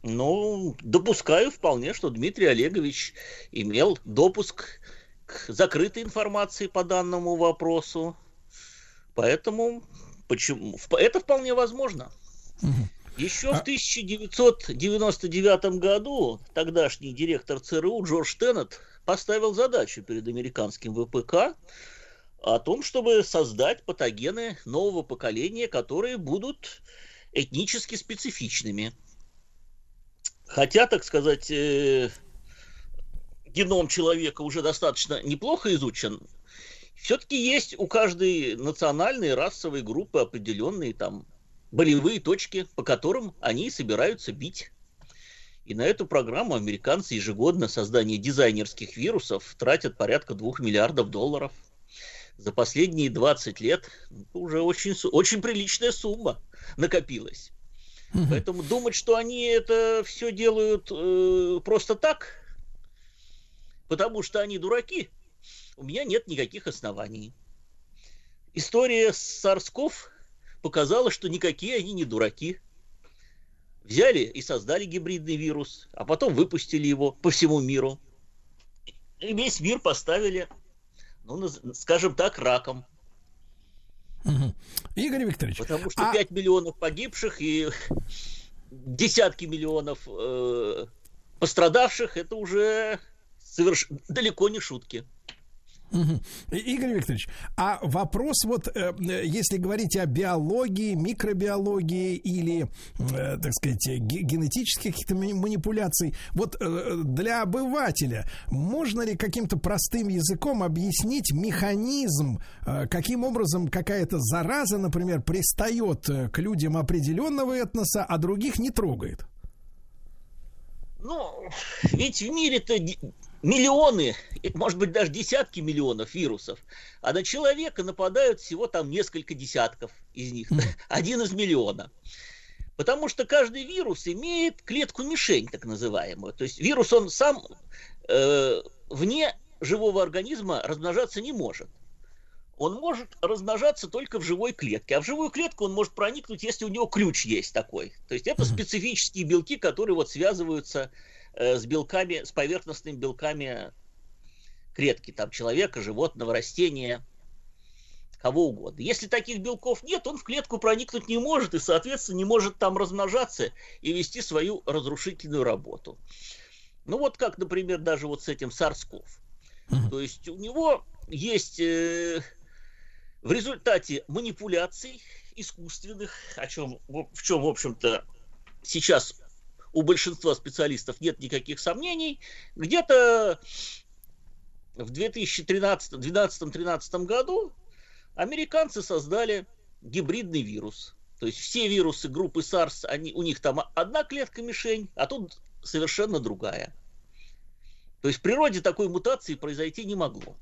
Но допускаю вполне, что Дмитрий Олегович имел допуск к закрытой информации по данному вопросу. Поэтому почему, это вполне возможно. Еще в 1999 а году тогдашний директор ЦРУ Джордж Теннет поставил задачу перед американским ВПК о том, чтобы создать патогены нового поколения, которые будут этнически специфичными. Хотя, так сказать, э, геном человека уже достаточно неплохо изучен, все-таки есть у каждой национальной расовой группы определенные там болевые точки, по которым они собираются бить. И на эту программу американцы ежегодно создание дизайнерских вирусов тратят порядка двух миллиардов долларов. За последние 20 лет уже очень, очень приличная сумма накопилось. Угу. Поэтому думать, что они это все делают э, просто так, потому что они дураки, у меня нет никаких оснований. История Сарсков показала, что никакие они не дураки. Взяли и создали гибридный вирус, а потом выпустили его по всему миру. И весь мир поставили, ну, скажем так, раком. Угу. Игорь Викторович. Потому что а... 5 миллионов погибших и десятки миллионов э, пострадавших это уже соверш... далеко не шутки. Игорь Викторович, а вопрос вот, э, если говорить о биологии, микробиологии или, э, так сказать, генетических каких-то манипуляций, вот э, для обывателя можно ли каким-то простым языком объяснить механизм, каким образом какая-то зараза, например, пристает к людям определенного этноса, а других не трогает? Ну, ведь в мире-то миллионы, может быть, даже десятки миллионов вирусов, а на человека нападают всего там несколько десятков из них, один из миллиона. Потому что каждый вирус имеет клетку-мишень, так называемую. То есть вирус, он сам э, вне живого организма размножаться не может. Он может размножаться только в живой клетке. А в живую клетку он может проникнуть, если у него ключ есть такой. То есть это специфические белки, которые вот связываются Э, с белками, с поверхностными белками клетки, там человека, животного, растения, кого угодно. Если таких белков нет, он в клетку проникнуть не может и, соответственно, не может там размножаться и вести свою разрушительную работу. Ну вот как, например, даже вот с этим Сарсков. То есть у него есть э, в результате манипуляций искусственных, о чем, в чем, в общем-то, сейчас у большинства специалистов нет никаких сомнений, где-то в 2012-2013 году американцы создали гибридный вирус. То есть все вирусы группы SARS, они, у них там одна клетка мишень, а тут совершенно другая. То есть в природе такой мутации произойти не могло.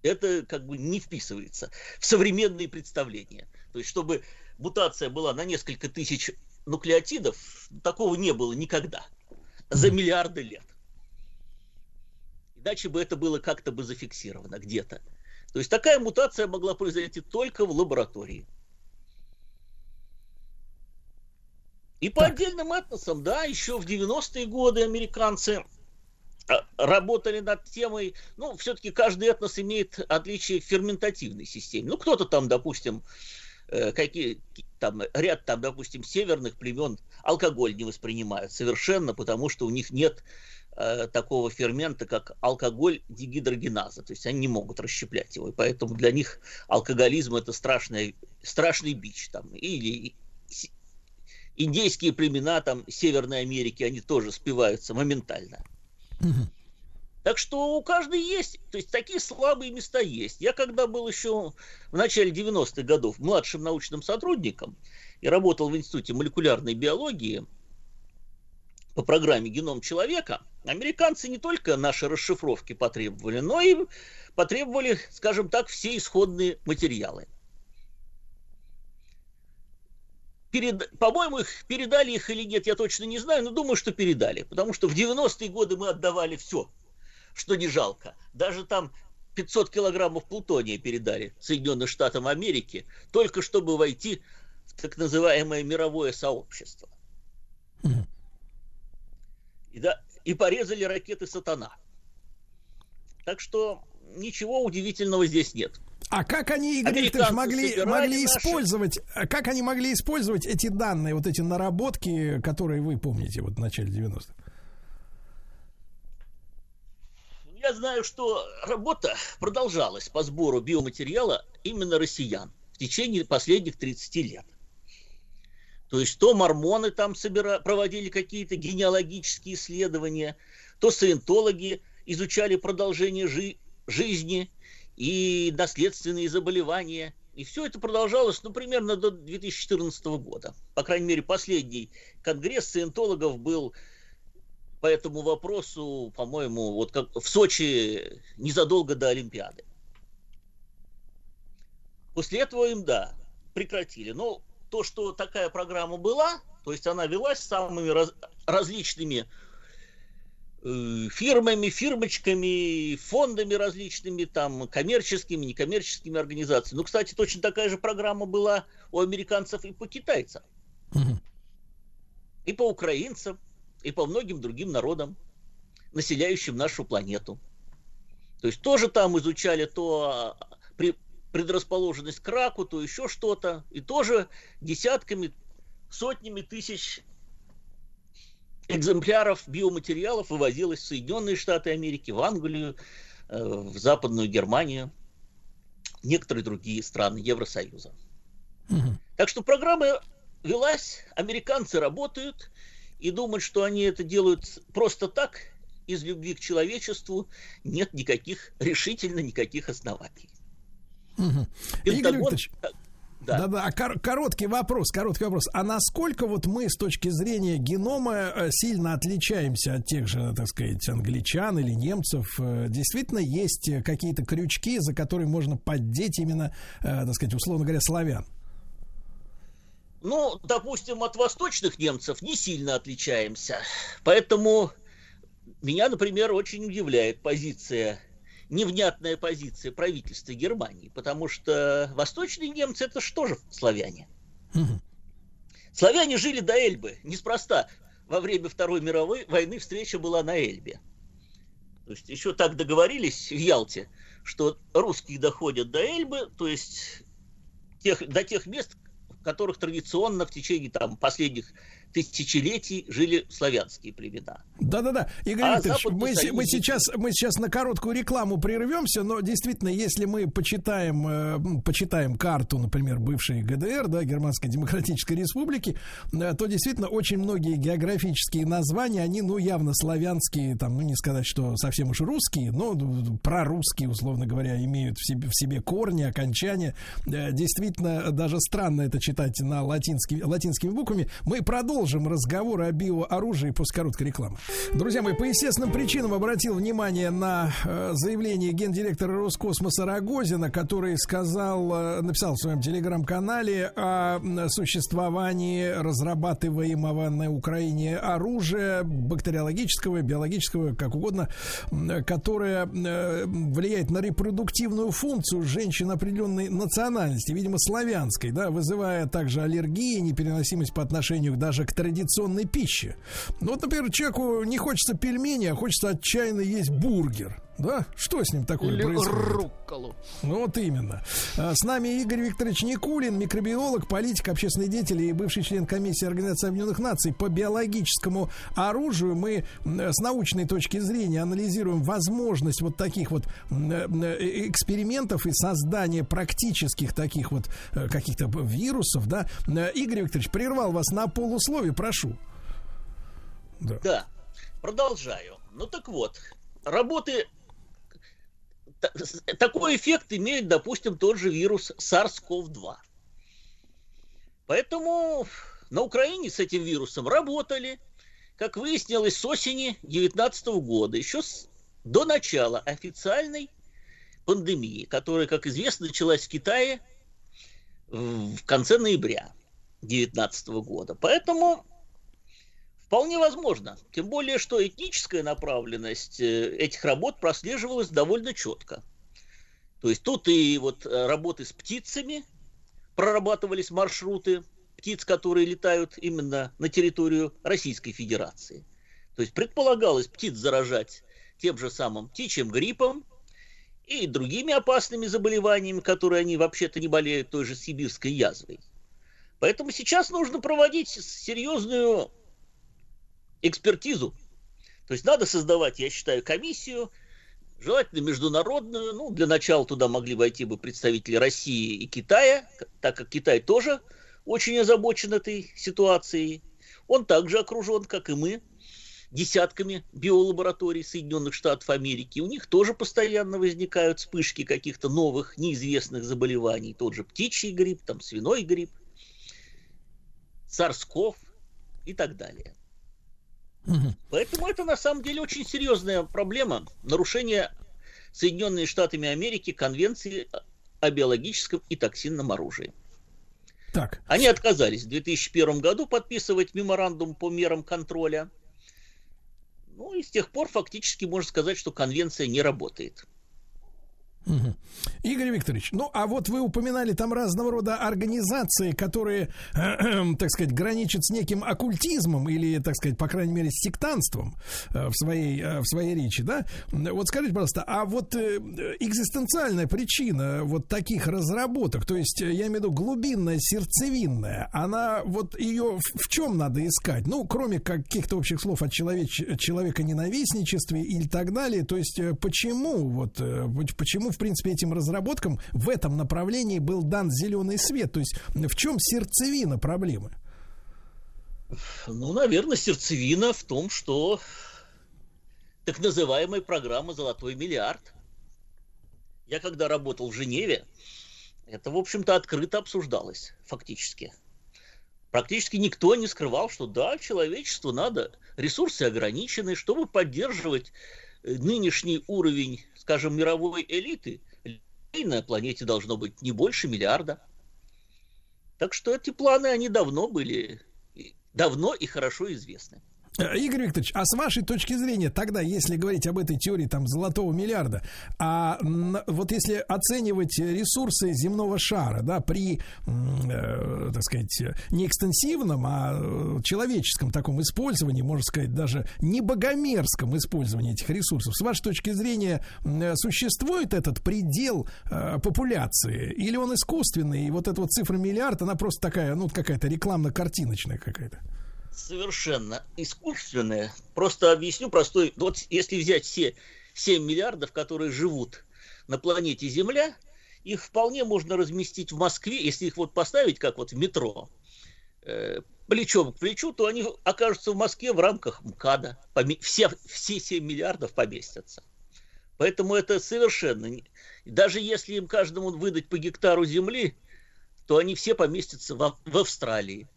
Это как бы не вписывается в современные представления. То есть чтобы мутация была на несколько тысяч нуклеотидов такого не было никогда за миллиарды лет. Иначе бы это было как-то бы зафиксировано где-то. То есть такая мутация могла произойти только в лаборатории. И по отдельным этносам, да, еще в 90-е годы американцы а, работали над темой, ну, все-таки каждый этнос имеет отличие в ферментативной системе. Ну, кто-то там, допустим, какие там ряд там, допустим, северных племен алкоголь не воспринимают совершенно, потому что у них нет э, такого фермента, как алкоголь дегидрогеназа, то есть они не могут расщеплять его, и поэтому для них алкоголизм это страшный, страшный бич там, или индейские племена там Северной Америки, они тоже спиваются моментально. Угу. Так что у каждой есть, то есть такие слабые места есть. Я когда был еще в начале 90-х годов младшим научным сотрудником и работал в Институте молекулярной биологии по программе «Геном человека», американцы не только наши расшифровки потребовали, но и потребовали, скажем так, все исходные материалы. Перед, по-моему, их передали их или нет, я точно не знаю, но думаю, что передали. Потому что в 90-е годы мы отдавали все – что не жалко. Даже там 500 килограммов плутония передали Соединенным Штатам Америки, только чтобы войти в так называемое мировое сообщество. И, да, и порезали ракеты «Сатана». Так что ничего удивительного здесь нет. А как они, Игорь Викторович, могли, могли наши... использовать, как они могли использовать эти данные, вот эти наработки, которые вы помните вот в начале 90-х? Я знаю, что работа продолжалась по сбору биоматериала именно россиян в течение последних 30 лет. То есть то мормоны там собира... проводили какие-то генеалогические исследования, то саентологи изучали продолжение жи... жизни и наследственные заболевания. И все это продолжалось, ну, примерно до 2014 года. По крайней мере, последний конгресс саентологов был по этому вопросу, по-моему, вот как в Сочи незадолго до Олимпиады. После этого им, да, прекратили. Но то, что такая программа была, то есть она велась самыми раз, различными э, фирмами, фирмочками, фондами различными, там, коммерческими, некоммерческими организациями. Ну, кстати, точно такая же программа была у американцев и по китайцам, угу. и по украинцам и по многим другим народам, населяющим нашу планету. То есть тоже там изучали то а, предрасположенность к раку, то еще что-то. И тоже десятками, сотнями тысяч экземпляров биоматериалов вывозилось в Соединенные Штаты Америки, в Англию, э, в Западную Германию, некоторые другие страны Евросоюза. Угу. Так что программа велась, американцы работают и думают, что они это делают просто так, из любви к человечеству, нет никаких, решительно никаких оснований. Угу. Игорь Викторович, да. Да, да. А кор- короткий вопрос, короткий вопрос. А насколько вот мы с точки зрения генома э, сильно отличаемся от тех же, так сказать, англичан или немцев? Э, действительно есть какие-то крючки, за которые можно поддеть именно, э, так сказать, условно говоря, славян? Ну, допустим, от восточных немцев не сильно отличаемся. Поэтому меня, например, очень удивляет позиция невнятная позиция правительства Германии, потому что восточные немцы это что же славяне? Славяне жили до Эльбы, неспроста. Во время Второй мировой войны встреча была на Эльбе. То есть еще так договорились в Ялте, что русские доходят до Эльбы, то есть тех, до тех мест, которых традиционно в течение там, последних тысячелетий жили славянские племена. Да-да-да. Игорь а Викторович, мы, мы, сейчас, мы сейчас на короткую рекламу прервемся, но действительно, если мы почитаем, э, почитаем карту, например, бывшей ГДР, да, Германской Демократической Республики, э, то действительно очень многие географические названия, они, ну, явно славянские, там, ну, не сказать, что совсем уж русские, но прорусские, условно говоря, имеют в себе, в себе корни, окончания. Э, действительно, даже странно это читать на латинский, латинскими буквами. Мы продолжим продолжим разговор о биооружии после короткой рекламы. Друзья мои, по естественным причинам обратил внимание на э, заявление гендиректора Роскосмоса Рогозина, который сказал, э, написал в своем телеграм-канале о существовании разрабатываемого на Украине оружия бактериологического, биологического, как угодно, которое э, влияет на репродуктивную функцию женщин определенной национальности, видимо, славянской, да, вызывая также аллергии, непереносимость по отношению даже к традиционной пище. Ну, вот, например, человеку не хочется пельмени, а хочется отчаянно есть бургер. Да? Что с ним такое Или происходит? рукколу. Ну, вот именно. А, с нами Игорь Викторович Никулин, микробиолог, политик, общественный деятель и бывший член комиссии Организации Объединенных Наций по биологическому оружию. Мы с научной точки зрения анализируем возможность вот таких вот э, э, экспериментов и создания практических таких вот э, каких-то вирусов, да. Игорь Викторович, прервал вас на полусловие, прошу. Да. да, продолжаю. Ну так вот, работы такой эффект имеет, допустим, тот же вирус SARS-CoV-2. Поэтому на Украине с этим вирусом работали, как выяснилось, с осени 2019 года, еще с, до начала официальной пандемии, которая, как известно, началась в Китае в конце ноября 2019 года. Поэтому Вполне возможно. Тем более, что этническая направленность э, этих работ прослеживалась довольно четко. То есть тут и вот э, работы с птицами, прорабатывались маршруты птиц, которые летают именно на территорию Российской Федерации. То есть предполагалось птиц заражать тем же самым птичьим гриппом и другими опасными заболеваниями, которые они вообще-то не болеют той же сибирской язвой. Поэтому сейчас нужно проводить серьезную экспертизу. То есть надо создавать, я считаю, комиссию, желательно международную. Ну, для начала туда могли войти бы представители России и Китая, так как Китай тоже очень озабочен этой ситуацией. Он также окружен, как и мы, десятками биолабораторий Соединенных Штатов Америки. У них тоже постоянно возникают вспышки каких-то новых, неизвестных заболеваний. Тот же птичий грипп, там свиной грипп, царсков и так далее. Угу. Поэтому это на самом деле очень серьезная проблема нарушения Соединенными Штатами Америки Конвенции о биологическом и токсинном оружии. Так. Они отказались в 2001 году подписывать меморандум по мерам контроля. Ну и с тех пор фактически можно сказать, что конвенция не работает. Угу. Игорь Викторович, ну а вот вы упоминали там разного рода организации, которые, так сказать, граничат с неким оккультизмом или, так сказать, по крайней мере, сектантством э, в своей, э, в своей речи, да? Вот скажите, пожалуйста, а вот э, экзистенциальная причина вот таких разработок, то есть, я имею в виду глубинная, сердцевинная, она вот ее в, чем надо искать? Ну, кроме каких-то общих слов о человеч, человека ненавистничестве или так далее, то есть, почему вот, почему в принципе, этим разработкам в этом направлении был дан зеленый свет? То есть в чем сердцевина проблемы? Ну, наверное, сердцевина в том, что так называемая программа «Золотой миллиард». Я когда работал в Женеве, это, в общем-то, открыто обсуждалось, фактически. Практически никто не скрывал, что да, человечеству надо, ресурсы ограничены, чтобы поддерживать нынешний уровень, скажем, мировой элиты, на планете должно быть не больше миллиарда. Так что эти планы, они давно были, давно и хорошо известны. Э, Игорь Викторович, а с вашей точки зрения, тогда, если говорить об этой теории там золотого миллиарда, а вот если оценивать ресурсы земного шара, да, при, э, так сказать, не экстенсивном, а э, человеческом таком использовании, можно сказать, даже не богомерзком использовании этих ресурсов, с вашей точки зрения, э, существует этот предел э, популяции, или он искусственный, и вот эта вот цифра миллиард, она просто такая, ну, какая-то рекламно-картиночная какая-то? Совершенно искусственное. Просто объясню простой. Вот если взять все 7 миллиардов, которые живут на планете Земля, их вполне можно разместить в Москве, если их вот поставить, как вот в метро, э, плечом к плечу, то они окажутся в Москве в рамках МКАДа. Все, все 7 миллиардов поместятся. Поэтому это совершенно... Даже если им каждому выдать по гектару земли, то они все поместятся в, в Австралии.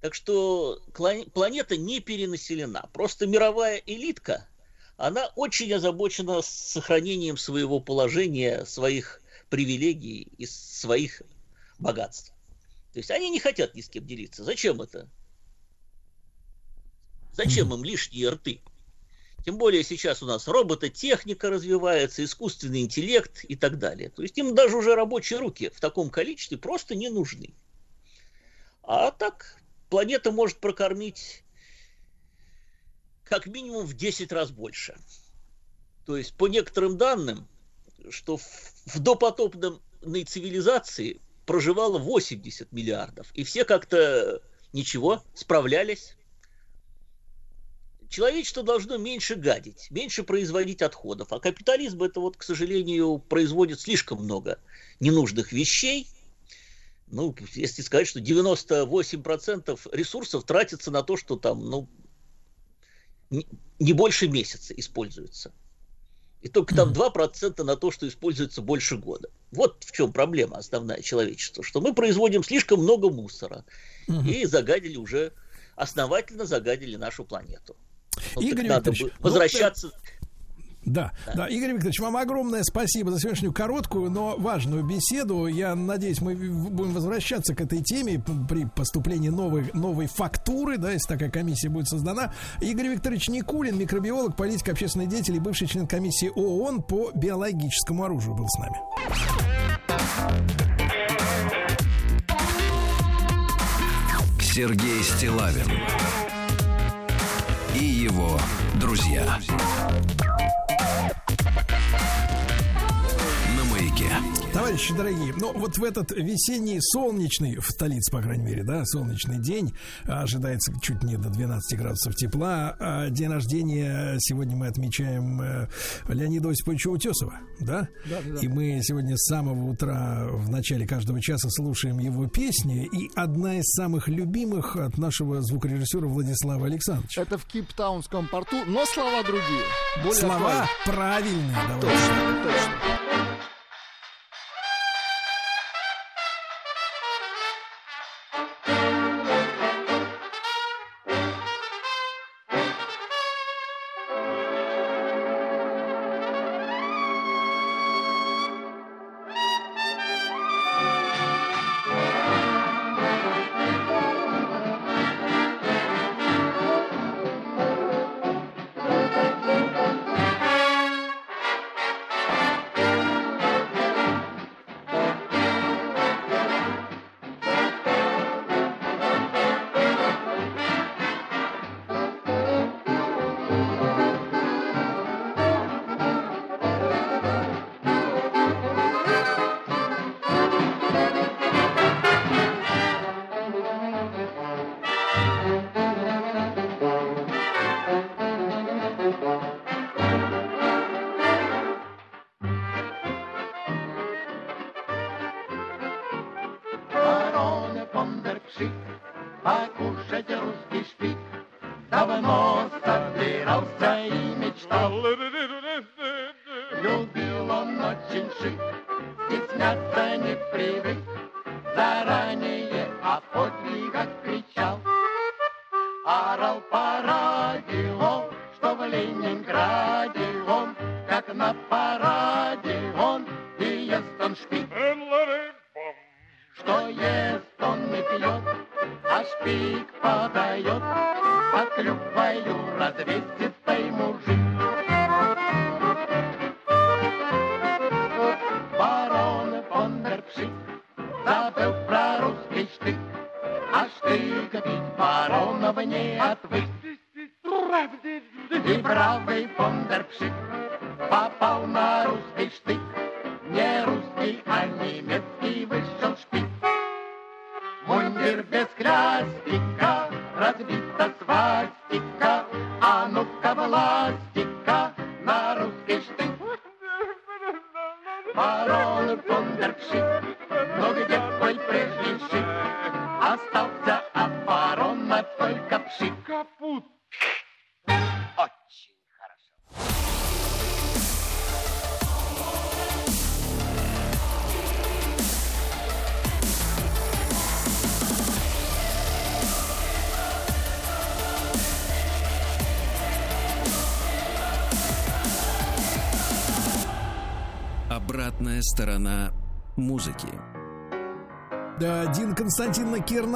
Так что планета не перенаселена. Просто мировая элитка, она очень озабочена сохранением своего положения, своих привилегий и своих богатств. То есть они не хотят ни с кем делиться. Зачем это? Зачем им лишние рты? Тем более сейчас у нас робототехника развивается, искусственный интеллект и так далее. То есть им даже уже рабочие руки в таком количестве просто не нужны. А так планета может прокормить как минимум в 10 раз больше. То есть, по некоторым данным, что в допотопной цивилизации проживало 80 миллиардов, и все как-то ничего, справлялись. Человечество должно меньше гадить, меньше производить отходов, а капитализм это вот, к сожалению, производит слишком много ненужных вещей – ну, если сказать, что 98% ресурсов тратится на то, что там, ну, не больше месяца используется. И только там 2% на то, что используется больше года. Вот в чем проблема основная человечества, что мы производим слишком много мусора и загадили уже, основательно загадили нашу планету. Вот Игорь надо Викторович, ну, возвращаться... Да, да, да. Игорь Викторович, вам огромное спасибо за сегодняшнюю короткую, но важную беседу. Я надеюсь, мы будем возвращаться к этой теме при поступлении новой, новой фактуры, да, если такая комиссия будет создана. Игорь Викторович Никулин, микробиолог, политик, общественный деятель и бывший член комиссии ООН по биологическому оружию был с нами. Сергей Стилавин и его друзья. Товарищи дорогие, ну вот в этот весенний солнечный, в столице, по крайней мере, да, солнечный день, ожидается чуть не до 12 градусов тепла. А день рождения сегодня мы отмечаем э, Леонида Осиповича Утесова, да? Да, да. И мы сегодня с самого утра в начале каждого часа слушаем его песни. И одна из самых любимых от нашего звукорежиссера Владислава Александровича. Это в Киптаунском порту, но слова другие. Более слова правильные. Точно, точно.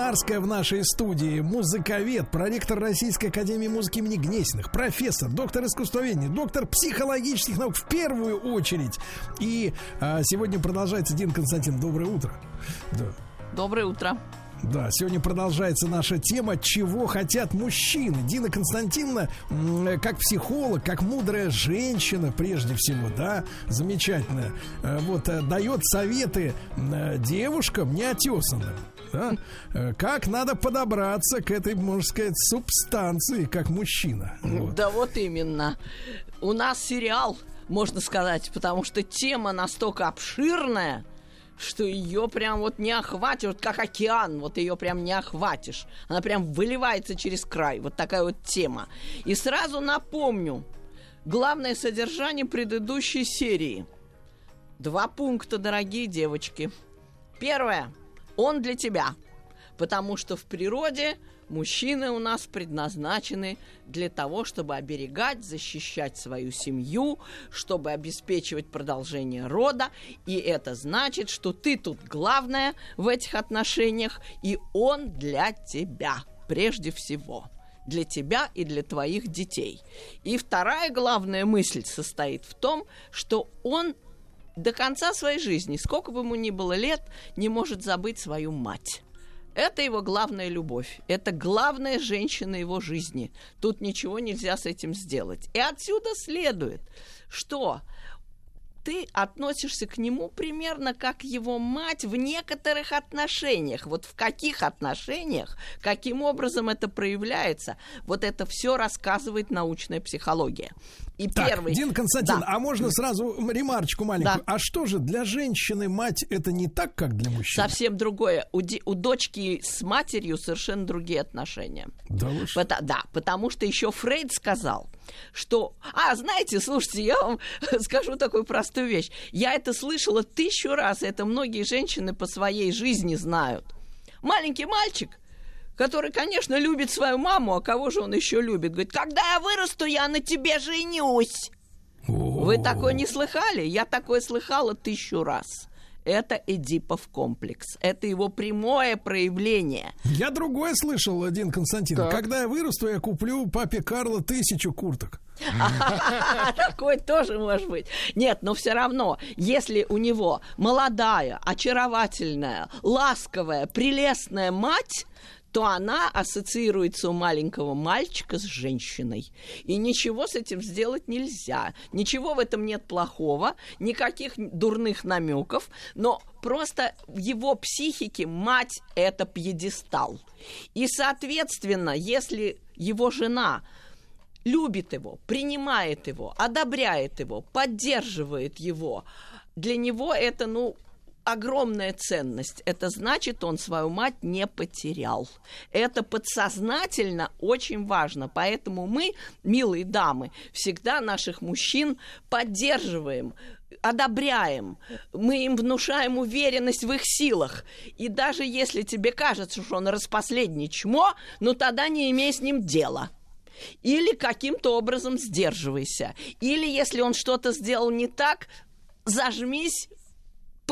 Кирнарская в нашей студии, музыковед, проректор Российской Академии Музыки имени Гнесиных, профессор, доктор искусствоведения, доктор психологических наук в первую очередь. И а, сегодня продолжается Дин Константин. Доброе утро. Да. Доброе утро. Да, сегодня продолжается наша тема «Чего хотят мужчины?». Дина Константиновна, как психолог, как мудрая женщина, прежде всего, да, замечательная, э, вот, э, дает советы э, девушкам неотесанным. Да? Э, Как надо подобраться к этой, можно сказать, субстанции, как мужчина. Вот. Да вот именно. У нас сериал, можно сказать, потому что тема настолько обширная, что ее прям вот не охватишь, вот как океан, вот ее прям не охватишь. Она прям выливается через край. Вот такая вот тема. И сразу напомню, главное содержание предыдущей серии. Два пункта, дорогие девочки. Первое. Он для тебя. Потому что в природе мужчины у нас предназначены для того, чтобы оберегать, защищать свою семью, чтобы обеспечивать продолжение рода. И это значит, что ты тут главная в этих отношениях, и он для тебя прежде всего для тебя и для твоих детей. И вторая главная мысль состоит в том, что он до конца своей жизни, сколько бы ему ни было лет, не может забыть свою мать. Это его главная любовь. Это главная женщина его жизни. Тут ничего нельзя с этим сделать. И отсюда следует, что ты относишься к нему примерно как его мать в некоторых отношениях. Вот в каких отношениях, каким образом это проявляется, вот это все рассказывает научная психология. И Так, первый... Дин Константин, Да. а можно сразу ремарочку маленькую? Да. А что же, для женщины мать это не так, как для мужчины? Совсем другое. У, ди- у дочки с матерью совершенно другие отношения. Да вы что? Пота- да, потому что еще Фрейд сказал, что... А, знаете, слушайте, я вам скажу такую простую вещь. Я это слышала тысячу раз, это многие женщины по своей жизни знают. Маленький мальчик, который, конечно, любит свою маму, а кого же он еще любит? Говорит, когда я вырасту, я на тебе женюсь. Вы такое не слыхали? Я такое слыхала тысячу раз. Это Эдипов комплекс. Это его прямое проявление. Я другое слышал, Дин Константин. Так. Когда я вырасту, я куплю папе Карло тысячу курток. Такой тоже может быть. Нет, но все равно, если у него молодая, очаровательная, ласковая, прелестная мать, то она ассоциируется у маленького мальчика с женщиной. И ничего с этим сделать нельзя. Ничего в этом нет плохого, никаких дурных намеков, но просто в его психике мать это пьедестал. И, соответственно, если его жена любит его, принимает его, одобряет его, поддерживает его. Для него это, ну, огромная ценность. Это значит, он свою мать не потерял. Это подсознательно очень важно. Поэтому мы, милые дамы, всегда наших мужчин поддерживаем, одобряем, мы им внушаем уверенность в их силах. И даже если тебе кажется, что он распоследний чмо, ну тогда не имей с ним дела. Или каким-то образом сдерживайся. Или если он что-то сделал не так, зажмись,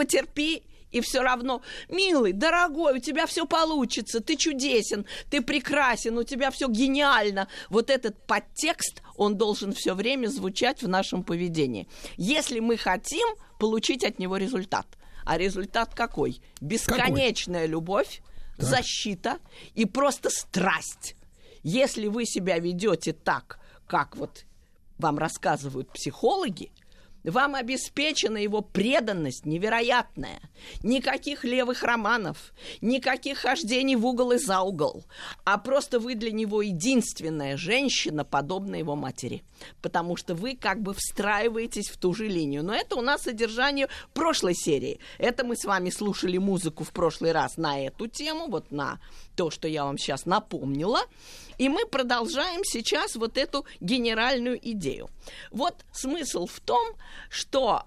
потерпи и все равно, милый, дорогой, у тебя все получится, ты чудесен, ты прекрасен, у тебя все гениально. Вот этот подтекст, он должен все время звучать в нашем поведении. Если мы хотим получить от него результат. А результат какой? Бесконечная какой? любовь, так. защита и просто страсть. Если вы себя ведете так, как вот вам рассказывают психологи, вам обеспечена его преданность невероятная. Никаких левых романов, никаких хождений в угол и за угол. А просто вы для него единственная женщина, подобная его матери. Потому что вы как бы встраиваетесь в ту же линию. Но это у нас содержание прошлой серии. Это мы с вами слушали музыку в прошлый раз на эту тему, вот на то, что я вам сейчас напомнила. И мы продолжаем сейчас вот эту генеральную идею. Вот смысл в том, что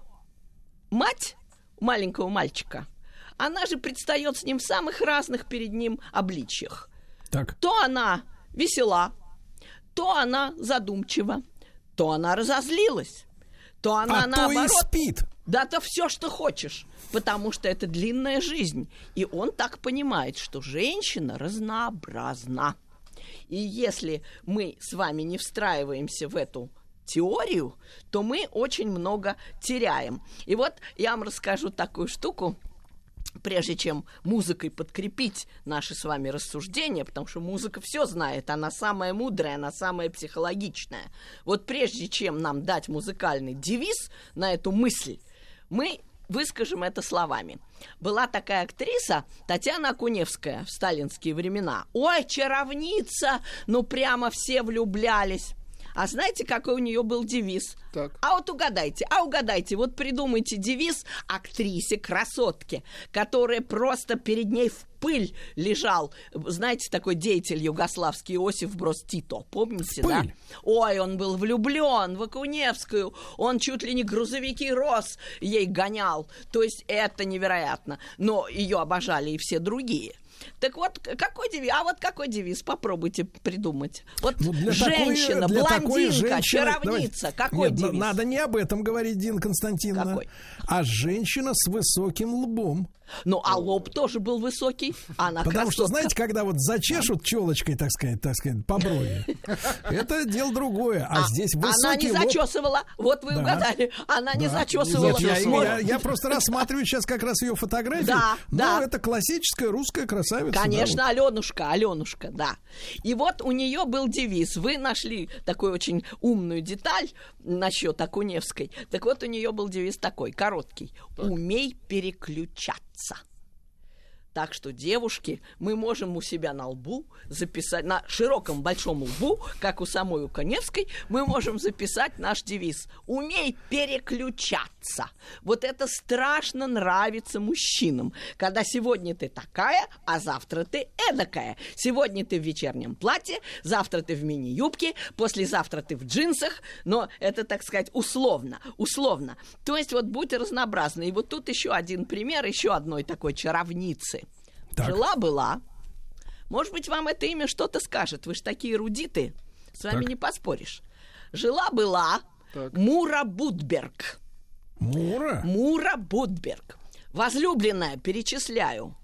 мать маленького мальчика, она же предстает с ним в самых разных перед ним обличьях. Так. То она весела, то она задумчива, то она разозлилась, то она а наоборот... То и спит. Да, то все, что хочешь, потому что это длинная жизнь. И он так понимает, что женщина разнообразна. И если мы с вами не встраиваемся в эту теорию, то мы очень много теряем. И вот я вам расскажу такую штуку, прежде чем музыкой подкрепить наши с вами рассуждения, потому что музыка все знает, она самая мудрая, она самая психологичная. Вот прежде чем нам дать музыкальный девиз на эту мысль, мы выскажем это словами. Была такая актриса Татьяна Акуневская в сталинские времена. Ой, чаровница! Ну, прямо все влюблялись. А знаете, какой у нее был девиз? Так. А вот угадайте, а угадайте, вот придумайте девиз актрисе, красотке, которая просто перед ней в пыль лежал. Знаете, такой деятель югославский Иосиф Брос Тито, помните, да? Ой, он был влюблен в Акуневскую, он чуть ли не грузовики рос ей гонял. То есть это невероятно. Но ее обожали и все другие. Так вот, какой девиз? А вот какой девиз? Попробуйте придумать. Вот ну, для женщина, такой, для блондинка, женщины... чаровница. Давайте. Какой Нет, девиз? Надо не об этом говорить, Дина Константиновна. Какой? А женщина с высоким лбом. Ну, а лоб тоже был высокий, она Потому красотка. что, знаете, когда вот зачешут челочкой, так сказать, так сказать, по брови, это дело другое. А, а здесь высокий Она не лоб... зачесывала, вот вы да. угадали, она да. не зачесывала. Я, я, я просто рассматриваю сейчас как раз ее фотографию. Да, ну, да. это классическая русская красавица. Конечно, да, вот. Аленушка, Аленушка, да. И вот у нее был девиз. Вы нашли такую очень умную деталь насчет Акуневской. Так вот, у нее был девиз такой, короткий. Умей переключаться. Так что, девушки, мы можем у себя на лбу записать, на широком большом лбу, как у самой Уконевской, мы можем записать наш девиз «Умей переключаться». Вот это страшно нравится мужчинам, когда сегодня ты такая, а завтра ты эдакая. Сегодня ты в вечернем платье, завтра ты в мини-юбке, послезавтра ты в джинсах, но это, так сказать, условно, условно. То есть вот будь разнообразны. И вот тут еще один пример еще одной такой чаровницы. Жила-была. Может быть, вам это имя что-то скажет. Вы же такие рудиты. С вами так. не поспоришь. Жила-была Мура Будберг. Мура? Мура Будберг. Возлюбленная, перечисляю.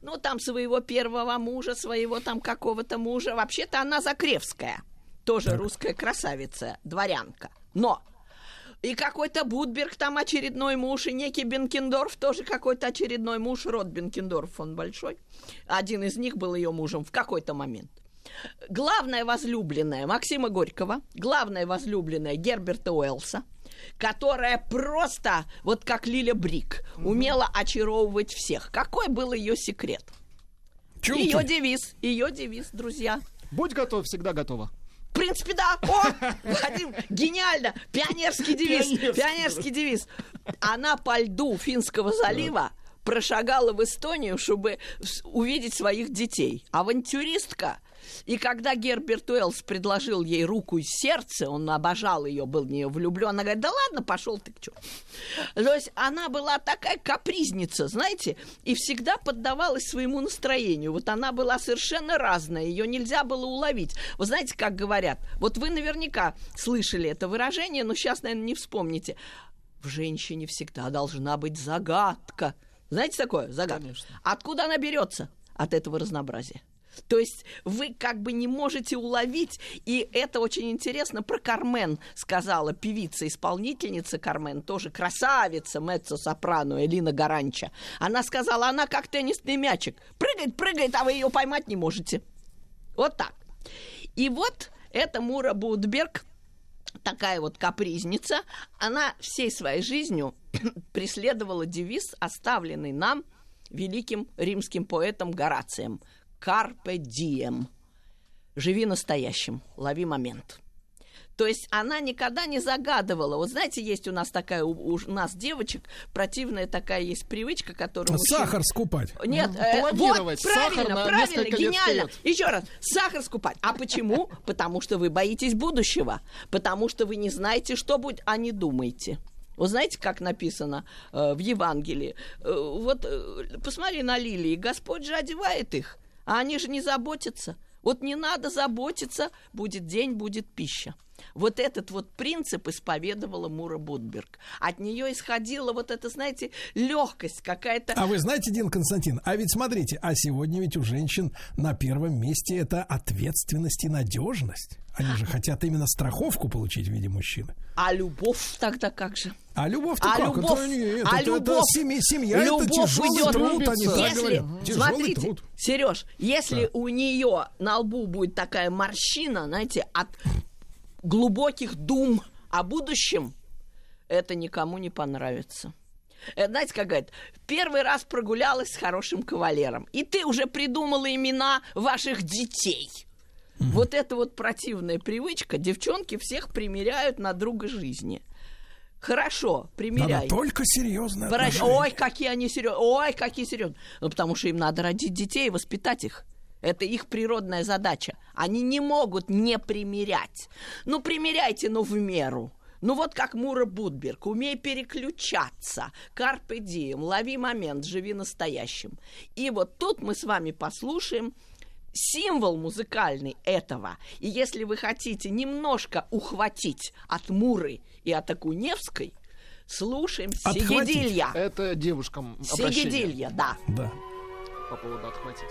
Ну, там своего первого мужа, своего там какого-то мужа. Вообще-то она Закревская. Тоже так. русская красавица, дворянка. Но и какой-то Будберг там очередной муж, и некий Бенкендорф тоже какой-то очередной муж, род Бенкендорф, он большой. Один из них был ее мужем в какой-то момент. Главная возлюбленная Максима Горького, главная возлюбленная Герберта Уэллса, которая просто, вот как Лиля Брик, умела очаровывать всех. Какой был ее секрет? Ее девиз, ее девиз, друзья. Будь готов, всегда готова. В принципе, да. О, Вадим, гениально. Пионерский девиз. Пионерский, Пионерский девиз. Она по льду Финского залива прошагала в Эстонию, чтобы увидеть своих детей. Авантюристка. И когда Герберт Уэллс предложил ей руку и сердце, он обожал ее, был в нее влюблен, она говорит, да ладно, пошел ты к черту. То есть она была такая капризница, знаете, и всегда поддавалась своему настроению. Вот она была совершенно разная, ее нельзя было уловить. Вы знаете, как говорят, вот вы наверняка слышали это выражение, но сейчас, наверное, не вспомните. В женщине всегда должна быть загадка. Знаете такое? Загадка. Конечно. Откуда она берется? От этого разнообразия. То есть вы как бы не можете уловить, и это очень интересно про Кармен сказала певица-исполнительница Кармен, тоже красавица меццо-сопрано Элина Гаранча. Она сказала, она как теннисный мячик, прыгает, прыгает, а вы ее поймать не можете. Вот так. И вот эта Мура Будберг, такая вот капризница, она всей своей жизнью преследовала девиз, оставленный нам великим римским поэтом Горацием «Карпе дием» – «Живи настоящим, лови момент». То есть она никогда не загадывала. Вот знаете, есть у нас такая, у, у нас девочек, противная такая есть привычка, которую... мужчины- Сахар скупать. нет, э, вот, правильно, сахар на правильно, гениально. Еще раз, сахар скупать. А почему? Потому что вы боитесь будущего. Потому что вы не знаете, что будет, а не думаете. Вы знаете, как написано э, в Евангелии? Э, вот э, посмотри на лилии. Господь же одевает их, а они же не заботятся. Вот не надо заботиться, будет день, будет пища. Вот этот вот принцип исповедовала Мура Будберг. От нее исходила вот эта, знаете, легкость какая-то. А вы знаете, Дин Константин, а ведь смотрите, а сегодня ведь у женщин на первом месте это ответственность и надежность. Они же хотят именно страховку получить в виде мужчины. А любовь тогда как же? А любовь-то А как? любовь- это, нет, а это, это любовь- семья, семья любовь это тяжелый идет труд, они так Если, говорят. Тяжелый смотрите, труд. Сереж, если Да. у нее на лбу будет такая морщина, знаете, от глубоких дум о будущем, это никому не понравится. Это, знаете, как говорят, первый раз прогулялась с хорошим кавалером, и ты уже придумала имена ваших детей. Вот эта вот противная привычка, девчонки всех примеряют на друга жизни. Хорошо, примеряй. Надо только серьезно. Ой, какие они серьезные. Ой, какие серьезные. Ну, потому что им надо родить детей и воспитать их. Это их природная задача. Они не могут не примерять. Ну, примеряйте, но в меру. Ну, вот как Мура Будберг. Умей переключаться. Карпе дием. Лови момент. Живи настоящим. И вот тут мы с вами послушаем символ музыкальный этого. И если вы хотите немножко ухватить от Муры и от Акуневской, слушаем Отхватить. Сигедилья. Это девушкам обращение Сигедилья, да. Да. по поводу отхватить.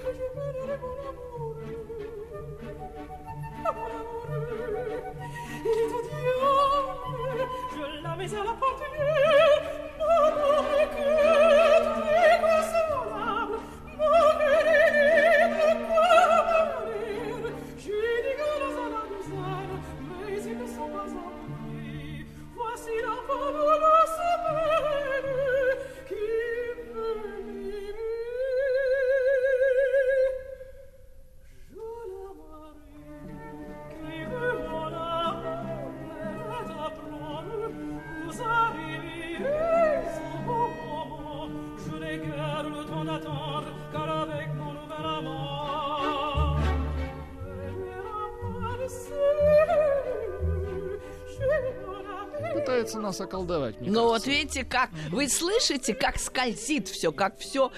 нас околдовать, мне Но вот видите, как вы слышите, как скользит все, как все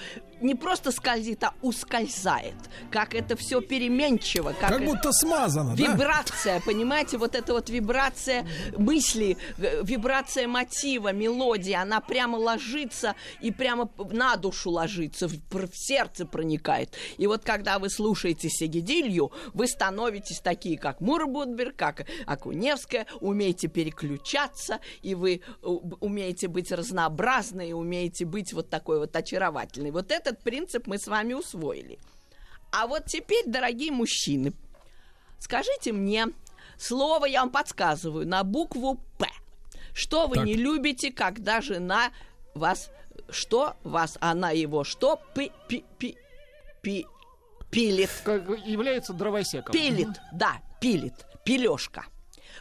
не просто скользит, а ускользает. Как это все переменчиво. Как, Как будто смазано, да? Вибрация, понимаете, вот эта вот вибрация мысли, вибрация мотива, мелодии, она прямо ложится и прямо на душу ложится, в, в сердце проникает. И вот когда вы слушаете Сегедилью, вы становитесь такие, как Мурбудберг, как Акуневская, умеете переключаться, и вы умеете быть разнообразны, и умеете быть вот такой вот очаровательной. Вот этот принцип мы с вами усвоили. А вот теперь, дорогие мужчины, скажите мне слово, я вам подсказываю, на букву «П». Что вы Так. не любите, когда жена вас... Что вас, она его что? Пи, пи, пи, пи, пилит. Как является дровосеком. Пилит, да, пилит, пилешка.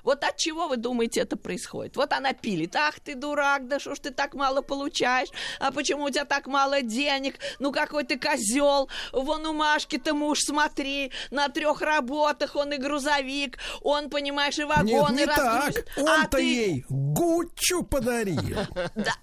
Вот от чего вы думаете это происходит? Вот она пилит. Ах ты дурак, да что ж ты так мало получаешь? А почему у тебя так мало денег? Ну какой ты козел. Вон у Машки-то муж, смотри, на трех работах он и грузовик, он, понимаешь, и Нет, вагоны не так. разгрузит. А Он-то ты- ей Гуччу подарил. да,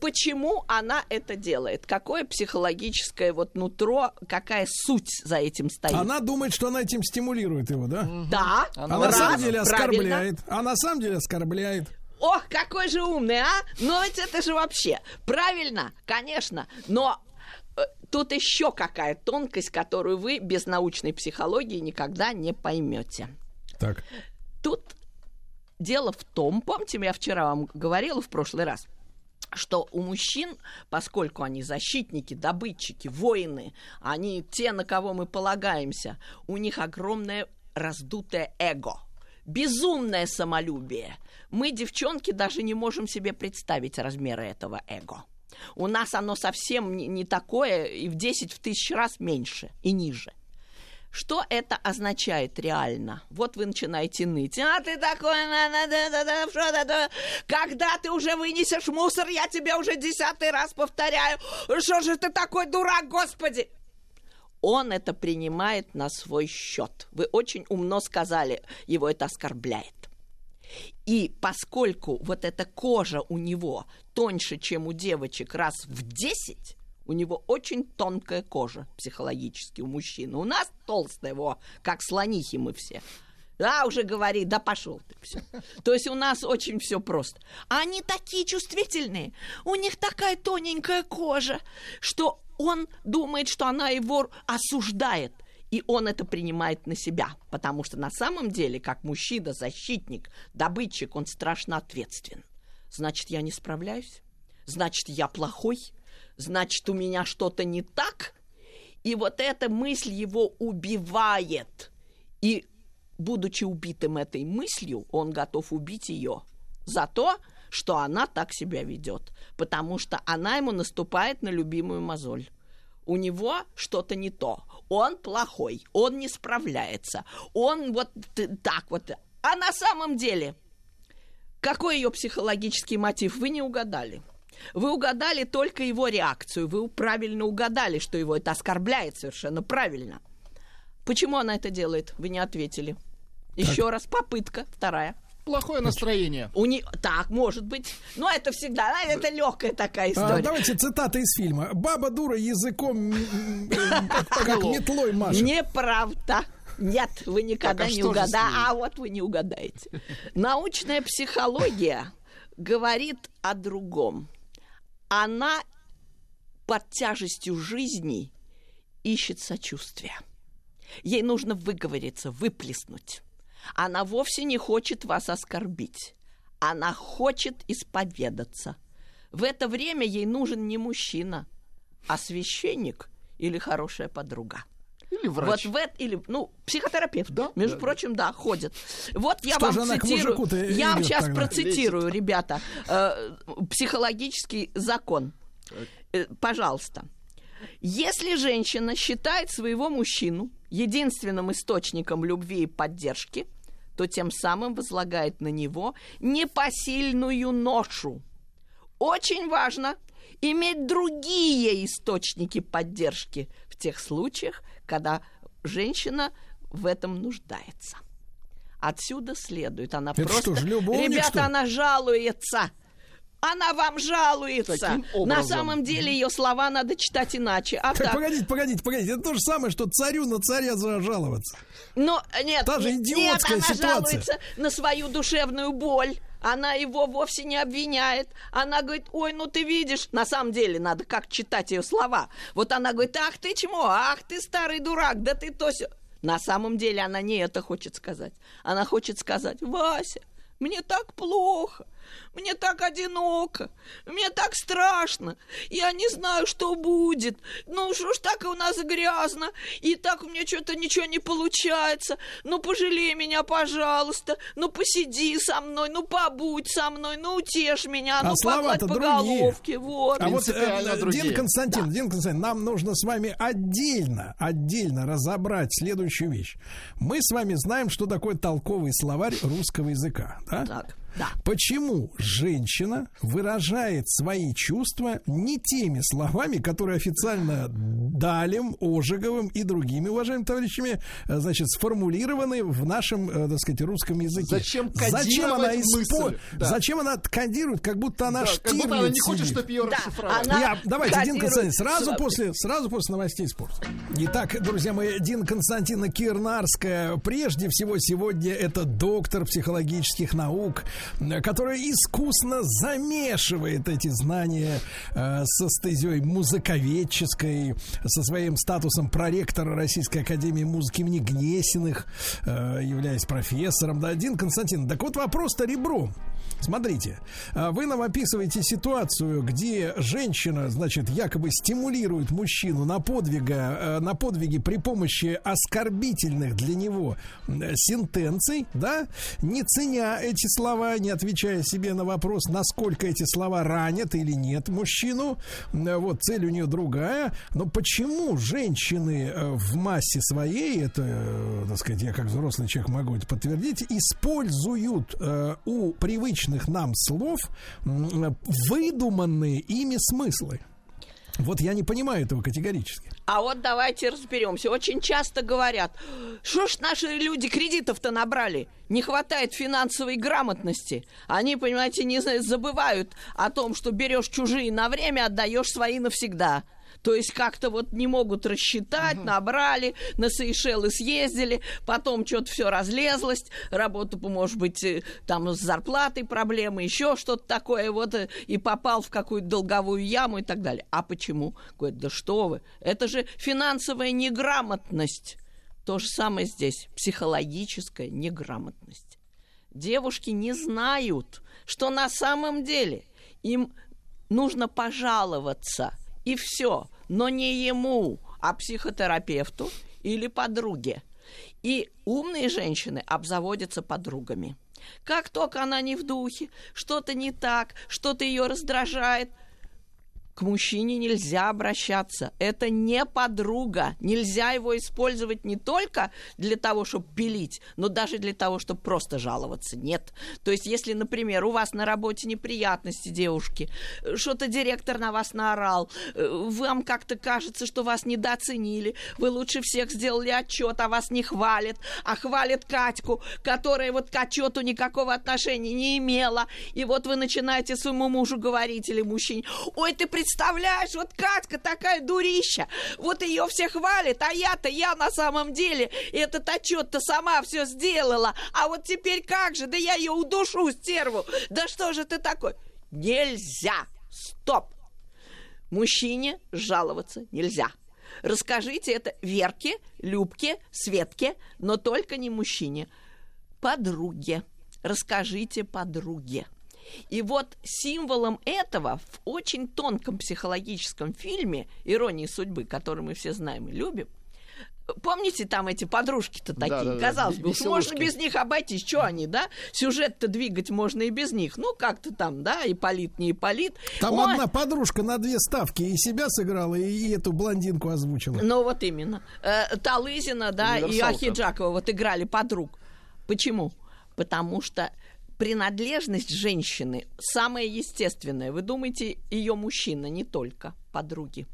почему она это делает? Какое психологическое вот нутро, какая суть за этим стоит? Она думает, что она этим стимулирует его, да? Да, А Она на раз, самом деле правильно. Оскорбляет. А на самом деле оскорбляет. Ох, какой же умный, а? Но ведь это же вообще правильно, конечно. Но э, тут еще какая тонкость, которую вы без научной психологии никогда не поймете. Так. Тут дело в том, помните, я вчера вам говорила в прошлый раз, что у мужчин, поскольку они защитники, добытчики, воины, они те, на кого мы полагаемся, у них огромное раздутое эго, безумное самолюбие. Мы, девчонки, даже не можем себе представить размеры этого эго. У нас оно совсем не, такое, и в 10 в тысяч раз меньше и ниже. Что это означает реально? Вот вы начинаете ныть. А ты такой, когда ты уже вынесешь мусор, я тебе уже десятый раз повторяю. Что же ты такой дурак, господи? Он это принимает на свой счет. Вы очень умно сказали, его это оскорбляет. И поскольку вот эта кожа у него тоньше, чем у девочек, раз в 10, у него очень тонкая кожа психологически у мужчины. У нас толстая, его, как слонихи мы все. Да, уже говори, да пошел ты все. То есть у нас очень все просто. А они такие чувствительные, у них такая тоненькая кожа, что он думает, что она его осуждает. И он это принимает на себя, потому что на самом деле, как мужчина, защитник, добытчик, он страшно ответственен. Значит, я не справляюсь? Значит, я плохой? Значит, у меня что-то не так? И вот эта мысль его убивает. И, будучи убитым этой мыслью, он готов убить ее за то, что она так себя ведет, потому что она ему наступает на любимую мозоль. У него что-то не то. Он плохой, он не справляется, он вот так вот. А на самом деле, какой ее психологический мотив, вы не угадали. Вы угадали только его реакцию. Вы правильно угадали, что его это оскорбляет совершенно правильно. Почему она это делает? Вы не ответили. Еще раз, попытка вторая. Плохое настроение. У не... Так, может быть. Но это всегда, а, это легкая такая А, история. давайте цитата из фильма. Баба дура языком как метлой машет. Неправда. Нет, вы никогда Так, а не угадаете. А вот вы не угадаете. Научная психология говорит о другом. Она под тяжестью жизни ищет сочувствия. Ей нужно выговориться, выплеснуть. Она вовсе не хочет вас оскорбить. Она хочет исповедаться. В это время ей нужен не мужчина, а священник или хорошая подруга. Или врач. Вот в это, или, ну, психотерапевт. Да, Между да, прочим, да, ходит. Вот я Что вам цитирую. Я вам сейчас тогда? процитирую, ребята, э, психологический закон. Э, пожалуйста. Если женщина считает своего мужчину единственным источником любви и поддержки, то тем самым возлагает на него непосильную ношу. Очень важно иметь другие источники поддержки в тех случаях, когда женщина в этом нуждается. Отсюда следует, она Это просто... что ж, любовник, Ребята, что она жалуется. Она вам жалуется. На самом деле ее слова надо читать иначе. А Так, так, погодите, погодите, погодите. Это то же самое, что царю на царя жаловаться. Но нет, Та же нет, идиотская она ситуация. жалуется на свою душевную боль. Она его вовсе не обвиняет. Она говорит, ой, ну ты видишь, на самом деле надо как читать ее слова. Вот она говорит, ах ты чмо, ах ты старый дурак, да ты то сё». На самом деле она не это хочет сказать. Она хочет сказать, Вася, мне так плохо, мне так одиноко, мне так страшно, я не знаю, что будет. Ну, что ж так у нас грязно, и так у меня что-то ничего не получается. Ну, пожалей меня, пожалуйста, ну, посиди со мной, ну, побудь со мной, ну, утешь меня, А ну, слова-то погладь по другие. головке, вот. А вот, э, другие. Дин Константин, Дин Константин, нам нужно с вами отдельно, отдельно разобрать следующую вещь. Мы с вами знаем, что такое толковый словарь русского языка. Да? Так, да. Почему женщина выражает свои чувства не теми словами, которые официально Далем, Ожеговым и другими уважаемыми товарищами, э, значит, сформулированы в нашем, э, так сказать, русском языке? Зачем Зачем она, мысль? Да. Зачем она кодирует, как будто она Да, как будто она не хочет, чтобы ее Да, расшифровали. она- Я, давайте, Дин Константин, сразу после, сразу после новостей спорта. Итак, друзья мои, Дин Константина Кирнарская. Прежде всего, сегодня это доктор психологических наук, которая искусно замешивает эти знания э, со стезей музыковедческой, со своим статусом проректора Российской Академии музыки имени Гнесиных, э, являясь профессором. Да, Дин Константин, так вот вопрос-то ребром. Смотрите, а вы нам описываете ситуацию, где женщина, значит, якобы стимулирует мужчину на подвига, э, на подвиги при помощи оскорбительных для него сентенций, да, не ценя эти слова, не отвечая себе на вопрос, насколько эти слова ранят или нет мужчину. Вот цель у нее другая. Но почему женщины э, в массе своей, это, э, так сказать, я как взрослый человек могу это подтвердить, используют э, у привычных нам слов выдуманные ими смыслы? Вот я не понимаю этого категорически. А вот давайте разберемся. Очень часто говорят, что ж наши люди кредитов-то набрали? Не хватает финансовой грамотности. Они, понимаете, не забывают о том, что берешь чужие на время, отдаешь свои навсегда. То есть как-то вот не могут рассчитать, набрали, на Сейшелы съездили, потом что-то все разлезлось, работа, может быть, э, там с зарплатой проблемы, еще что-то такое, вот э, и попал в какую-то долговую яму и так далее. А почему? Говорит, да что вы, это же финансовая неграмотность. То же самое здесь, психологическая неграмотность. Девушки не знают, что на самом деле им нужно пожаловаться, и все, но не ему, а психотерапевту или подруге. И умные женщины обзаводятся подругами. Как только она не в духе, что-то не так, что-то ее раздражает, к мужчине нельзя обращаться. Это не подруга. Нельзя его использовать не только для того, чтобы пилить, но даже для того, чтобы просто жаловаться. Нет. То есть, если, например, у вас на работе неприятности, девушки, что-то директор на вас наорал, э, вам как-то кажется, что вас недооценили, вы лучше всех сделали отчет, а вас не хвалят, а хвалят Катьку, которая вот к отчету никакого отношения не имела. И вот вы начинаете своему мужу говорить или мужчине, ой, ты представляешь, вот Катька такая дурища, вот ее все хвалят, а я-то, я на самом деле этот отчет-то сама все сделала, а вот теперь как же, да я ее удушу, стерву, да что же ты такой? Нельзя, стоп, мужчине жаловаться нельзя. Расскажите это Верке, Любке, Светке, но только не мужчине. Подруге. Расскажите подруге. И вот символом этого в очень тонком психологическом фильме «Иронии судьбы», который мы все знаем и любим, Помните, там эти подружки-то такие, Да-да-да, казалось бы, уж можно веселушки. без них обойтись, что они, да? Сюжет-то двигать можно и без них. Ну, как-то там, да, и полит, не полит. Там одна подружка на две ставки и себя сыграла, и эту блондинку озвучила. Ну, вот именно. Э, Талызина, да, и. Ахиджакова вот играли подруг. Почему? Потому что принадлежность женщины самая естественная. Вы думаете, ее мужчина не только подруги.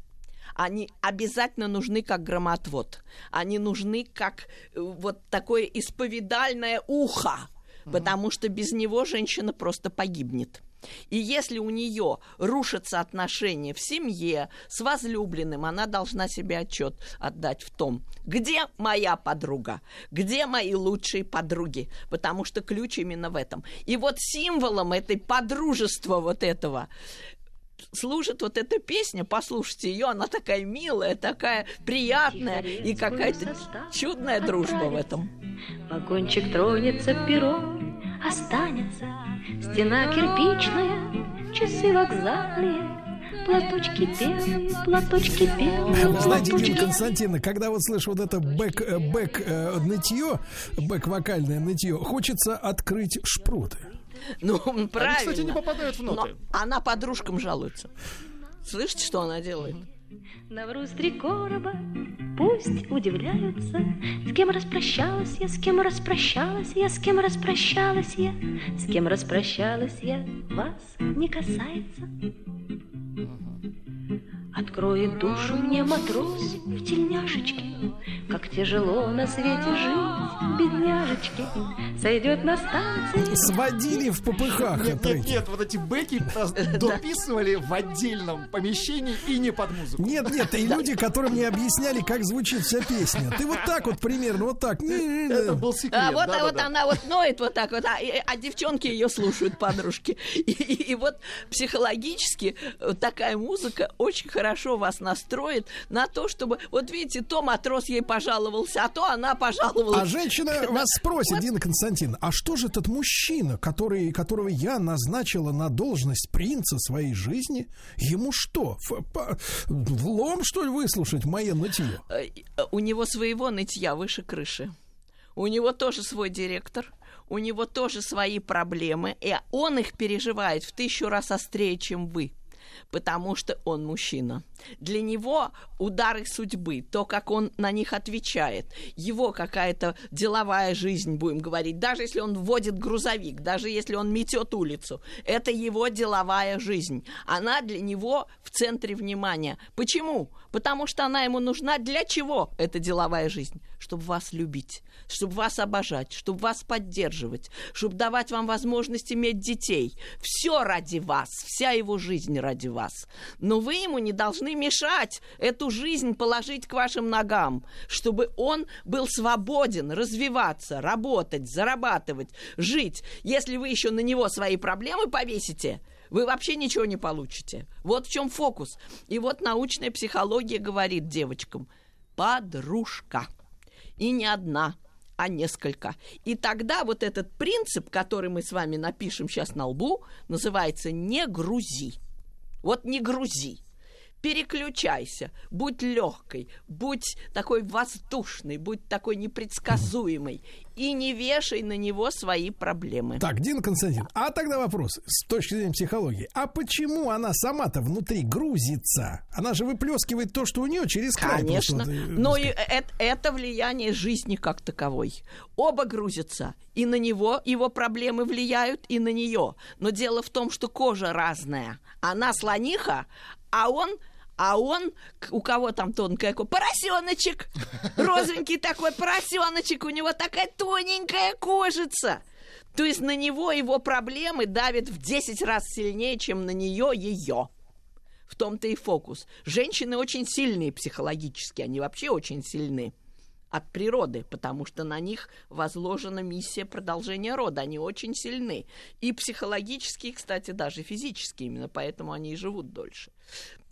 Они обязательно нужны как громотвод. Они нужны как э, вот такое исповедальное ухо. Потому что без него женщина просто погибнет. И если у нее рушатся отношения в семье с возлюбленным, она должна себе отчет отдать в том, где моя подруга, где мои лучшие подруги, потому что ключ именно в этом. И вот символом этой подружества вот этого служит вот эта песня, послушайте ее, она такая милая, такая приятная и какая-то чудная дружба в этом. Вагончик тронется пером, останется стена кирпичная, часы вокзальные, платочки белые, платочки белые, знаете, платочки Константиновна, когда вот слышу вот это бэк, э, бэк э, нытье, бэк вокальное нытье, хочется открыть шпроты. Ну, правильно. Они, кстати, не попадают в ноты. Но она подружкам жалуется. Слышите, что она делает? Навруз три короба, пусть удивляются, С кем распрощалась я, с кем распрощалась я, с кем распрощалась я, С кем распрощалась я, вас не касается. Откроет душу мне матрос в тельняшечке, Как тяжело на свете жить, бедняжечки, Сойдет на станции Сводили в попыхах. Нет, нет, нет, вот эти бэки дописывали в отдельном помещении и не под музыку. Нет, нет, и люди, которым не объясняли, как звучит вся песня. Ты вот так вот примерно, вот так. Это был секрет. А вот, а да-да-да. вот она вот ноет вот так вот, а, а девчонки ее слушают, подружки. И, и- и вот психологически э, такая музыка очень хорошо вас настроит на то, чтобы... Вот видите, то матрос ей пожаловался, а то она пожаловалась. А женщина вас спросит, Дина Константиновна, а что же этот мужчина, который, которого я назначила на должность принца своей жизни, ему что, ф- по- влом, что ли, выслушать мое нытье? Э, у него своего нытья выше крыши. У него тоже свой директор, у него тоже свои проблемы, и он их переживает в тысячу раз острее, чем вы. Потому что он мужчина. Для него удары судьбы, то, как он на них отвечает, его какая-то деловая жизнь, будем говорить, даже если он вводит грузовик, даже если он метет улицу, это его деловая жизнь. Она для него в центре внимания. Почему? Потому что она ему нужна для чего, эта деловая жизнь? Чтобы вас любить, чтобы вас обожать, чтобы вас поддерживать, чтобы давать вам возможность иметь детей. Все ради вас, вся его жизнь ради вас. Но вы ему не должны мешать эту жизнь положить к вашим ногам, чтобы он был свободен развиваться, работать, зарабатывать, жить. Если вы еще на него свои проблемы повесите, вы вообще ничего не получите. Вот в чем фокус. И вот научная психология говорит девочкам, подружка. И не одна, а несколько. И тогда вот этот принцип, который мы с вами напишем сейчас на лбу, называется «не грузи». Вот не грузи. Переключайся, будь легкой, будь такой воздушной, будь такой непредсказуемой и не вешай на него свои проблемы. Так, Дина Константин, а тогда вопрос с точки зрения психологии. А почему она сама-то внутри грузится? Она же выплескивает то, что у нее через край. Конечно. Но и это, это влияние жизни как таковой. Оба грузятся. И на него его проблемы влияют, и на нее. Но дело в том, что кожа разная. Она слониха, а он а он, у кого там тонкая кожа, поросеночек, розовенький такой поросеночек, у него такая тоненькая кожица. То есть на него его проблемы давят в 10 раз сильнее, чем на нее ее. В том-то и фокус. Женщины очень сильные психологически, они вообще очень сильны от природы, потому что на них возложена миссия продолжения рода. Они очень сильны. И психологически, кстати, даже физически. Именно поэтому они и живут дольше.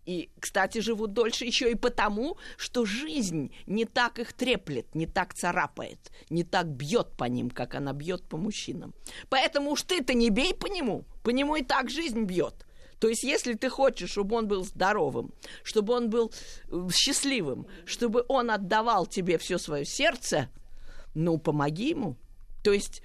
И, кстати, живут дольше еще и потому, что жизнь не так их треплет, не так царапает, не так бьет по ним, как она бьет по мужчинам. Поэтому уж ты-то не бей по нему, по нему и так жизнь бьет. То есть, если ты хочешь, чтобы он был здоровым, чтобы он был э, счастливым, чтобы он отдавал тебе все свое сердце, ну, помоги ему. То есть,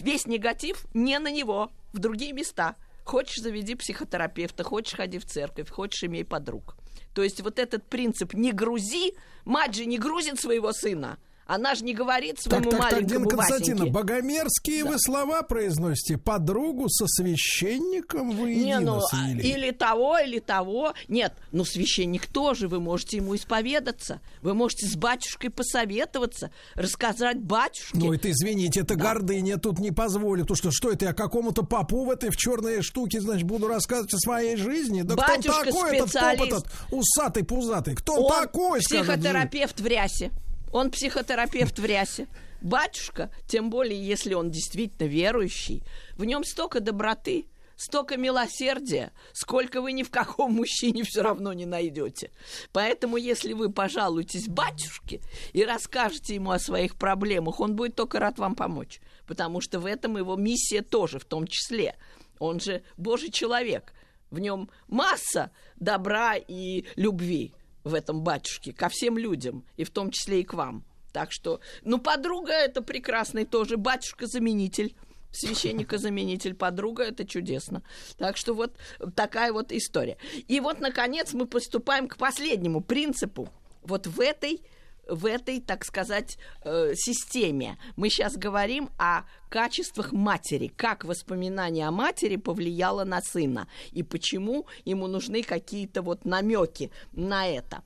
весь негатив не на него, в другие места. Хочешь, заведи психотерапевта, хочешь, ходи в церковь, хочешь, имей подруг. То есть, вот этот принцип «не грузи», мать же не грузит своего сына, Она же не говорит Так, своему так, так, маленькому Дина Константиновна, богомерзкие вы слова произносите. Подругу со священником вы Не, ну, свели. или того, или того. Нет, ну священник тоже, вы можете ему исповедаться. Вы можете с батюшкой посоветоваться, рассказать батюшке. Ну, это, извините, это гордыня тут не позволит. Потому что что это, я какому-то попу в этой в черной штуке, значит, буду рассказывать о своей жизни? Да кто Батюшка он такой, этот поп специалист. этот усатый, пузатый? Кто он такой, скажет? психотерапевт в рясе. Он психотерапевт в рясе. Батюшка, тем более, если он действительно верующий, в нем столько доброты, столько милосердия, сколько вы ни в каком мужчине все равно не найдете. Поэтому, если вы пожалуетесь батюшке и расскажете ему о своих проблемах, он будет только рад вам помочь. Потому что в этом его миссия тоже, в том числе. Он же Божий человек. В нем масса добра и любви в этом батюшке ко всем людям, и в том числе и к вам. Так что, ну, подруга это прекрасный тоже, батюшка-заменитель, священника-заменитель, подруга это чудесно. Так что вот такая вот история. И вот, наконец, мы поступаем к последнему принципу. Вот в этой в этой, так сказать, э, системе. Мы сейчас говорим о качествах матери, как воспоминание о матери повлияло на сына и почему ему нужны какие-то вот намеки на это.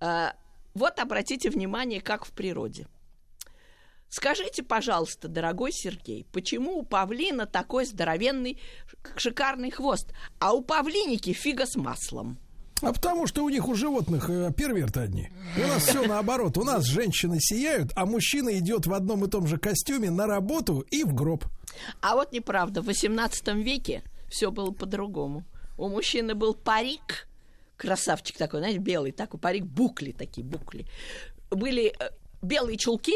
Э, вот обратите внимание, как в природе. Скажите, пожалуйста, дорогой Сергей, почему у павлина такой здоровенный шикарный хвост, а у павлиники фига с маслом? А потому что у них у животных э, перверты одни. У нас все наоборот. У нас женщины сияют, а мужчина идет в одном и том же костюме на работу и в гроб. А вот неправда. В XVIII веке все было по-другому. У мужчины был парик, красавчик такой, знаете, белый такой парик, букли такие, букли. Были э, белые чулки,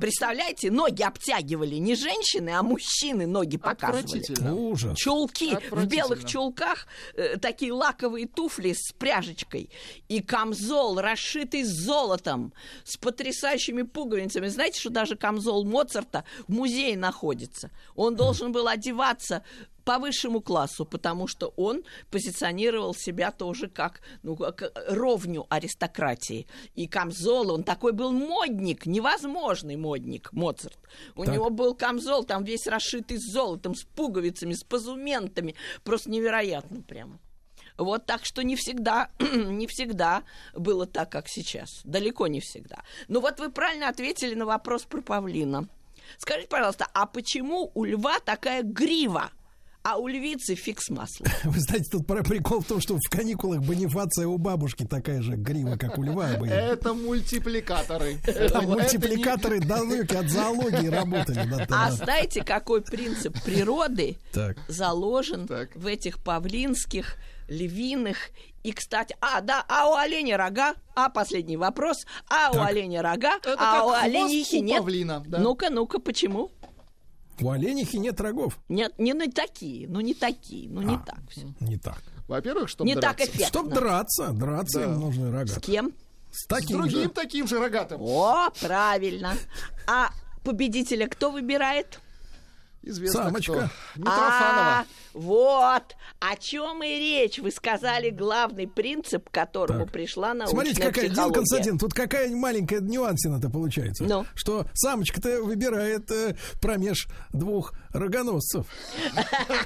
представляете, ноги обтягивали не женщины, а мужчины ноги показывали. Ужас. Чулки в белых чулках, э, такие лаковые туфли с пряжечкой и камзол, расшитый золотом, с потрясающими пуговицами. Знаете, что даже камзол Моцарта в музее находится? Он должен был одеваться по высшему классу, потому что он позиционировал себя тоже как ну, как ровню аристократии. И камзол, он такой был модник, невозможный модник, Моцарт. У Так. него был камзол, там весь расшитый золотом, с пуговицами, с позументами. Просто невероятно прямо. Вот так что не всегда, не всегда было так, как сейчас. Далеко не всегда. Но вот вы правильно ответили на вопрос про павлина. Скажите, пожалуйста, а почему у льва такая грива, а у львицы фиг с маслом? Вы знаете, тут про- прикол в том, что в каникулах Бонифация у бабушки такая же грива, как у льва. были. Это мультипликаторы. Там Это мультипликаторы далеки от зоологии работали. А знаете, какой принцип природы заложен в этих павлинских, львиных и, кстати, а, да, а у оленя рога, а, последний вопрос, а у Так. оленя рога, Это а у оленихи у нет. павлина, да. Ну-ка, ну-ка, почему? У оленихи нет рогов. Нет, не на такие, ну не такие, ну не А. так все. Не так. Во-первых, чтобы Не так драться. эффектно. Чтоб драться, драться Да. им нужны рога. С кем? С С таким другим же. таким же рогатым. О, правильно. А победителя кто выбирает? Известно Самочка. кто. Митрофанова. А, вот. О чем и речь. Вы сказали главный принцип, к которому Так. пришла научная Смотрите, какая, Дин психология. Константин, тут какая маленькая нюансина-то получается. Ну? Что самочка-то выбирает э, промеж двух рогоносцев.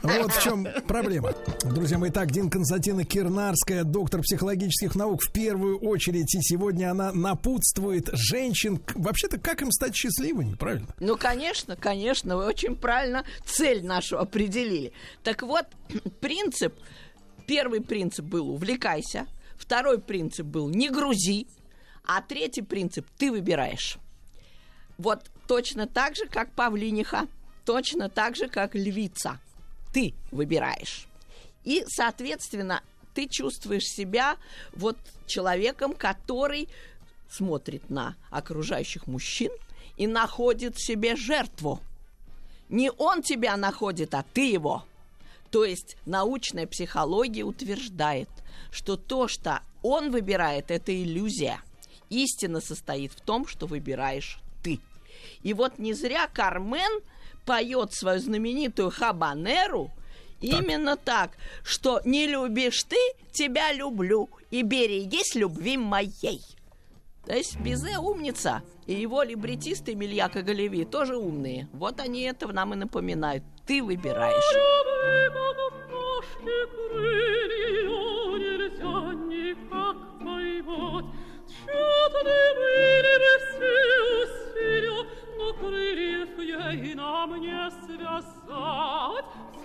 Вот в чем проблема. Друзья мои, так, Дин Константина Кирнарская, доктор психологических наук, в первую очередь, и сегодня она напутствует женщин, вообще-то, как им стать счастливыми, правильно? Ну, конечно, конечно, вы очень правильно цель нашу определили. Так вот, принцип, первый принцип был увлекайся, второй принцип был не грузи, а третий принцип ты выбираешь. Вот точно так же, как павлиниха, точно так же, как львица. Ты выбираешь. И, соответственно, ты чувствуешь себя вот человеком, который смотрит на окружающих мужчин и находит себе жертву. Не он тебя находит, а ты его. То есть научная психология утверждает, что то, что он выбирает, это иллюзия. Истина состоит в том, что выбираешь ты. И вот не зря Кармен поет свою знаменитую хабанеру именно так, что не любишь ты, тебя люблю, и берегись любви моей. То есть Бизе умница, и его либретисты Мильяк и Галеви тоже умные. Вот они это нам и напоминают. Ты выбираешь.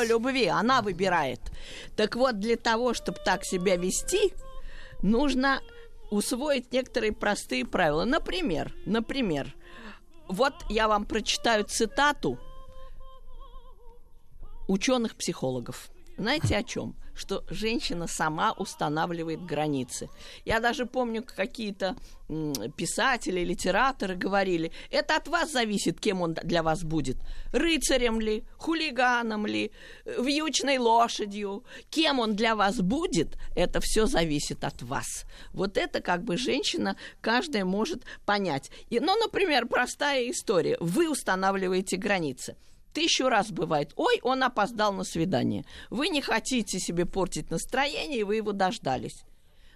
ее любви, она выбирает. Так вот, для того, чтобы так себя вести, нужно усвоить некоторые простые правила. Например, например, вот я вам прочитаю цитату ученых-психологов. Знаете о чем? Что женщина сама устанавливает границы. Я даже помню, какие-то писатели, литераторы говорили, это от вас зависит, кем он для вас будет. Рыцарем ли, хулиганом ли, э, вьючной лошадью. Кем он для вас будет, это все зависит от вас. Вот это как бы женщина каждая может понять. И, ну, например, простая история. Вы устанавливаете границы. Тысячу раз бывает, ой, он опоздал на свидание. Вы не хотите себе портить настроение, и вы его дождались.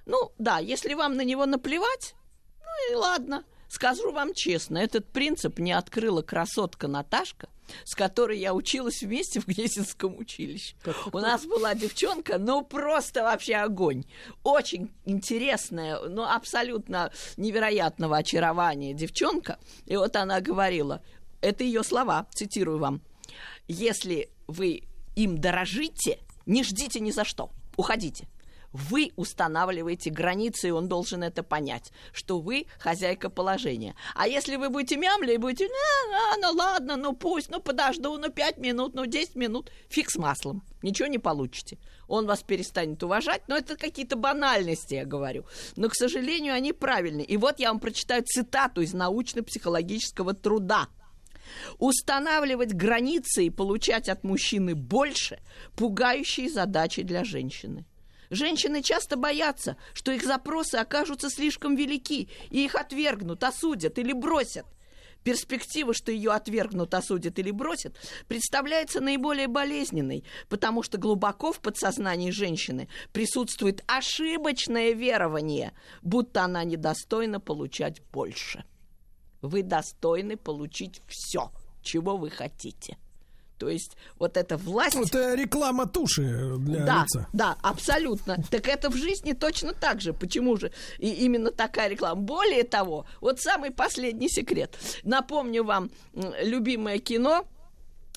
Ну, да, если вам на него наплевать, ну и ладно. Скажу вам честно, этот принцип не открыла красотка Наташка, с которой я училась вместе в Гнесинском училище. У нас была девчонка, ну просто вообще огонь. Очень интересная, ну абсолютно невероятного очарования девчонка. И вот она говорила, это ее слова, цитирую вам. Если вы им дорожите, не ждите ни за что, уходите. Вы устанавливаете границы, и он должен это понять, что вы хозяйка положения. А если вы будете мямли и будете, а, а, ну ладно, ну пусть, ну подожду, ну пять минут, ну 10 минут, фиг с маслом, ничего не получите. Он вас перестанет уважать, но это какие-то банальности, я говорю. Но, к сожалению, они правильные. И вот я вам прочитаю цитату из научно-психологического труда. Устанавливать границы и получать от мужчины больше – пугающие задачи для женщины. Женщины часто боятся, что их запросы окажутся слишком велики, и их отвергнут, осудят или бросят. Перспектива, что ее отвергнут, осудят или бросят, представляется наиболее болезненной, потому что глубоко в подсознании женщины присутствует ошибочное верование, будто она недостойна получать больше. Вы достойны получить все, чего вы хотите. То есть вот эта власть... Это реклама туши для да, лица. да, абсолютно. Так это в жизни точно так же. Почему же и именно такая реклама? Более того, вот самый последний секрет. Напомню вам любимое кино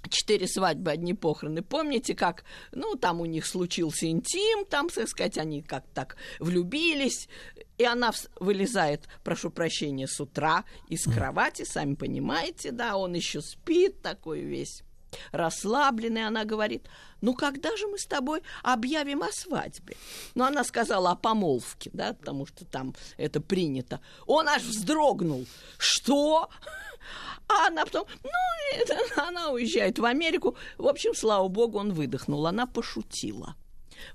Четыре свадьбы, одни похороны. Помните, как, ну, там у них случился интим, там, так сказать, они как так влюбились, и она вылезает, прошу прощения, с утра из кровати, сами понимаете, да, он еще спит такой весь расслабленный, она говорит, ну когда же мы с тобой объявим о свадьбе? Ну, она сказала о помолвке, да, потому что там это принято. Он аж вздрогнул. Что? А она потом, ну, это, она уезжает в Америку. В общем, слава богу, он выдохнул. Она пошутила.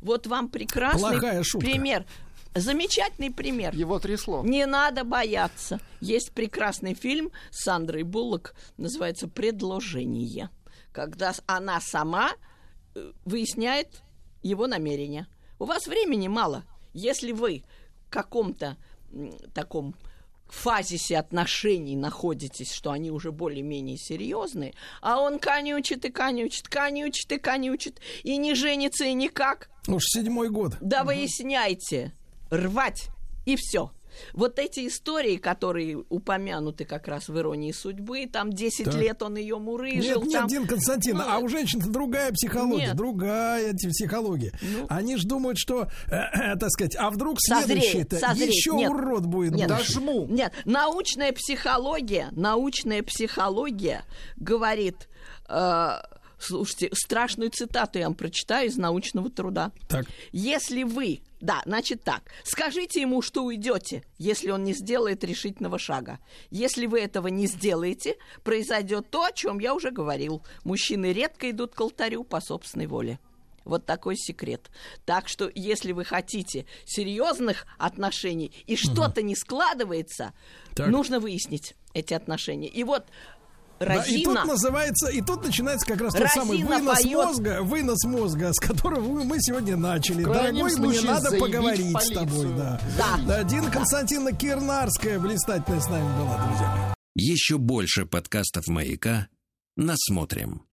Вот вам прекрасный пример. Замечательный пример. Его трясло. Не надо бояться. Есть прекрасный фильм с Сандрой Буллок, называется «Предложение», когда она сама э, выясняет его намерения. У вас времени мало. Если вы каком-то м, таком фазисе отношений находитесь, что они уже более-менее серьезные, а он конючит и конючит, конючит и конючит, и не женится и никак, Уж седьмой год. да выясняйте, рвать, и все. Вот эти истории, которые упомянуты как раз в «Иронии судьбы», там 10 Так. лет он ее мурыжил. Нет, нет, там... Дин Константин, Ну, а у женщин другая психология, Нет. другая психология. Ну. Они ж думают, что, э, так сказать, а вдруг следующий-то еще Нет. урод будет. Нет. Дожму. Нет, научная психология, научная психология говорит, э, слушайте, страшную цитату я вам прочитаю из научного труда. Так. Если вы, да, значит так, скажите ему, что уйдете, если он не сделает решительного шага. Если вы этого не сделаете, произойдет то, о чем я уже говорил. Мужчины редко идут к алтарю по собственной воле. Вот такой секрет. Так что, если вы хотите серьезных отношений и что-то не складывается, Так. нужно выяснить эти отношения. И вот Да, и тут Розина... называется, и тут начинается как раз тот самый Розина вынос поет. мозга, вынос мозга, с которого мы- сегодня начали. Дорогой, мне надо поговорить с тобой, да. Да. Да, Дина Константиновна Кирнарская блистательная с нами была, друзья. Еще больше подкастов «Маяка» насмотрим.